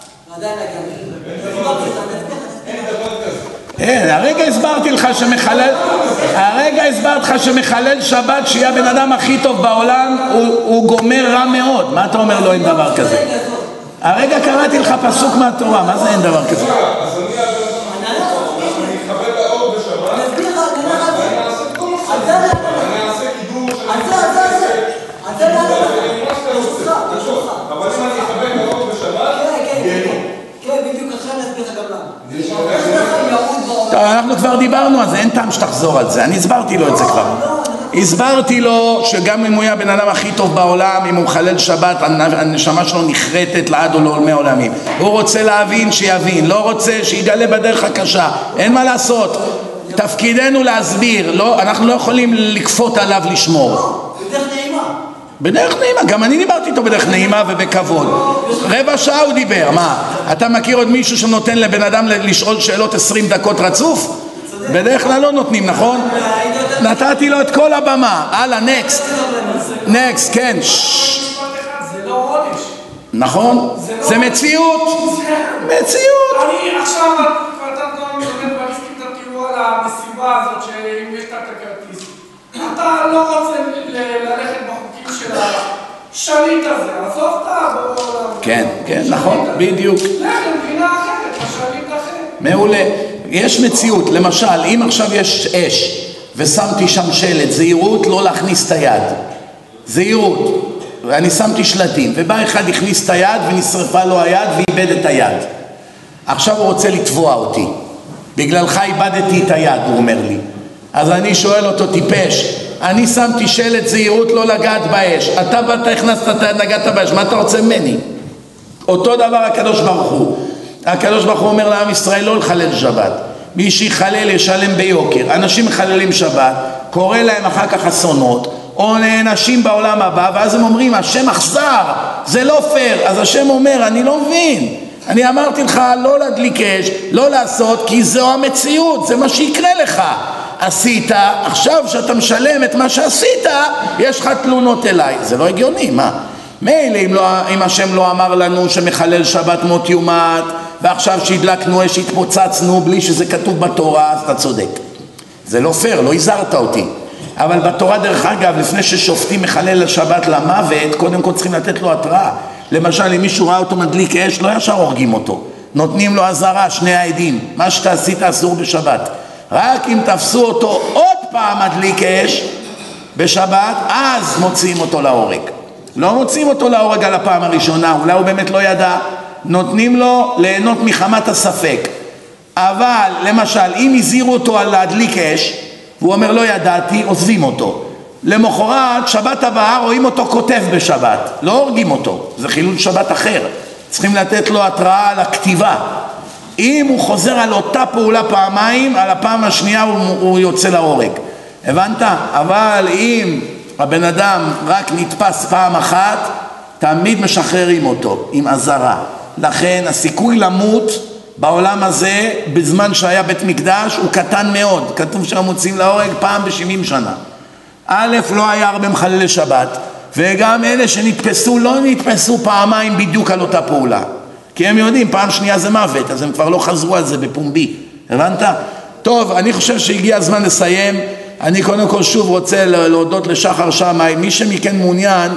אין דבר כזה. הרגע הסברתי לך שמחלל, הרגע הסברתי לך שמחלל שבת שיהיה הבן אדם הכי טוב בעולם, הוא, הוא גומר רע מאוד. מה אתה אומר לא אין דבר כזה? הרגע קראתי לך פסוק מהתורה, מה זה אין דבר כזה? אנחנו כבר דיברנו על זה, אין טעם שתחזור על זה, אני הסברתי לו את זה כבר. הסברתי לו שגם אם הוא יהיה הבן אדם הכי טוב בעולם, אם הוא מחלל שבת, הנשמה שלו נחרטת לעד ולעולמי עולמים. הוא רוצה להבין, שיבין, לא רוצה, שיגלה בדרך הקשה, אין מה לעשות. תפקידנו להסביר, לא, אנחנו לא יכולים לכפות עליו לשמור. בדרך נעימה. גם אני דיברתי איתו בדרך נעימה ובכבוד. רבע שעה הוא דיבר, מה? אתה מכיר עוד מישהו שנותן לבן אדם לשאול שאלות עשרים דקות רצוף? בדרך כלל לא נותנים, נכון? נתתי לו את כל הבמה. הלאה, נקסט. נקסט, כן. ששש. נכון? זה זה מציאות, זה- מציאות. אני עכשיו, כבר אתה מדבר בריסקים, אתה תראו על המסיבה הזאת, שאם יש את הכרטיס. אתה לא רוצה ללכת בחוקים של השליט הזה, עזוב את העולם. כן, כן, נכון, בדיוק. לך למדינה אחרת, השליט אחר. מעולה. יש מציאות, למשל, אם עכשיו יש אש ושמתי שם שלט, זהירות לא להכניס את היד. זהירות. ואני שמתי שלטים, ובא אחד הכניס את היד ונשרפה לו היד ואיבד את היד. עכשיו הוא רוצה לתבוע אותי. בגללך איבדתי את היד, הוא אומר לי. אז אני שואל אותו, טיפש, אני שמתי שלט זהירות לא לגעת באש. אתה באת, הכנסת את היד, נגעת באש, מה אתה רוצה ממני? אותו דבר הקדוש ברוך הוא. הקדוש ברוך הוא אומר לעם ישראל לא לחלל שבת. מי שיחלל ישלם ביוקר. אנשים מחללים שבת, קורה להם אחר כך אסונות, או נענשים בעולם הבא, ואז הם אומרים, השם אכזר, זה לא פייר. אז השם אומר, אני לא מבין. אני אמרתי לך לא להדליק אש, לא לעשות, כי זו המציאות, זה מה שיקרה לך. עשית, עכשיו שאתה משלם את מה שעשית, יש לך תלונות אליי. זה לא הגיוני, מה? מילא אם, לא, אם השם לא אמר לנו שמחלל שבת מות יומת ועכשיו שהדלקנו אש התפוצצנו בלי שזה כתוב בתורה אז אתה צודק. זה לא פייר, לא הזהרת אותי. אבל בתורה דרך אגב לפני ששופטים מחלל השבת למוות קודם כל צריכים לתת לו התראה. למשל אם מישהו ראה אותו מדליק אש לא ישר הורגים אותו. נותנים לו אזהרה שני העדים. מה שאתה עשית אסור בשבת רק אם תפסו אותו עוד פעם מדליק אש בשבת אז מוציאים אותו להורג לא מוצאים אותו להורג על הפעם הראשונה, אולי הוא באמת לא ידע, נותנים לו ליהנות מחמת הספק. אבל למשל, אם הזהירו אותו על להדליק אש, והוא אומר לא ידעתי, עוזבים אותו. למחרת, שבת הבאה, רואים אותו כותב בשבת, לא הורגים אותו, זה חילול שבת אחר. צריכים לתת לו התראה על הכתיבה. אם הוא חוזר על אותה פעולה פעמיים, על הפעם השנייה הוא, הוא יוצא להורג. הבנת? אבל אם הבן אדם רק נתפס פעם אחת, תמיד משחררים אותו עם אזהרה. לכן הסיכוי למות בעולם הזה, בזמן שהיה בית מקדש, הוא קטן מאוד. כתוב שם מוצאים להורג פעם בשבעים שנה. א', לא היה הרבה מחללי שבת, וגם אלה שנתפסו לא נתפסו פעמיים בדיוק על אותה פעולה. כי הם יודעים, פעם שנייה זה מוות, אז הם כבר לא חזרו על זה בפומבי. הבנת? טוב, אני חושב שהגיע הזמן לסיים. אני קודם כל שוב רוצה להודות לשחר שמאי, מי שמכן מעוניין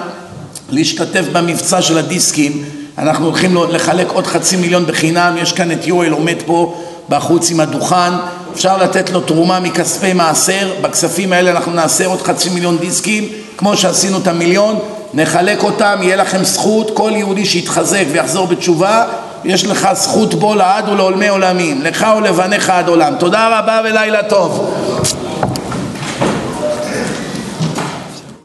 להשתתף במבצע של הדיסקים, אנחנו הולכים לחלק עוד חצי מיליון בחינם, יש כאן את יואל עומד פה בחוץ עם הדוכן, אפשר לתת לו תרומה מכספי מעשר, בכספים האלה אנחנו נעשה עוד חצי מיליון דיסקים, כמו שעשינו את המיליון, נחלק אותם, יהיה לכם זכות, כל יהודי שיתחזק ויחזור בתשובה, יש לך זכות בו לעד ולעולמי עולמים, לך ולבניך עד עולם. תודה רבה ולילה טוב.